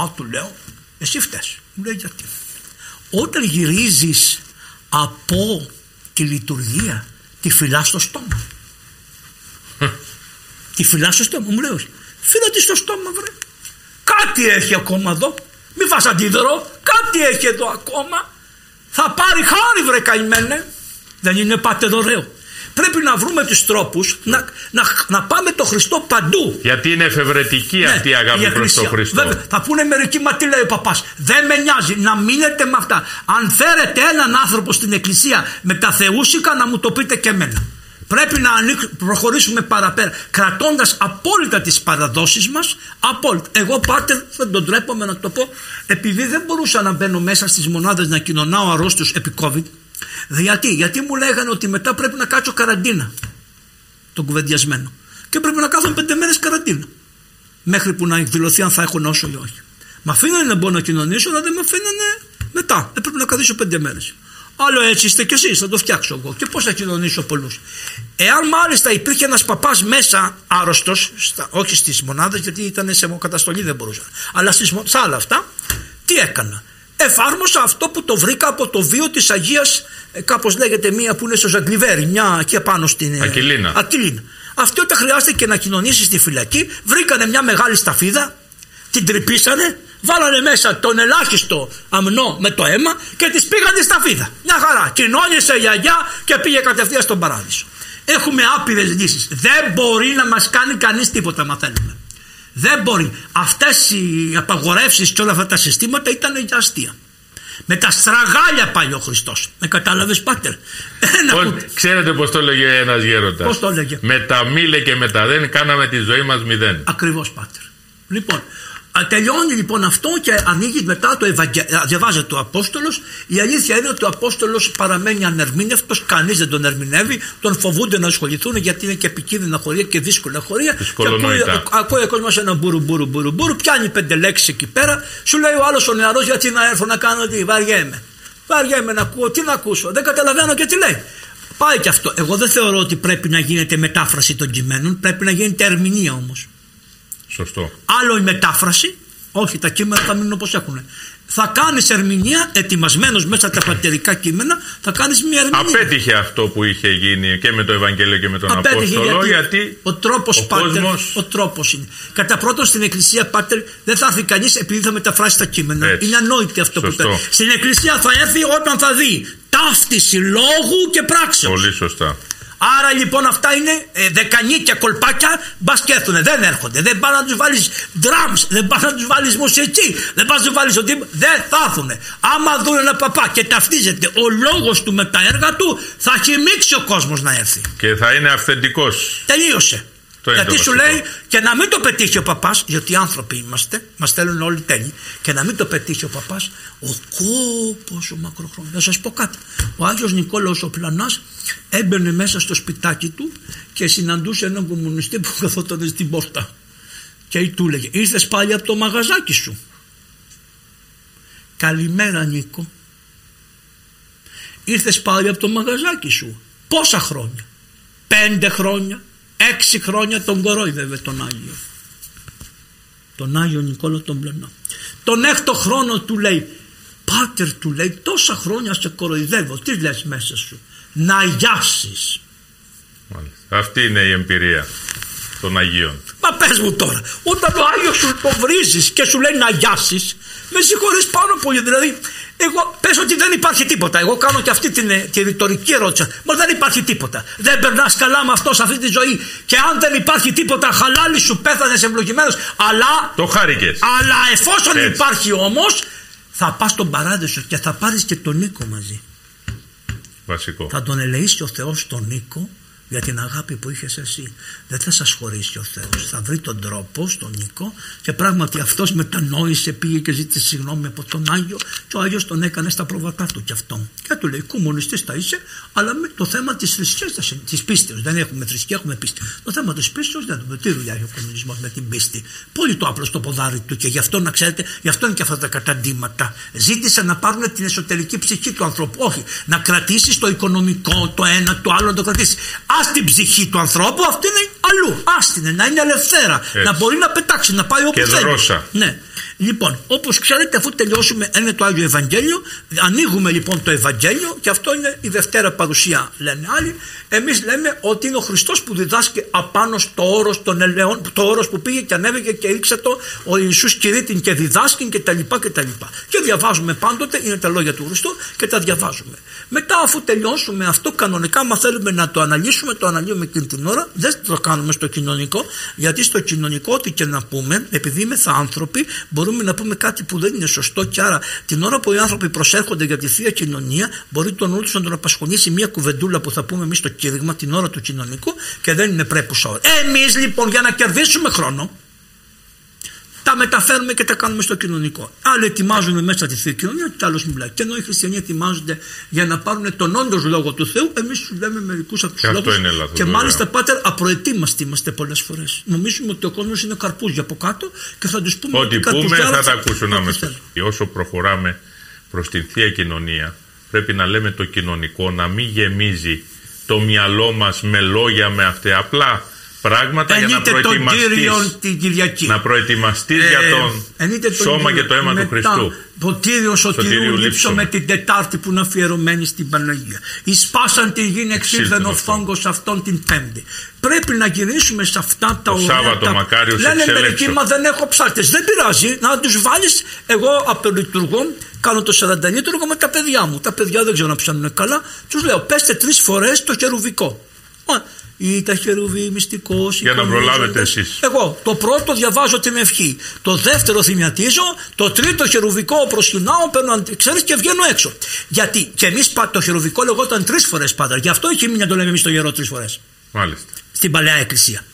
Α, του λέω, εσύ φταίς. Μου λέει γιατί; Όταν γυρίζεις από τη λειτουργία, τη φυλάς στο στόμα. τη φυλάς στο στόμα. Μου λέει όχι. Φύλλα τη στο στόμα βρε. Κάτι έχει ακόμα εδώ. Μη φας αντίδωρο. Κάτι έχει εδώ ακόμα. Θα πάρει χάρη βρε καημένε. Δεν είναι πάτε δωρεό. Πρέπει να βρούμε τους τρόπους να, να, να πάμε το Χριστό παντού. Γιατί είναι εφευρετική ναι, αυτή η αγάπη προς τον Χριστό. Βέβαια, θα πούνε μερικοί, μα τι λέει ο παπάς. Δεν με νοιάζει να μείνετε με αυτά. Αν φέρετε έναν άνθρωπο στην εκκλησία με τα θεούσικα να μου το πείτε και εμένα. Πρέπει να προχωρήσουμε παραπέρα, κρατώντας απόλυτα τις παραδόσεις μας. Απόλυτα. Εγώ πάτε, δεν τον τρέπομαι να το πω, επειδή δεν μπορούσα να μπαίνω μέσα στις μονάδες να κοινωνάω αρρώστου επί COVID, γιατί, γιατί μου λέγανε ότι μετά πρέπει να κάτσω καραντίνα τον κουβεντιασμένο. Και πρέπει να κάθομαι πέντε μέρες καραντίνα. Μέχρι που να εκδηλωθεί αν θα έχω νόσο ή όχι. Μ' αφήνανε να μπορώ να κοινωνήσω, αλλά δεν με αφήνανε μετά. Έπρεπε να καθίσω πέντε μέρες. Άλλο έτσι είστε κι εσείς, θα το φτιάξω εγώ. Και πώς θα κοινωνήσω πολλούς. Εάν μάλιστα υπήρχε ένας παπάς μέσα άρρωστος, όχι στις μονάδες, γιατί ήταν σε καταστολή δεν μπορούσα. Αλλά στις, σε άλλα αυτά, τι έκανα; Εφάρμοσα αυτό που το βρήκα από το βίο της Αγίας ε, κάπως λέγεται μία που είναι στο Ζαγκλιβέρι μια εκεί πάνω στην ε, Ακυλίνα. Ακυλίνα. Αυτή όταν χρειάστηκε να κοινωνήσεις στη φυλακή βρήκανε μια μεγάλη σταφίδα την τρυπήσανε βάλανε μέσα τον ελάχιστο αμνό με το αίμα και της πήγαν τη σταφίδα. Μια χαρά. Κοινώνησε η Αγιά και πήγε κατευθείαν στον παράδεισο. Έχουμε άπειρες λύσεις. Δεν μπορεί να μας κάνει κανείς τίποτα μα θέλουμε δεν μπορεί. Αυτές οι απαγορεύσεις και όλα αυτά τα συστήματα ήταν για αστεία. Με τα στραγάλια πάει ο Χριστός. Με κατάλαβες, Πάτερ; Ένα Πώς- που- ξέρετε πώς το έλεγε ένας γέροντας; Πώς το έλεγε; Με τα μήλε και με τα δεν κάναμε τη ζωή μας μηδέν. Ακριβώς Πάτερ. Λοιπόν, α, τελειώνει λοιπόν αυτό και ανοίγει μετά το Ευαγγέλιο. Διαβάζεται ο Απόστολος. Η αλήθεια είναι ότι ο Απόστολος παραμένει ανερμήνευτος, κανείς δεν τον ερμηνεύει, τον φοβούνται να ασχοληθούν γιατί είναι και επικίνδυνα χωρία και δύσκολα χωρία. Και ακούει, Δυσκολονοητά. ακούει ο κόσμος ένα μπουρου μπουρου μπουρου μπουρου, πιάνει πέντε λέξεις εκεί πέρα, σου λέει ο άλλος ο νεαρός γιατί να έρθω να κάνω τι, βαριέμαι. Βαριέμαι να ακούω, τι να ακούσω, δεν καταλαβαίνω και τι λέει. Πάει και αυτό. Εγώ δεν θεωρώ ότι πρέπει να γίνεται μετάφραση των κειμένων, πρέπει να γίνεται ερμηνεία όμως. Σωστό. Άλλο η μετάφραση, όχι τα κείμενα θα μείνουν όπως έχουν. Θα κάνεις ερμηνεία, ετοιμασμένος μέσα τα πατερικά κείμενα, θα κάνεις μια ερμηνεία. Απέτυχε αυτό που είχε γίνει και με το Ευαγγέλιο και με τον Απέτυχε Απόστολο γιατί, ο τρόπος ο πάτερ, κόσμος- ο τρόπος είναι. Κατά πρώτον στην εκκλησία πάτερ δεν θα έρθει κανείς επειδή θα μεταφράσει τα κείμενα. Έτσι. Είναι ανόητη αυτό Σωστό. που είπε. Στην εκκλησία θα έρθει όταν θα δει ταύτιση λόγου και πράξεως. πολύ σωστά. Άρα λοιπόν αυτά είναι ε, δεκανίκια κολπάκια μπας και έρθουνε, δεν έρχονται. Δεν πάνε να τους βάλεις drums, δεν πάνε να τους βάλεις μουσική, δεν πάνε να τους βάλεις ότι δεν θα έρθουνε. Άμα δουν ένα παπά και ταυτίζεται ο λόγος του με τα έργα του, θα χυμίξει ο κόσμος να έρθει. Και θα είναι αυθεντικός. Τελείωσε. Το είναι Γιατί το σου βασικό. λέει και να μην το πετύχει ο παπάς, γιατί άνθρωποι είμαστε, μας στέλνουν όλοι τέλειοι, και να μην το πετύχει ο παπάς, ο κόπος ο μακροχρόνιος. Θα σας πω κάτι. Ο Άγιος Νικόλαος ο Πλανά έμπαινε μέσα στο σπιτάκι του και συναντούσε έναν κομμουνιστή που καθόταν στην πόρτα. Και του έλεγε: Ήρθε πάλι από το μαγαζάκι σου. Καλημέρα Νίκο. Ήρθες πάλι από το μαγαζάκι σου. Πόσα χρόνια. Πέντε χρόνια. Έξι χρόνια τον κορόιδευε τον Άγιο. Τον Άγιο Νικόλο τον Πλενό. Τον έκτο χρόνο του λέει Πάτερ του λέει τόσα χρόνια σε κοροϊδεύω. Τι λες μέσα σου; Να γιάσεις. Μάλιστα. Αυτή είναι η εμπειρία των Αγίων. Μα πες μου τώρα, όταν ο Άγιος σου το βρίζεις και σου λέει να γιάσεις, με συγχωρείς πάνω πολύ. Δηλαδή, εγώ πες ότι δεν υπάρχει τίποτα. Εγώ κάνω και αυτή την, ε, τη ρητορική ερώτηση. Μα δεν υπάρχει τίποτα. Δεν περνάς καλά με αυτό σε αυτή τη ζωή. Και αν δεν υπάρχει τίποτα, χαλάλι σου πέθανες ευλογημένος. Αλλά, Το χάρηκες. αλλά εφόσον Έτσι. υπάρχει όμως, θα πας στον παράδεισο και θα πάρεις και τον Νίκο μαζί. Βασικό. Θα τον ελεήσει ο Θεός τον Νίκο για την αγάπη που είχες εσύ. Δεν θα σας χωρίσει ο Θεός. Θα βρει τον τρόπο στον Νίκο και πράγματι αυτός μετανόησε, πήγε και ζήτησε συγγνώμη από τον Άγιο και ο Άγιος τον έκανε στα προβατά του κι αυτόν. Και του λέει κομμουνιστής θα είσαι αλλά με το θέμα της θρησκείας, θα σε- της πίστεως. Δεν έχουμε θρησκεία, έχουμε πίστη. Το θέμα της πίστεως δεν έχουμε. Τι δουλειά έχει ο κομμουνισμός με την πίστη. Πολύ το απλό στο ποδάρι του και γι' αυτό να ξέρετε, γι' αυτό είναι και αυτά τα καταντήματα. Ζήτησε να πάρουν την εσωτερική ψυχή του ανθρώπου. Όχι, να κρατήσεις το οικονομικό, το ένα, το άλλο να το κρατήσεις. Α την ψυχή του ανθρώπου, αυτή είναι αλλού. Άστινε, να είναι ελευθέρα. Έτσι. Να μπορεί να πετάξει, να πάει όπου Και θέλει. δρόσα. Ναι. Λοιπόν, όπως ξέρετε, αφού τελειώσουμε, είναι το Άγιο Ευαγγέλιο. Ανοίγουμε λοιπόν το Ευαγγέλιο και αυτό είναι η δευτέρα παρουσία, λένε άλλοι. Εμείς λέμε ότι είναι ο Χριστός που διδάσκει απάνω στο όρος των ελαιών, το όρος που πήγε και ανέβηκε και ρίξε το ο Ιησούς κηρύττην και διδάσκει και τα λοιπά και τα λοιπά. Και διαβάζουμε πάντοτε, είναι τα λόγια του Χριστού και τα διαβάζουμε. Μετά, αφού τελειώσουμε αυτό, κανονικά, μα θέλουμε να το αναλύσουμε, το αναλύουμε εκείνη την ώρα. Δεν το κάνουμε στο κοινωνικό, γιατί στο κοινωνικό, ό,τι και να πούμε, επειδή είμαι θα άνθρωποι, μπορούμε να πούμε κάτι που δεν είναι σωστό. Και άρα, την ώρα που οι άνθρωποι προσέρχονται για τη θεία κοινωνία, μπορεί τον νου τους να τον απασχολήσει μια κουβεντούλα που θα πούμε εμείς στο κήρυγμα την ώρα του κοινωνικού και δεν είναι πρέπουσα ώρα. Εμείς λοιπόν, για να κερδίσουμε χρόνο, τα μεταφέρουμε και τα κάνουμε στο κοινωνικό. Άλλοι ετοιμάζουν μέσα τη θεία κοινωνία και άλλος μιλάει. Και ενώ οι χριστιανοί ετοιμάζονται για να πάρουν τον όντως λόγο του Θεού, εμείς του λέμε μερικούς από Και του αυτό λόγους. είναι λάθος, Και βέβαια. μάλιστα, πάτερ, απροετοίμαστοι είμαστε πολλές φορές. Νομίζουμε ότι ο κόσμος είναι καρπούζια από κάτω και θα τους πούμε Ό,τι ότι πούμε καρπουζιάρα θα τα ακούσουν ό,τι άμεσα. θέλουν. Και όσο προχωράμε προς την Θεία Κοινωνία πρέπει να λέμε το κοινωνικό να μην γεμίζει το μυαλό μας με λόγια με αυτά απλά πράγματα για να Ενείτε τον προετοιμαστείς Κύριον την Κυριακή. να προετοιμαστείς για τον ενείτε τον σώμα Κύριο. και το αίμα του Μετά, Χριστού. Το Κύριος Σωτηρίου Σωτηρίου λείψω λείψομαι. με την Τετάρτη που είναι αφιερωμένη στην Παναγία. Ισπάσαν τη γη εξήλθεν ο αυτό. φόγκος αυτόν την Πέμπτη. Πρέπει να γυρίσουμε σε αυτά τα ωραία. Σάββατο τα... μακάριος Λένε εξελέξω. μερικοί, μα δεν έχω ψάρτες. Δεν πειράζει να τους βάλεις. Εγώ απελειτουργώ, κάνω το 40 λίτρο με τα παιδιά μου. Τα παιδιά δεν ξέρω να ψάνουν καλά. Τους λέω, πέστε τρεις φορές το χερουβικό. Α, ή τα χερουβί, μυστικός. Για να προλάβετε εσείς. Εγώ το πρώτο διαβάζω την ευχή. Το δεύτερο θυμιατίζω. Το τρίτο χερουβικό προσκυνάω, παίρνω, ξέρεις και βγαίνω έξω. Γιατί και εμείς το χερουβικό λεγόταν τρεις φορές πάντα. Γι' αυτό έχει μείνει να το λέμε εμείς το γερό τρεις φορές. Μάλιστα. Στην παλαιά εκκλησία.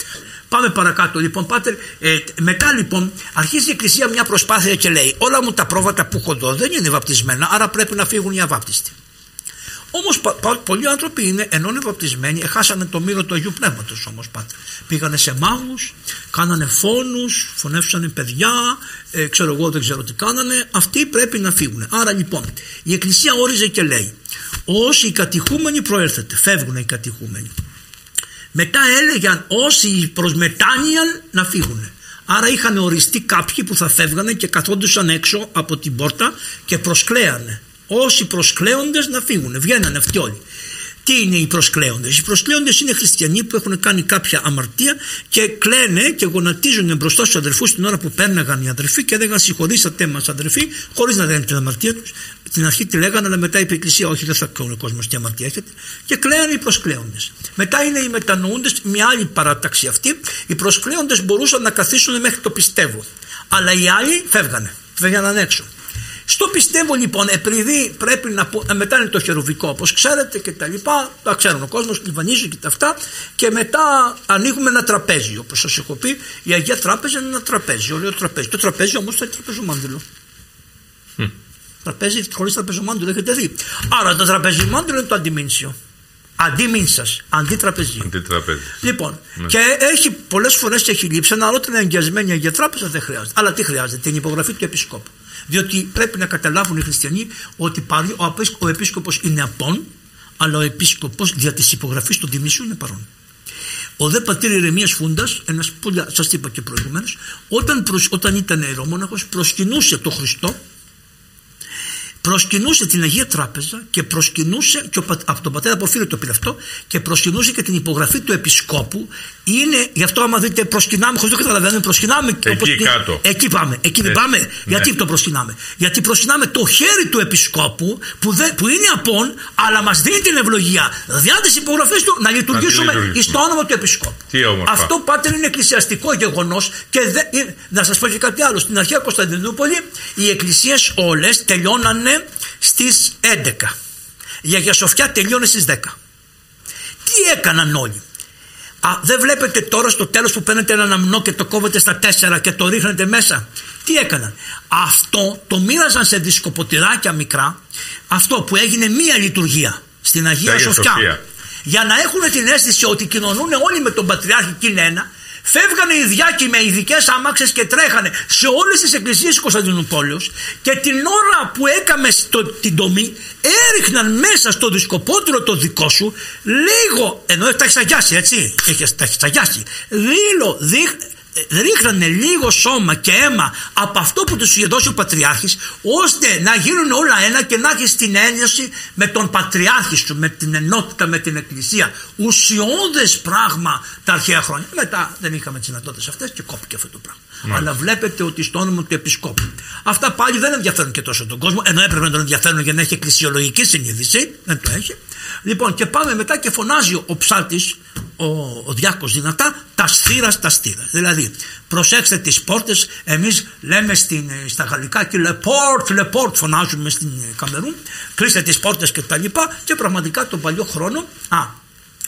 Πάμε παρακάτω λοιπόν Πάτερ ε, μετά λοιπόν αρχίζει η Εκκλησία μια προσπάθεια και λέει όλα μου τα πρόβατα που έχω εδώ δεν είναι βαπτισμένα άρα πρέπει να φύγουν οι αβάπτιστοι. Όμως πολλοί άνθρωποι είναι, ενώ είναι βαπτισμένοι, χάσανε το μύρο του Αγίου Πνεύματος όμως, Πάτερ. Πήγανε σε μάγους, κάνανε φόνους, φωνεύσανε παιδιά, ε, ξέρω εγώ δεν ξέρω τι κάνανε. Αυτοί πρέπει να φύγουν. Άρα λοιπόν η Εκκλησία όριζε και λέει, όσοι οι κατηχούμενοι προέρθετε, φεύγουν οι κατηχούμενοι. Μετά έλεγαν όσοι προς μετάνοια να φύγουν. Άρα είχαν οριστεί κάποιοι που θα φεύγανε και καθόντουσαν έξω από την πόρτα και προσκλέανε. Όσοι προσκλέοντες να φύγουν. Βγαίνανε αυτοί όλοι. Τι είναι οι προσκλέοντες; Οι προσκλέοντες είναι χριστιανοί που έχουν κάνει κάποια αμαρτία και κλαίνε και γονατίζουν μπροστά στους αδερφούς την ώρα που πέρναγαν οι αδερφοί και έλεγαν συγχωρήσατε μας αδερφοί χωρίς να λένε την αμαρτία τους. Την αρχή τη λέγανε αλλά μετά είπε η Εκκλησία όχι δεν θα κάνει ο κόσμος τι αμαρτία έχετε και κλαίνουν οι προσκλέοντες. Μετά είναι οι μετανοούντες μια άλλη παράταξη αυτή. Οι προσκλέοντες μπορούσαν να καθίσουν μέχρι το πιστεύω. Αλλά οι άλλοι φεύγανε, φεύγανε έξω. Στο πιστεύω λοιπόν, επειδή πρέπει να πω, μετά είναι το χερουβικό όπως ξέρετε και τα λοιπά, τα ξέρουν ο κόσμος, λιβανίζει και τα αυτά και μετά ανοίγουμε ένα τραπέζι. Όπως σας έχω πει, η Αγία Τράπεζα είναι ένα τραπέζι, ωραίο τραπέζι. Το τραπέζι όμως θα είναι τραπεζομάντιλο. Mm. Τραπέζι χωρίς τραπεζομάντιλο έχετε δει. Άρα το τραπεζομάντιλο είναι το αντιμήνσιο. Αντίμηνσα, αντίτραπεζί. Αντίτραπεζί. Λοιπόν, ναι. και έχει πολλές φορές έχει λείψει, αλλά όταν είναι εγγυασμένη για τράπεζα δεν χρειάζεται. Αλλά τι χρειάζεται, την υπογραφή του επισκόπου. Διότι πρέπει να καταλάβουν οι χριστιανοί ότι ο επίσκοπος είναι απόν, αλλά ο επίσκοπος δια της υπογραφής του Δημήσιου είναι παρόν. Ο δε πατήρ Ηρεμίας Φούντας, ένας που σας είπα και προηγουμένως, όταν, όταν ήταν ιερομόναχος προσκυνούσε το Χριστό προσκυνούσε την Αγία Τράπεζα και προσκυνούσε, και από τον πατέρα Ποφίλιο το πήρε αυτό, και προσκυνούσε και την υπογραφή του Επισκόπου. Είναι, γι' αυτό άμα δείτε προσκυνάμε, χωρίς το καταλαβαίνουμε, προσκυνάμε. Εκεί όπως, κάτω. Εκεί πάμε, εκεί δεν πάμε. Ναι. Γιατί το προσκυνάμε; Γιατί προσκυνάμε το χέρι του Επισκόπου που, δεν, που είναι απόν, αλλά μας δίνει την ευλογία διά της υπογραφής του να λειτουργήσουμε στο όνομα του Επισκόπου. Αυτό πάτε είναι εκκλησιαστικό γεγονός και δε, ε, να σας πω και κάτι άλλο. Στην αρχαία Κωνσταντινούπολη οι εκκλησίες όλες τελειώνανε στις 11. Η Αγία Σοφιά τελειώνει στις 10. Τι έκαναν όλοι; Α, δεν βλέπετε τώρα στο τέλος που παίρνετε ένα αμνό και το κόβετε στα 4 και το ρίχνετε μέσα; Τι έκαναν; Αυτό το μοίραζαν σε δισκοποτηράκια μικρά. Αυτό που έγινε μία λειτουργία στην Αγία Σοφιά. Για να έχουν την αίσθηση ότι κοινωνούν όλοι με τον Πατριάρχη και είναι ένα Φεύγανε οι διάκοι με ειδικές άμαξε και τρέχανε σε όλες τις εκκλησίες της Κωνσταντινούπολης και την ώρα που έκαμε στο, την τομή έριχναν μέσα στο δισκοπότηρο το δικό σου λίγο, ενώ τα έχει αγιάσει έτσι, έχεις, τα έχεις αγιάσει, λίγο, δείχνει ρίχνανε λίγο σώμα και αίμα από αυτό που τους είχε δώσει ο Πατριάρχης ώστε να γίνουν όλα ένα και να έχεις την έννοια με τον Πατριάρχη σου, με την ενότητα, με την Εκκλησία. Ουσιώδες πράγμα τα αρχαία χρόνια. Μετά δεν είχαμε τις δυνατότητες αυτές και κόπηκε αυτό το πράγμα. Αλλά βλέπετε ότι στο όνομα του Επισκόπου. Αυτά πάλι δεν ενδιαφέρουν και τόσο τον κόσμο, ενώ έπρεπε να τον ενδιαφέρουν για να έχει εκκλησιολογική συνείδηση. Δεν το έχει. Λοιπόν, και πάμε μετά και φωνάζει ο ψάλτη, ο, ο Διάκος δυνατά, τα στήρα τα στήρα. Δηλαδή, προσέξτε τις πόρτες, εμείς λέμε στην, στα γαλλικά και le port, le port φωνάζουμε στην Καμερούν, κλείστε τις πόρτες και τα λοιπά και πραγματικά τον παλιό χρόνο, α,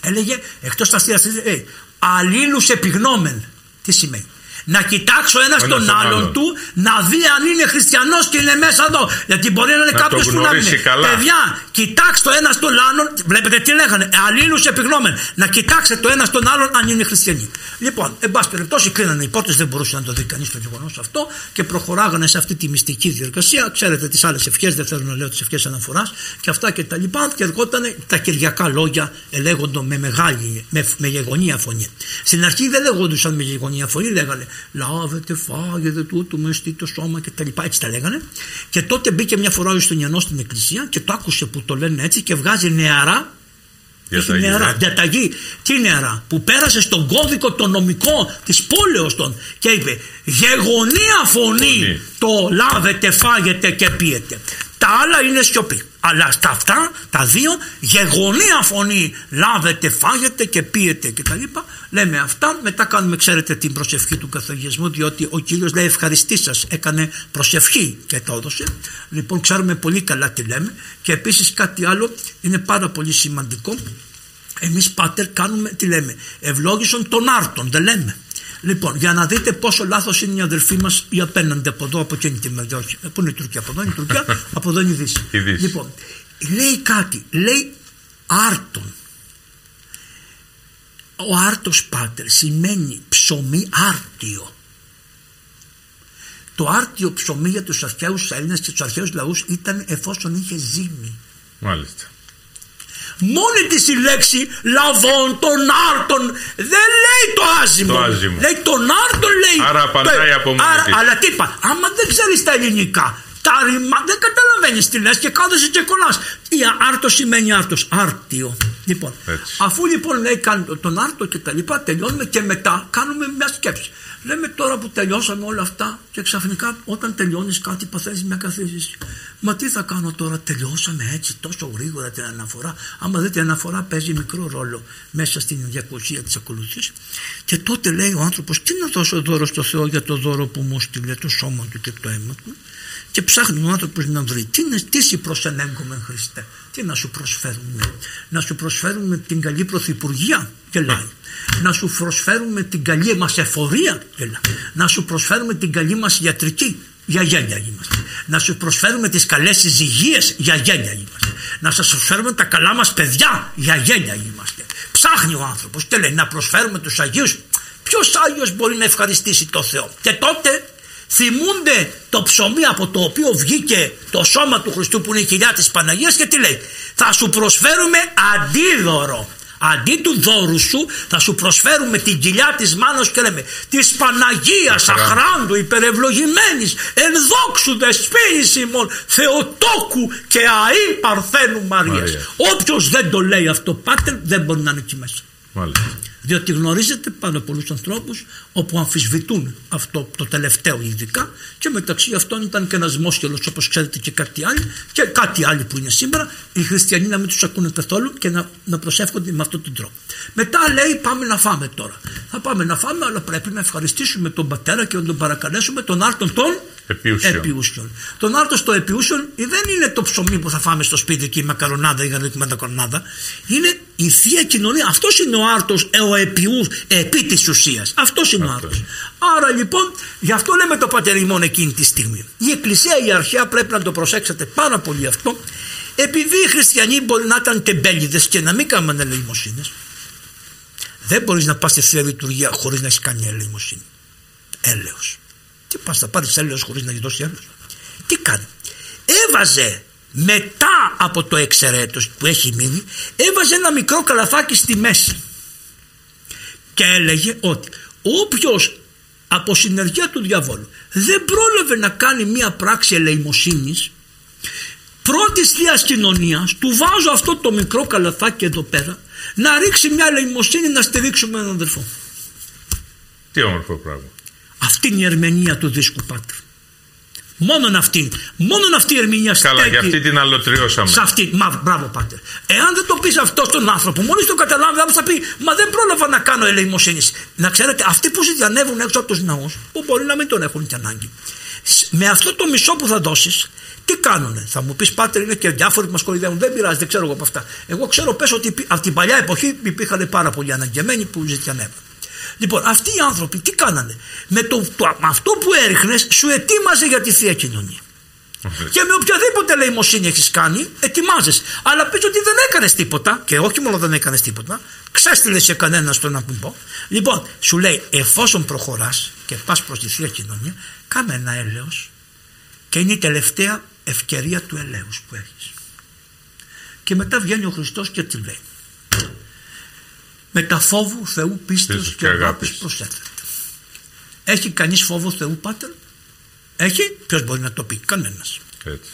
έλεγε, εκτός τα στήρα, ε, αλλήλους επιγνώμεν. Τι σημαίνει να κοιτάξω ένας τον άλλον του να δει αν είναι χριστιανός και είναι μέσα εδώ. Γιατί μπορεί να είναι κάποιος που να είναι. Καλά. Παιδιά, κοιτάξτε το ένας τον άλλον. Βλέπετε τι λέγανε. Αλλήλους επιγνώμεν. Να κοιτάξετε το ένας τον άλλον αν είναι χριστιανοί. Λοιπόν, εν πάση περιπτώσει, κλείνανε οι πόρτε, δεν μπορούσε να το δει κανείς το γεγονός αυτό και προχωράγανε σε αυτή τη μυστική διαδικασία. Ξέρετε τις άλλες ευχές, δεν θέλω να λέω τις ευχές αναφοράς και αυτά και τα λοιπά. Και ερχόταν τα κυριακά λόγια ελέγχονταν με μεγάλη, με, με γεγονία φωνή. Στην αρχή δεν λέγοντουσαν με γεγονία φωνή, λέγανε λάβετε, φάγετε τούτο, μεστή το σώμα και τα λοιπά. Έτσι τα λέγανε. Και τότε μπήκε μια φορά ο Ιστονιανό στην εκκλησία και το άκουσε που το λένε έτσι και βγάζει νεαρά. Διαταγή, νεαρά, ναι. διαταγή. Τι νεαρά, που πέρασε στον κώδικο το νομικό της πόλεως των και είπε γεγονία φωνή, το λάβετε, φάγετε και πίετε. Τα άλλα είναι σιωπή. Αλλά στα αυτά τα δύο γεγονία φωνή λάβετε, φάγετε και πίετε και τα λοιπά. Λέμε αυτά, μετά κάνουμε ξέρετε την προσευχή του καθογισμού διότι ο Κύριος λέει ευχαριστή σας, έκανε προσευχή και το έδωσε. Λοιπόν ξέρουμε πολύ καλά τι λέμε και επίσης κάτι άλλο είναι πάρα πολύ σημαντικό. Εμείς πάτερ κάνουμε τι λέμε, ευλόγησον των άρτων, δεν λέμε. Λοιπόν, για να δείτε πόσο λάθος είναι οι αδερφοί μας οι απέναντι από εδώ, από εκείνη τη μεριά. Όχι, πού είναι η Τουρκία, από εδώ είναι η Τουρκία, από εδώ είναι η Δύση. Η Δύση. Λοιπόν, λέει κάτι, λέει άρτον. Ο άρτος πάτερ σημαίνει ψωμί άρτιο. Το άρτιο ψωμί για τους αρχαίους Έλληνες και τους αρχαίους λαούς ήταν εφόσον είχε ζύμη. Μάλιστα. Μόνη της η λέξη λαβών των άρτων δεν λέει το άζυμο. Το άζυμο. Λέει τον άρτον λέει. Άρα απαντάει από μόνη Άρα, της. Αλλά τι είπα, άμα δεν ξέρεις τα ελληνικά, τα ρημα, δεν καταλαβαίνεις τι λες και κάθεσαι και κολλάς. Η άρτο σημαίνει άρτος, άρτιο. Λοιπόν, Έτσι. αφού λοιπόν λέει κάνει τον άρτο και τα λοιπά, τελειώνουμε και μετά κάνουμε μια σκέψη. Λέμε τώρα που τελειώσαμε όλα αυτά και ξαφνικά όταν τελειώνεις κάτι παθαίνεις μια καθίστηση. Μα τι θα κάνω τώρα, τελειώσαμε έτσι τόσο γρήγορα την αναφορά. Άμα δείτε, η αναφορά παίζει μικρό ρόλο μέσα στην διακοσία της ακολουθής. Και τότε λέει ο άνθρωπος, τι να δώσω δώρο στο Θεό για το δώρο που μου στείλε, το σώμα του και το αίμα του. Και ψάχνει ο άνθρωπος να βρει τι, είναι, τι σε προσενέγκουμε Χριστέ, τι να σου προσφέρουμε; Να σου προσφέρουμε την καλή πρωθυπουργία, γελάει. Να σου προσφέρουμε την καλή μας εφορία, γελάει. Να σου προσφέρουμε την καλή μας ιατρική, για γένια είμαστε. Να σου προσφέρουμε τις καλές συζυγίες, για γένια είμαστε. Να σας προσφέρουμε τα καλά μας παιδιά, για γένια είμαστε. Ψάχνει ο άνθρωπος και λέει να προσφέρουμε τους Αγίους. Ποιος Άγιος μπορεί να ευχαριστήσει το Θεό; Και τότε θυμούνται το ψωμί από το οποίο βγήκε το σώμα του Χριστού που είναι η κοιλιά της Παναγίας και τι λέει; Θα σου προσφέρουμε αντίδωρο αντί του δώρου σου θα σου προσφέρουμε την κοιλιά της μάνος και λέμε της Παναγίας αχράντου υπερευλογημένης εν δόξου δεσποίης ημών Θεοτόκου και αή Παρθένου Μαρίας Μαρίας. όποιος δεν το λέει αυτό πάτερ δεν μπορεί να είναι εκεί μέσα Μάλιστα. Διότι γνωρίζετε πάρα πολλούς ανθρώπους όπου αμφισβητούν αυτό το τελευταίο ειδικά και μεταξύ αυτών ήταν και ένας μόσχελος όπως ξέρετε και κάτι άλλο και κάτι άλλο που είναι σήμερα οι χριστιανοί να μην τους ακούνε καθόλου και να, να προσεύχονται με αυτόν τον τρόπο. Μετά λέει πάμε να φάμε τώρα. Θα πάμε να φάμε αλλά πρέπει να ευχαριστήσουμε τον πατέρα και να τον παρακαλέσουμε τον άρτον των Επιούσιων. επιούσιων. Τον άρτο στο επιούσιον δεν είναι το ψωμί που θα φάμε στο σπίτι και η μακαρονάδα ή η γαρνίτη μακαρονάδα. Είναι η θεία κοινωνία. Αυτός είναι ο άρτος, ο επιούς, επί της ουσίας. Αυτός είναι ο άρτο. Άρα λοιπόν, γι' αυτό λέμε το πατερημόν εκείνη τη στιγμή. Η Εκκλησία, η αρχαία πρέπει να το προσέξετε πάρα πολύ αυτό. Επειδή οι χριστιανοί μπορεί να ήταν τεμπέληδες και να μην κάνουν ελεημοσύνες, δεν μπορείς να πας στη θεία λειτουργία χωρίς να έχεις κάνει ελεημοσύνη. Έλεος. Τι πας θα πάρεις έλεος χωρίς να δώσει έλεος. Τι κάνει. Έβαζε μετά από το εξαιρέτος που έχει μείνει έβαζε ένα μικρό καλαθάκι στη μέση και έλεγε ότι όποιος από συνεργεία του διαβόλου δεν πρόλαβε να κάνει μία πράξη ελεημοσύνης πρώτης θείας κοινωνίας, του βάζω αυτό το μικρό καλαθάκι εδώ πέρα να ρίξει μια ελεημοσύνη να στηρίξουμε έναν αδερφό. Τι όμορφο πράγμα. Αυτή είναι η ερμηνεία του δίσκου Πάτερ. Μόνον αυτή. Μόνον αυτή η ερμηνεία Καλά, στέκει για αυτή την αλωτριώσαμε. σε αυτή. Μα, μπράβο, Πάτερ. Εάν δεν το πεις αυτό στον άνθρωπο, μόλις το καταλάβει, θα θα πει Μα δεν πρόλαβα να κάνω ελεημοσύνης. Να ξέρετε, αυτοί που ζητιανεύουν έξω από τους ναούς, που μπορεί να μην τον έχουν και ανάγκη, σ- με αυτό το μισό που θα δώσεις, τι κάνουνε; Θα μου πεις Πάτερ, είναι και διάφοροι που μας κοροϊδεύουν. Δεν πειράζει, δεν ξέρω εγώ από αυτά. Εγώ ξέρω, πες ότι υπή- από την παλιά εποχή υπήρχαν πάρα πολλοί αναγκεμένοι που ζητιανεύουν. Λοιπόν, αυτοί οι άνθρωποι τι κάνανε; Με το, το- με αυτό που έριχνες, σου ετοίμαζε για τη θεία κοινωνία. Και με οποιαδήποτε ελεημοσύνη έχεις κάνει, ετοιμάζεσαι. Αλλά πει ότι δεν έκανες τίποτα, και όχι μόνο δεν έκανες τίποτα, ξέστειλες σε κανένα στον να πω. Λοιπόν, σου λέει, εφόσον προχωράς και πας προς τη θεία κοινωνία, κάνε ένα έλεος και είναι η τελευταία ευκαιρία του ελέους που έχεις. Και μετά βγαίνει ο Χριστός και τι λέει. Με τα φόβου Θεού πίστεως Πίστεως και και αγάπης αγάπης. προσέφερε. Έχει κανείς φόβο Θεού Πάτερ; Έχει; Ποιος μπορεί να το πει; Κανένας. Έτσι.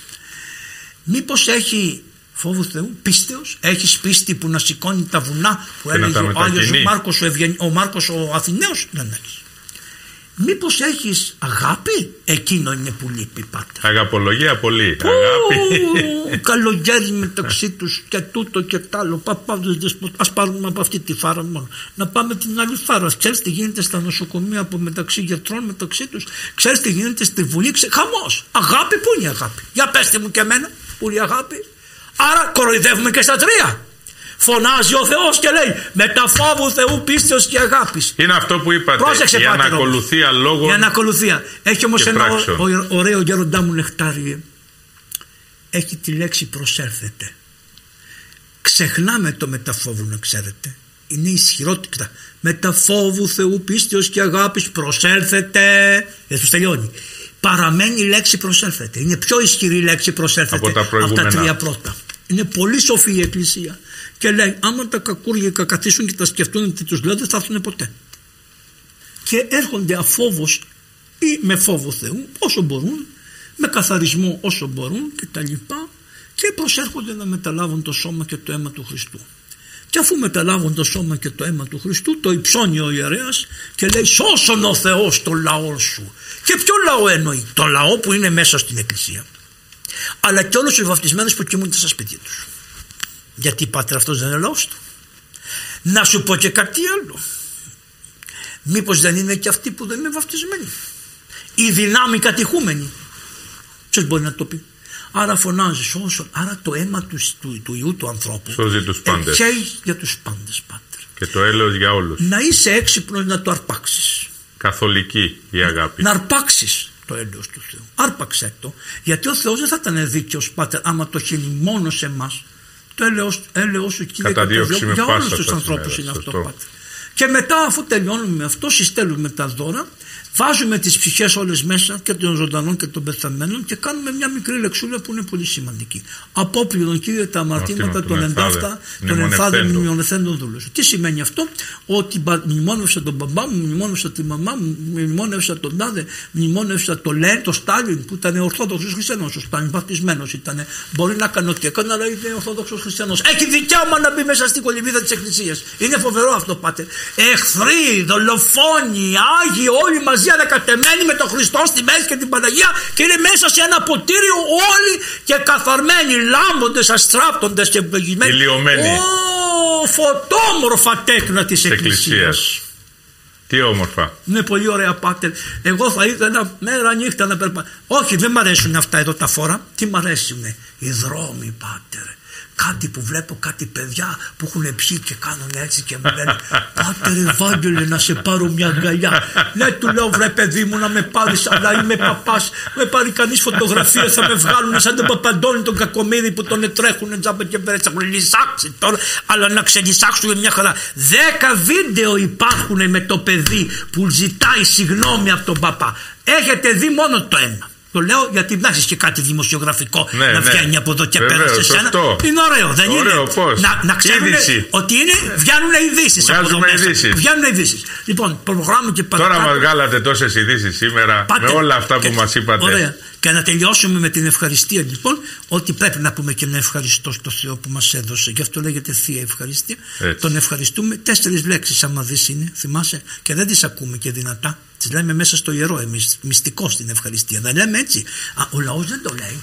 Μήπως έχει φόβο Θεού, πίστεως, έχεις πίστη που να σηκώνει τα βουνά που Και να έλεγε τα ο Άγιος μετακινεί. Μάρκος ο, Ευγεν... ο Μάρκος ο Αθηναίος, δεν έχεις. Μήπως έχεις αγάπη, εκείνο είναι που λείπει πάτερ. Αγαπολογία πολύ. Αγάπη. Καλογέρι μεταξύ τους και τούτο και τ' άλλο. Παπάδες δεσποτ... Ας πάρουμε από αυτή τη φάρα μόνο. Να πάμε την άλλη φάρα. Ξέρεις τι γίνεται στα νοσοκομεία από μεταξύ γιατρών μεταξύ τους; Ξέρεις τι γίνεται στη Βουλή; Ξε... Χαμός. Αγάπη πού είναι η αγάπη; Για πέστε μου και εμένα που είναι η αγάπη; Άρα κοροϊδεύουμε και στα τρία. Φωνάζει ο Θεός και λέει με τα φόβου Θεού πίστεως και αγάπης. Είναι αυτό που είπατε. Πρόσεξε, η πάτερ, όμως. ανακολουθία λόγων. Η ανακολουθία. Έχει όμως και ένα πράξεων. ω- ω- ωραίο γέροντά μου νεκτάριε. Έχει τη λέξη προσέρθετε. Ξεχνάμε το μεταφόβου να ξέρετε. Είναι ισχυρότητα. Μεταφόβου Θεού πίστεως και αγάπης προσέλθετε. Δεν τους τελειώνει. Παραμένει η λέξη προσέλθετε. Είναι πιο ισχυρή η λέξη προσέλθετε Από τα από τα προηγούμενα. τρία πρώτα. Είναι πολύ σοφή η Εκκλησία. Και λέει άμα τα κακούργια καθίσουν και τα σκεφτούν τι τους λέω δεν θα έρθουν ποτέ. Και έρχονται αφόβος ή με φόβο Θεού όσο μπορούν, με καθαρισμό όσο μπορούν και τα λοιπά και προσέρχονται να μεταλάβουν το σώμα και το αίμα του Χριστού. Και αφού μεταλάβουν το σώμα και το αίμα του Χριστού το υψώνει ο ιερέας και λέει σώσον ο Θεός το λαό σου. Και ποιο λαό εννοεί, το λαό που είναι μέσα στην εκκλησία. Αλλά και όλους τους βαφτισμένους που κοιμούνται στα σπίτια τους. Γιατί πάτερ αυτός δεν είναι λαός του. Να σου πω και κάτι άλλο. Μήπως δεν είναι και αυτοί που δεν είναι βαφτισμένοι. Οι δυνάμοι κατηχούμενοι. Ποιος μπορεί να το πει; Άρα φωνάζεις όσο, άρα το αίμα του, του, του Ιού του ανθρώπου Σώζει τους πάντες. εκχέει για τους πάντες πάτερ. Και το έλεος για όλους. Να είσαι έξυπνος να το αρπάξεις. Καθολική η αγάπη. Να αρπάξεις το έλεος του Θεού. Άρπαξε το. Γιατί ο Θεός δεν θα ήταν δίκαιος πάτερ άμα το χύνει μόνο σε εμάς. Το έλεος, έλεος σου κύριε Καταδίωξη καταδιώκει με για όλους πάσα τους τα ανθρώπους σημαία, είναι αυτό σωστό. πάτερ. Και μετά αφού τελειώνουμε με αυτό συστέλνουμε τα δώρα βάζουμε τις ψυχές όλες μέσα και των ζωντανών και των πεθαμένων και κάνουμε μια μικρή λεξούλα που είναι πολύ σημαντική. Απόπληρον κύριε τα αμαρτήματα Αμαρτήματα των των εντάφτα ενθάδε, των ενθάδων μνημονευθέντων. μνημονευθέντων δούλων σου. Τι σημαίνει αυτό, ότι μπα- μνημόνευσα τον μπαμπά μου, μνημόνευσα τη μαμά μου, μνημόνευσα τον τάδε, μνημόνευσα το Λέν, το Στάλιν που ήταν Ορθόδοξος Χριστιανός. Ο Στάλιν βαπτισμένος ήταν. Μπορεί να κάνει ό,τι έκανε, αλλά είναι Ορθόδοξος Χριστιανός. Έχει δικαίωμα να μπει μέσα στην κολυβίδα της Εκκλησίας. Είναι φοβερό αυτό, πάτε. Εχθροί, δολοφόνοι, άγιοι, όλοι μαζί ανακατεμένοι με τον Χριστό στη μέση και την Παναγία και είναι μέσα σε ένα ποτήριο όλοι και καθαρμένοι, λάμποντες, αστράπτοντε και ευλογημένοι. Ηλιωμένοι. Ω, φωτόμορφα τέκνα της Εκκλησίας. Εκκλησίας. Τι όμορφα. Είναι πολύ ωραία πάτερ. Εγώ θα ήθελα μέρα νύχτα να περπατήσω. Όχι, δεν μ' αρέσουν αυτά εδώ τα φόρα. Τι μ' αρέσουν, οι δρόμοι, πάτερ. Κάτι που βλέπω κάτι παιδιά που έχουν πιει και κάνουν έτσι και μου λένε Πάτερ Ευάγγελε να σε πάρω μια αγκαλιά. Ναι, του λέω βρε παιδί μου να με πάρεις αλλά είμαι παπάς. Με πάρει κανείς φωτογραφία θα με βγάλουν σαν τον Παπαντώνη τον Κακομίδη που τον τρέχουν τζάμπε και μπέρετσα. Έχουν λυσάξεις τώρα αλλά να ξελυσάξουμε μια χαρά. Δέκα βίντεο υπάρχουν με το παιδί που ζητάει συγγνώμη από τον παπά. Έχετε δει μόνο το ένα. Το λέω γιατί να έχεις και κάτι δημοσιογραφικό Ναι, να ναι. βγαίνει από εδώ και Βεβαίως, πέρα σε σένα. σωστό. Είναι ωραίο, δεν Ωραίο, είναι. πώς. Να, να ξέρουν Είδηση. ότι είναι, βγαίνουν ειδήσεις από εδώ Βγάζουμε μέσα. ειδήσεις. Βγαίνουν ειδήσεις. Λοιπόν, προγράμμα και Τώρα παρακάτω. μας βγάλατε τόσες ειδήσεις σήμερα Πάτε. με όλα αυτά Και- που μας είπατε. Ωραία. Και να τελειώσουμε με την ευχαριστία λοιπόν, ότι πρέπει να πούμε και ένα ευχαριστώ στο Θεό που μας έδωσε. Γι' αυτό λέγεται Θεία Ευχαριστία. Έτσι. Τον ευχαριστούμε. Τέσσερις λέξεις άμα δεις είναι, θυμάσαι. Και δεν τις ακούμε και δυνατά. Τις λέμε μέσα στο ιερό εμείς, μυστικός στην ευχαριστία. Δεν λέμε έτσι. Α, ο λαός δεν το λέει.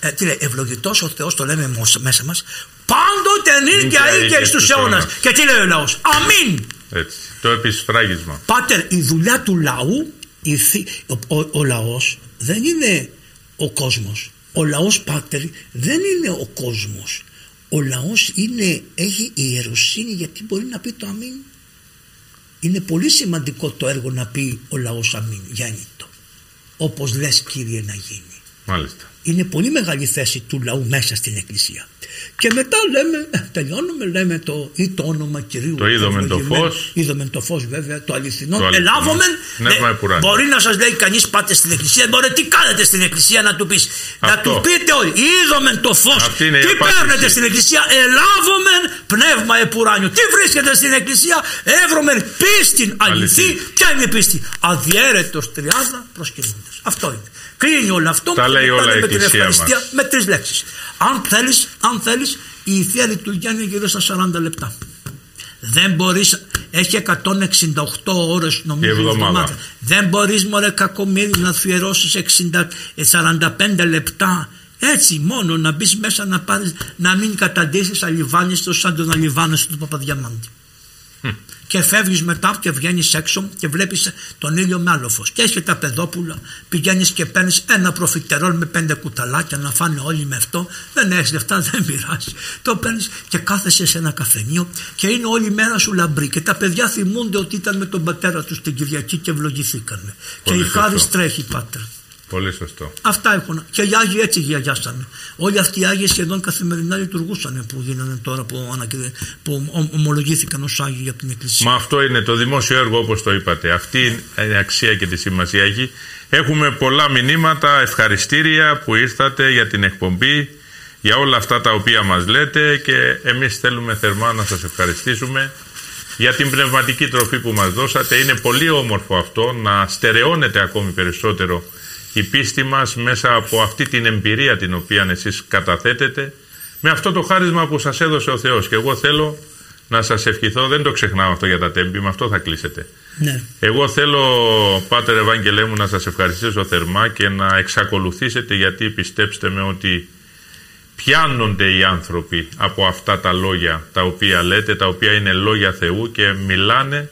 Ε, τι λέει, ευλογητός ο Θεός το λέμε μος- μέσα μας. Πάντοτε νυν και αεί και στους αιώνας. Και τι λέει ο λαός. Αμήν. Έτσι. Το επισφράγισμα. Πάτερ, η δουλειά του λαού, η θη- ο, ο, ο λαός δεν είναι ο κόσμος. Ο λαός, πάτερ, δεν είναι ο κόσμος. Ο λαός είναι, έχει ιεροσύνη γιατί μπορεί να πει το αμήν. Είναι πολύ σημαντικό το έργο να πει ο λαός αμήν. Γιάννη το. Όπως λες Κύριε να γίνει. Μάλιστα. Είναι πολύ μεγάλη θέση του λαού μέσα στην εκκλησία. Και μετά λέμε, ε, τελειώνουμε, λέμε το, ή το όνομα Κυρίου. Το είδομεν το ευλογημένο. φως. Είδομεν το φως βέβαια, το αληθινό. Το αληθινό. Ελάβομεν. Πνεύμα ε, επουράνιο. μπορεί να σας λέει κανείς πάτε στην εκκλησία, μπορεί τι κάνετε στην εκκλησία να του πεις. Να Αυτό. του πείτε όλοι, είδομεν το φως. Αυτή είναι η τι απάντηση. παίρνετε στην εκκλησία, ελάβομεν πνεύμα επουράνιο. Τι βρίσκεται στην εκκλησία, εύρωμεν πίστην αληθή. Αληθή. Ποια είναι η πίστη, αδιέρετος τριάδα προσκυνούντας. Αυτό είναι. Κλείνει όλο αυτό Τα και λέει μετά όλα η λέμε την Εκκλησία ευχαριστία μας. με τρεις λέξεις. Αν θέλεις, αν θέλεις, η Θεία Λειτουργία είναι γύρω στα 40 λεπτά. Δεν μπορείς, έχει 168 ώρες νομίζω Η εβδομάδα. Δεν μπορείς μωρέ κακομύρι να αφιερώσεις 60, 45 λεπτά έτσι μόνο να μπεις μέσα να, πάρεις, να μην καταντήσεις αλιβάνιστο σαν τον αλιβάνιστο του Παπαδιαμάντη. Και φεύγεις μετά και βγαίνεις έξω και βλέπεις τον ήλιο με άλλο φως. Και έχει τα παιδόπουλα, πηγαίνεις και παίρνεις ένα προφιτερόλ με πέντε κουταλάκια να φάνε όλοι με αυτό. Δεν έχεις λεφτά, δεν πειράζει. Το παίρνεις και κάθεσαι σε ένα καφενείο και είναι όλη η μέρα σου λαμπρή. Και τα παιδιά θυμούνται ότι ήταν με τον πατέρα τους την Κυριακή και ευλογηθήκανε. Και η χάρη τρέχει, πάτρα. Πολύ σωστό. Αυτά έχουν. Και οι Άγιοι έτσι γιαγιάσανε. Όλοι αυτοί οι Άγιοι σχεδόν καθημερινά λειτουργούσαν που γίνανε τώρα που, που ομολογήθηκαν ως Άγιοι από την Εκκλησία. Μα αυτό είναι το δημόσιο έργο όπως το είπατε. Αυτή είναι η αξία και τη σημασία έχει. Έχουμε πολλά μηνύματα, ευχαριστήρια που ήρθατε για την εκπομπή, για όλα αυτά τα οποία μας λέτε και εμείς θέλουμε θερμά να σας ευχαριστήσουμε για την πνευματική τροφή που μας δώσατε. Είναι πολύ όμορφο αυτό να στερεώνεται ακόμη περισσότερο η πίστη μας μέσα από αυτή την εμπειρία την οποία εσείς καταθέτετε με αυτό το χάρισμα που σας έδωσε ο Θεός και εγώ θέλω να σας ευχηθώ, δεν το ξεχνάω αυτό για τα τέμπη, με αυτό θα κλείσετε. Ναι. Εγώ θέλω, Πάτερ Ευάγγελέ μου, να σας ευχαριστήσω θερμά και να εξακολουθήσετε γιατί πιστέψτε με ότι πιάνονται οι άνθρωποι από αυτά τα λόγια τα οποία λέτε, τα οποία είναι λόγια Θεού και μιλάνε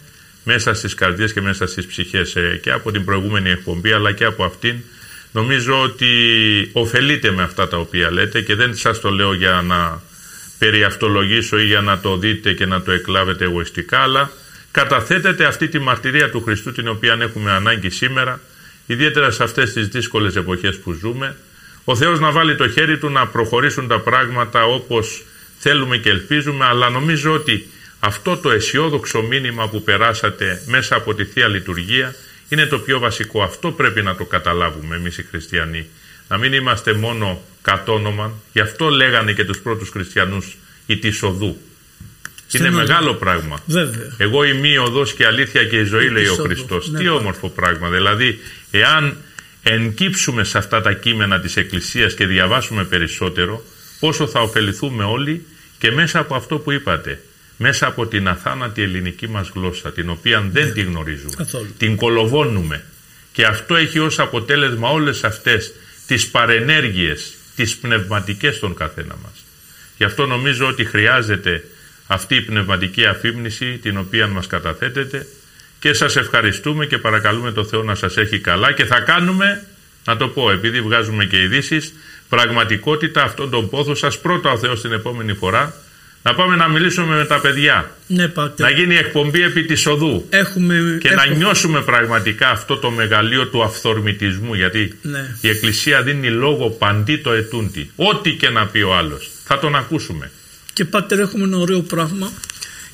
μέσα στις καρδιές και μέσα στις ψυχές ε, και από την προηγούμενη εκπομπή αλλά και από αυτήν νομίζω ότι ωφελείτε με αυτά τα οποία λέτε και δεν σας το λέω για να περιαυτολογήσω ή για να το δείτε και να το εκλάβετε εγωιστικά αλλά καταθέτετε αυτή τη μαρτυρία του Χριστού την οποία έχουμε ανάγκη σήμερα ιδιαίτερα σε αυτές τις δύσκολες εποχές που ζούμε. Ο Θεός να βάλει το χέρι του να προχωρήσουν τα πράγματα όπως θέλουμε και ελπίζουμε αλλά νομίζω ότι αυτό το αισιόδοξο μήνυμα που περάσατε μέσα από τη Θεία Λειτουργία είναι το πιο βασικό. Αυτό πρέπει να το καταλάβουμε εμείς οι χριστιανοί. Να μην είμαστε μόνο κατόνομα. Γι' αυτό λέγανε και τους πρώτους χριστιανούς η της οδού. Είναι μεγάλο πράγμα. Βέβαια. Εγώ είμαι η οδός και αλήθεια και η ζωή λέει ο Χριστός. Ναι, Τι όμορφο πράγμα. Δηλαδή εάν εγκύψουμε σε αυτά τα κείμενα της Εκκλησίας και διαβάσουμε περισσότερο πόσο θα ωφεληθούμε όλοι και μέσα από αυτό που είπατε μέσα από την αθάνατη ελληνική μας γλώσσα, την οποία δεν ναι, τη γνωρίζουμε. Την κολοβώνουμε. Και αυτό έχει ως αποτέλεσμα όλες αυτές τις παρενέργειες, τις πνευματικές των καθένα μας. Γι' αυτό νομίζω ότι χρειάζεται αυτή η πνευματική αφύπνιση την οποία μας καταθέτεται και σας ευχαριστούμε και παρακαλούμε το Θεό να σας έχει καλά και θα κάνουμε, να το πω επειδή βγάζουμε και ειδήσεις, πραγματικότητα αυτόν τον πόθο σας πρώτα ο Θεός την επόμενη φορά να πάμε να μιλήσουμε με τα παιδιά. Ναι, Να γίνει εκπομπή επί της οδού. Έχουμε, και να νιώσουμε πραγματικά αυτό το μεγαλείο του αυθορμητισμού. Γιατί ναι. η Εκκλησία δίνει λόγο παντί το ετούντι. Ό,τι και να πει ο άλλος. Θα τον ακούσουμε. Και πάτερ έχουμε ένα ωραίο πράγμα.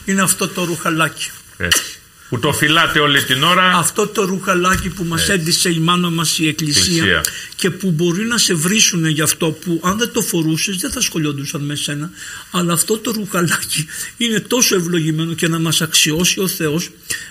Είναι αυτό το ρουχαλάκι. Έτσι που το φυλάτε όλη την ώρα. Αυτό το ρουχαλάκι που μας έντυσε η μάνα μας η εκκλησία, και που μπορεί να σε βρίσουν γι' αυτό που αν δεν το φορούσες δεν θα σχολιόντουσαν με σένα. Αλλά αυτό το ρουχαλάκι είναι τόσο ευλογημένο και να μας αξιώσει ο Θεός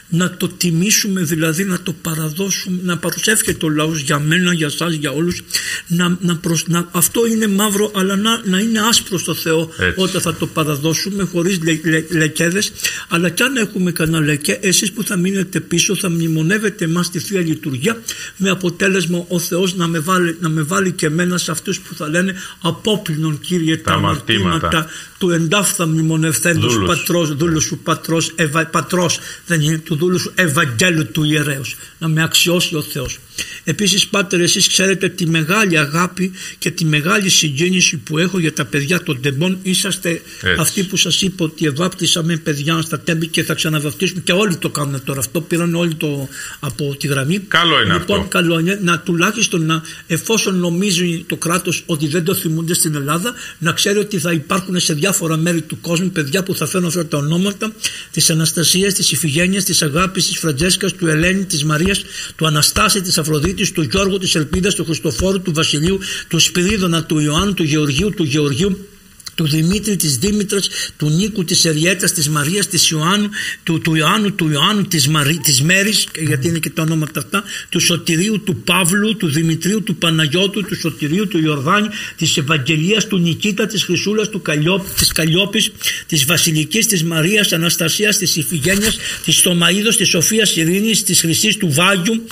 να το τιμήσουμε δηλαδή να το παραδώσουμε να παρουσεύχεται ο λαός για μένα, για σας, για όλους. Να, να, να αυτό είναι μαύρο αλλά να, να είναι άσπρο στο Θεό όταν θα το παραδώσουμε χωρίς λε, λε, λεκέδες. Αλλά κι αν έχουμε κανένα λεκέ εσείς που θα μείνετε πίσω θα μνημονεύετε εμάς τη Θεία Λειτουργία με αποτέλεσμα ο Θεός να με βάλει, να με βάλει και εμένα σε αυτούς που θα λένε απόπληνον Κύριε τα, τα του εντάφθα μνημονευθέντος πατρός, δούλου σου πατρός, ευα, πατρός δεν είναι, του δούλου σου Ευαγγέλου του ιερέως. Να με αξιώσει ο Θεός. Επίσης Πάτερ εσείς ξέρετε τη μεγάλη αγάπη και τη μεγάλη συγκίνηση που έχω για τα παιδιά των τεμπών. Είσαστε αυτοί που σας είπα ότι ευάπτισαμε παιδιά στα τέμπη και θα ξαναβαπτίσουμε και όλοι το κάνουν τώρα. Αυτό πήραν όλοι το από τη γραμμή. Καλό είναι λοιπόν, αυτό. καλό είναι να τουλάχιστον να, εφόσον νομίζει το κράτος ότι δεν το θυμούνται στην Ελλάδα να ξέρει ότι θα υπάρχουν σε διάφορα μέρη του κόσμου παιδιά που θα φέρουν αυτά τα ονόματα της Αναστασίας, της Ιφηγένειας, της Αγάπης, της Φραντζέσκας, του Ελένη, της Μαρίας, του Αναστάση, της Αφροδίτης, του Γιώργου, της Ελπίδας, του Χριστοφόρου, του Βασιλείου, του Σπυρίδωνα, του Ιωάννου, του Γεωργίου, του Γεωργίου, του Δημήτρη, της Δήμητρας, του Νίκου, της Εριέτας, της Μαρίας, της Ιωάννου, του, του Ιωάννου, του Ιωάννου, της, Μαρή, της Μέρης, γιατί είναι και το όνομα αυτά, του Σωτηρίου, του Παύλου, του Δημητρίου, του Παναγιώτου, του Σωτηρίου, του Ιορδάνη, της Ευαγγελίας, του Νικήτα, της Χρυσούλας, του Καλλιόπ, της Καλλιόπης, της Βασιλικής, της Μαρίας, Αναστασίας, της Ιφηγένειας, της Στομαίδος, της Σοφίας Ειρήνης, της Χρυσής του Βάγιου,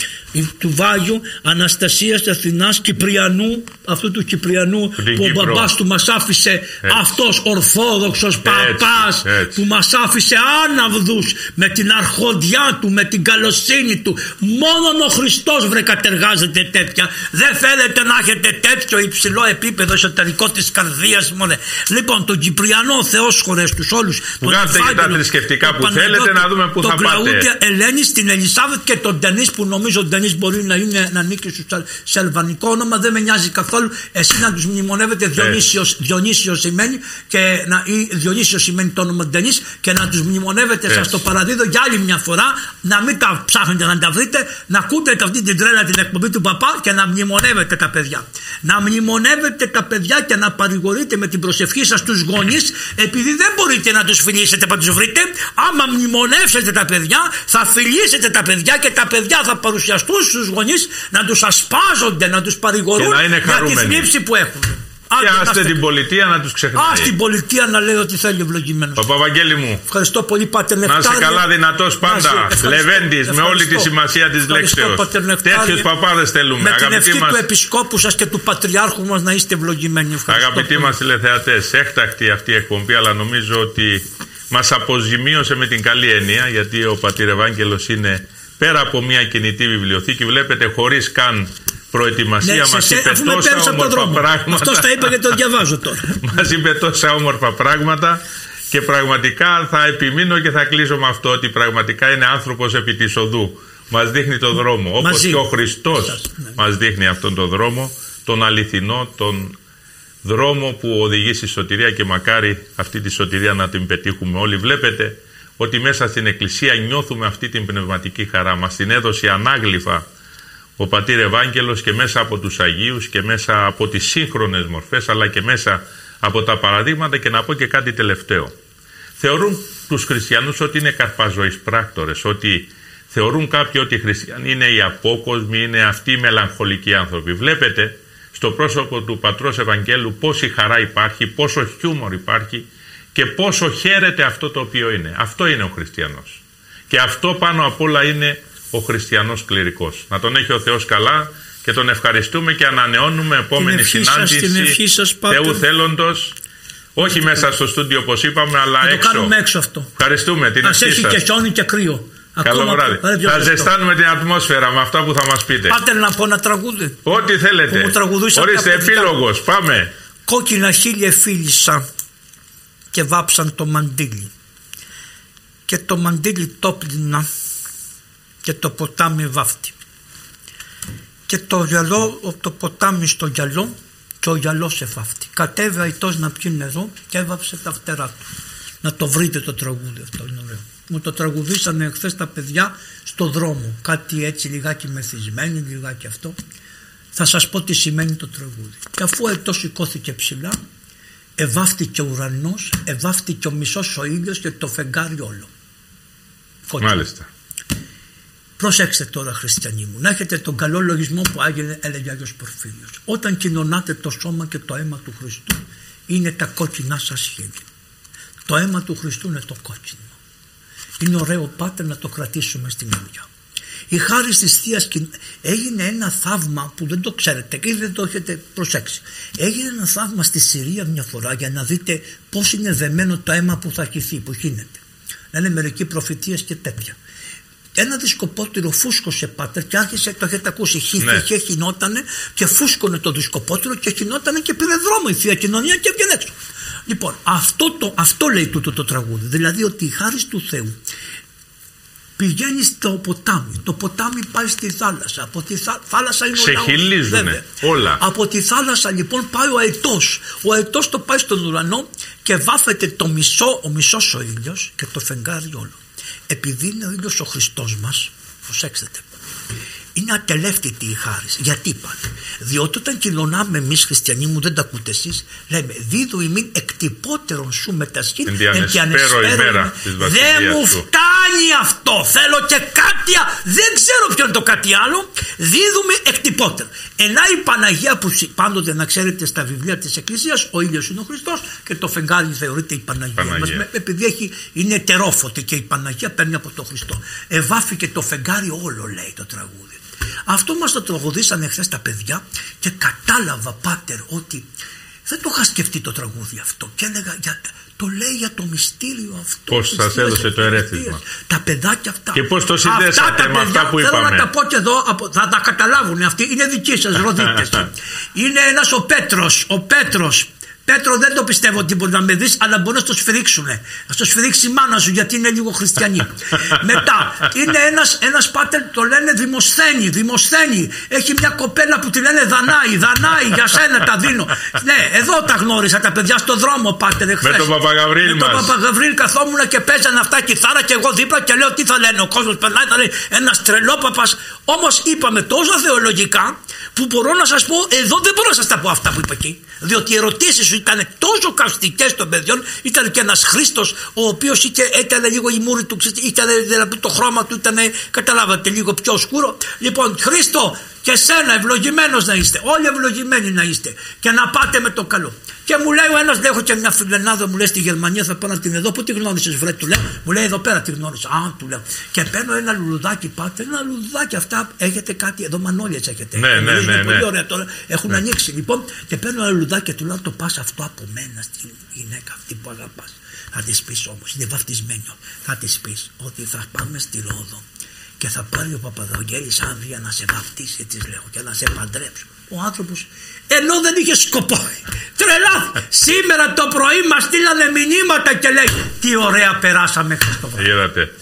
του Βάγιου, Αναστασίας Αθηνάς, Κυπριανού, αυτού του Κυπριανού που ο μπαμπάς του μας άφησε έτσι. Αυτός ορθόδοξος παπάς που μας άφησε άναυδους με την αρχοντιά του, με την καλοσύνη του. Μόνο ο Χριστός βρε κατεργάζεται τέτοια. Δεν θέλετε να έχετε τέτοιο υψηλό επίπεδο εσωτερικό της καρδίας μόνο. Λοιπόν, τον Κυπριανό Θεός χωρές τους όλους. Βγάλτε και τα θρησκευτικά που θέλετε να δούμε που θα πάτε. Τον Κλαούδια Ελένη, στην Ελισάβετ και τον Ντενής που νομίζω ο Ντενής μπορεί να, είναι, να νίκει σε αλβανικό όνομα. Δεν με νοιάζει καθόλου. Εσύ να τους μνημονεύετε Διονύσιος, Διονύσιος σημαίνει και να, ή Διονύσιος σημαίνει το όνομα Ντενής και να τους μνημονεύετε σας το παραδίδω για άλλη μια φορά να μην τα ψάχνετε να τα βρείτε να ακούτε αυτή την τρέλα την εκπομπή του παπά και να μνημονεύετε τα παιδιά. Να μνημονεύετε τα παιδιά και να παρηγορείτε με την προσευχή σας τους γονείς επειδή δεν μπορείτε να τους φιλήσετε να τους βρείτε. Άμα μνημονεύσετε τα παιδιά θα φιλήσετε τα παιδιά και τα παιδιά θα παρουσιαστούν στους γονείς να τους ασπάζονται να τους παρηγορούν για τη θλίψη που έχουν και άστε την πολιτεία να τους ξεχνάει. Α την πολιτεία να λέει ότι θέλει ευλογημένος. Παπαβαγγέλη μου. Ευχαριστώ πολύ, Πάτερ Να είσαι καλά, δυνατός πάντα. Λεβέντης, με όλη τη σημασία της λέξεως. Τέτοιους παπάδες θέλουμε. Με την ευχή του επισκόπου σας και του πατριάρχου μας να είστε ευλογημένοι. Αγαπητοί μας τηλεθεατές, έκτακτη αυτή η εκπομπή, αλλά νομίζω ότι μας αποζημίωσε με την καλή έννοια, γιατί ο πατήρ Ευάγγελος είναι πέρα από μια κινητή βιβλιοθήκη, βλέπετε χωρίς καν προετοιμασία ναι, μας είπε τόσα όμορφα πράγματα. Αυτός τα είπε και το διαβάζω τώρα. μας είπε τόσα όμορφα πράγματα και πραγματικά θα επιμείνω και θα κλείσω με αυτό ότι πραγματικά είναι άνθρωπος επί της οδού. Μας δείχνει το δρόμο. Όπως και ο Χριστός ναι. μας δείχνει αυτόν τον δρόμο, τον αληθινό, τον δρόμο που οδηγεί στη σωτηρία και μακάρι αυτή τη σωτηρία να την πετύχουμε όλοι. Βλέπετε ότι μέσα στην Εκκλησία νιώθουμε αυτή την πνευματική χαρά. Μας την έδωσε ανάγλυφα ο πατήρ Ευάγγελος και μέσα από τους Αγίους και μέσα από τις σύγχρονες μορφές αλλά και μέσα από τα παραδείγματα και να πω και κάτι τελευταίο. Θεωρούν τους χριστιανούς ότι είναι καρπαζοείς πράκτορες, ότι θεωρούν κάποιοι ότι οι χριστιανοί είναι οι απόκοσμοι, είναι αυτοί οι μελαγχολικοί άνθρωποι. Βλέπετε στο πρόσωπο του πατρός Ευαγγέλου πόση χαρά υπάρχει, πόσο χιούμορ υπάρχει και πόσο χαίρεται αυτό το οποίο είναι. Αυτό είναι ο χριστιανός. Και αυτό πάνω απ' όλα είναι ο χριστιανός κληρικός. Να τον έχει ο Θεός καλά και τον ευχαριστούμε και ανανεώνουμε επόμενη συνάντηση σας, Θεού θέλοντος όχι μέσα στο στούντιο όπως είπαμε αλλά να έξω. το κάνουμε έξω αυτό. Ευχαριστούμε την Ας έχει και χιόνι και κρύο. Καλό βράδυ. Θα ζεστάνουμε την ατμόσφαιρα με αυτά που θα μας πείτε. Πάτε να πω ένα τραγούδι. Ό,τι θέλετε. Ορίστε επίλογος. Πάμε. Κόκκινα χίλια φίλησα και βάψαν το μαντίλι. Και το μαντίλι το και το ποτάμι βάφτη. Και το γυαλό, το ποτάμι στο γυαλό και ο γυαλός σε βάφτη. Κατέβει αητός να πιει νερό και έβαψε τα φτερά του. Να το βρείτε το τραγούδι αυτό είναι ωραίο. Μου το τραγουδήσανε χθες τα παιδιά στο δρόμο. Κάτι έτσι λιγάκι μεθυσμένοι, λιγάκι αυτό. Θα σας πω τι σημαίνει το τραγούδι. Και αφού αητός σηκώθηκε ψηλά, εβάφτηκε ο ουρανός, εβάφτηκε ο μισός ο ήλιος και το φεγγάρι όλο. Μάλιστα. Προσέξτε τώρα χριστιανοί μου, να έχετε τον καλό λογισμό που άγγελε έλεγε Άγιος Πορφύριος. Όταν κοινωνάτε το σώμα και το αίμα του Χριστού είναι τα κόκκινά σας χέρια. Το αίμα του Χριστού είναι το κόκκινο. Είναι ωραίο πάτε να το κρατήσουμε στην καρδιά. Η χάρη τη θεία έγινε ένα θαύμα που δεν το ξέρετε και δεν το έχετε προσέξει. Έγινε ένα θαύμα στη Συρία μια φορά για να δείτε πώς είναι δεμένο το αίμα που θα αρχιθεί, που γίνεται. Να είναι μερικοί προφητείες και τέτοια ένα δισκοπότηρο φούσκωσε πάτερ και άρχισε, το έχετε ακούσει, χύθηκε ναι. και χινότανε και φούσκωνε το δισκοπότηρο και χινότανε και πήρε δρόμο η Θεία Κοινωνία και έβγαινε έξω. Λοιπόν, αυτό, το, αυτό λέει τούτο το τραγούδι, δηλαδή ότι η χάρη του Θεού πηγαίνει στο ποτάμι. Το ποτάμι πάει στη θάλασσα. Από τη θάλασσα είναι ο όλα. Από τη θάλασσα λοιπόν πάει ο αετός. Ο αετός το πάει στον ουρανό και βάφεται το μισό, ο μισός ο ήλιος και το φεγγάρι όλο επειδή είναι ο ίδιος ο Χριστός μας προσέξτε είναι ατελεύτητη η χάρη. Γιατί πάνε. Διότι όταν κοινωνάμε εμείς χριστιανοί μου, δεν τα ακούτε εσείς, λέμε δίδου ημίν εκτυπώτερον σου μετασχήν εν της ημέρα Δεν μου φτάνει αυτό. Θέλω και κάτι Δεν ξέρω ποιο είναι το κάτι άλλο. Δίδουμε εκτυπώτερο. Ενά η Παναγία που πάντοτε να ξέρετε στα βιβλία της Εκκλησίας, ο ήλιος είναι ο Χριστός και το φεγγάρι θεωρείται η Παναγία. Παναγία. Μας, επειδή έχει, είναι ετερόφωτη και η Παναγία παίρνει από τον Χριστό. Εβάφηκε το φεγγάρι όλο λέει το τραγούδι. Αυτό μας το τραγουδήσανε χθες τα παιδιά και κατάλαβα πάτερ ότι δεν το είχα σκεφτεί το τραγούδι αυτό και έλεγα για, το λέει για το μυστήριο αυτό. Πώς σας έδωσε το ερέθισμα. Τα παιδάκια αυτά. Και πώς το συνδέσατε με αυτά που είπαμε. Θέλω να τα πω και εδώ, θα τα καταλάβουν αυτοί. Είναι δικοί σας, ροδίτε. είναι ένας ο Πέτρος. Ο Πέτρος Πέτρο δεν το πιστεύω ότι μπορεί να με δεις, αλλά μπορεί να το σφυρίξουν. Να το σφυρίξει η μάνα σου γιατί είναι λίγο χριστιανή. Μετά είναι ένας ένας πάτερ, το λένε Δημοσθένη. Δημοσθένη. Έχει μια κοπέλα που τη λένε Δανάη. Δανάη, για σένα τα δίνω. ναι, εδώ τα γνώρισα τα παιδιά στο δρόμο, πάτερ εχθές. Με τον Παπαγαβρίλ μα. Με τον Παπαγαβρίλ καθόμουν και παίζανε αυτά κιθάρα και εγώ δίπλα και λέω τι θα λένε. Ο κόσμος περνάει, θα λέει ένας τρελόπαπα. Όμως είπαμε τόσο θεολογικά που μπορώ να σας πω, εδώ δεν μπορώ να σας τα πω αυτά που είπα εκεί. Διότι οι ερωτήσεις σου ήταν τόσο καυστικές των παιδιών. Ήταν και ένας Χρήστος, ο οποίος ήταν λίγο η μούρη του, ήταν δηλαδή το χρώμα του ήταν, καταλάβατε, λίγο πιο σκούρο. Λοιπόν, Χρήστο, και σένα ευλογημένος να είστε. Όλοι ευλογημένοι να είστε. Και να πάτε με το καλό. Και μου λέει ο ένας, έχω και μια φιλενάδα, μου λέει στη Γερμανία, θα πάω να την εδώ. Πού τη γνώρισες, βρε, του λέω. Μου λέει εδώ πέρα τη γνώρισα. Α, του λέω. Και παίρνω ένα λουλουδάκι, πάτε, ένα λουλουδάκι αυτά. Έχετε κάτι, εδώ μανόλια έχετε. Ναι, ναι, ναι, ναι. Πολύ ωραία τώρα. Έχουν ναι. ανοίξει λοιπόν. Και παίρνω ένα λουλουδάκι και του λέω, το πας αυτό από μένα στην γυναίκα αυτή που αγαπάς. Θα της πεις όμως, είναι βαφτισμένο. Θα της πεις ότι θα πάμε στη Ρόδο και θα πάρει ο Παπαδογγέλης άδεια να σε βαφτίσει τη λέω και να σε παντρέψω ο άνθρωπος ενώ δεν είχε σκοπό τρελά σήμερα το πρωί μας στείλανε μηνύματα και λέει τι ωραία περάσαμε χθες το πρωί Είδατε.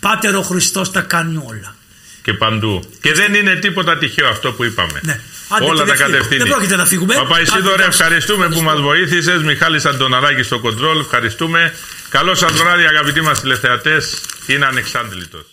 Πάτερ ο Χριστός τα κάνει όλα και παντού. Και δεν είναι τίποτα τυχαίο αυτό που είπαμε. Ναι. Όλα τα κατευθύνει. Δεν πρόκειται να φύγουμε. Παπαϊσίδωρε, ευχαριστούμε που μας βοήθησες. Μιχάλης Αντωναράκη στο κοντρόλ. Ευχαριστούμε. Καλό σας βράδυ, αγαπητοί μας τηλεθεατές. Είναι ανεξάντλητος.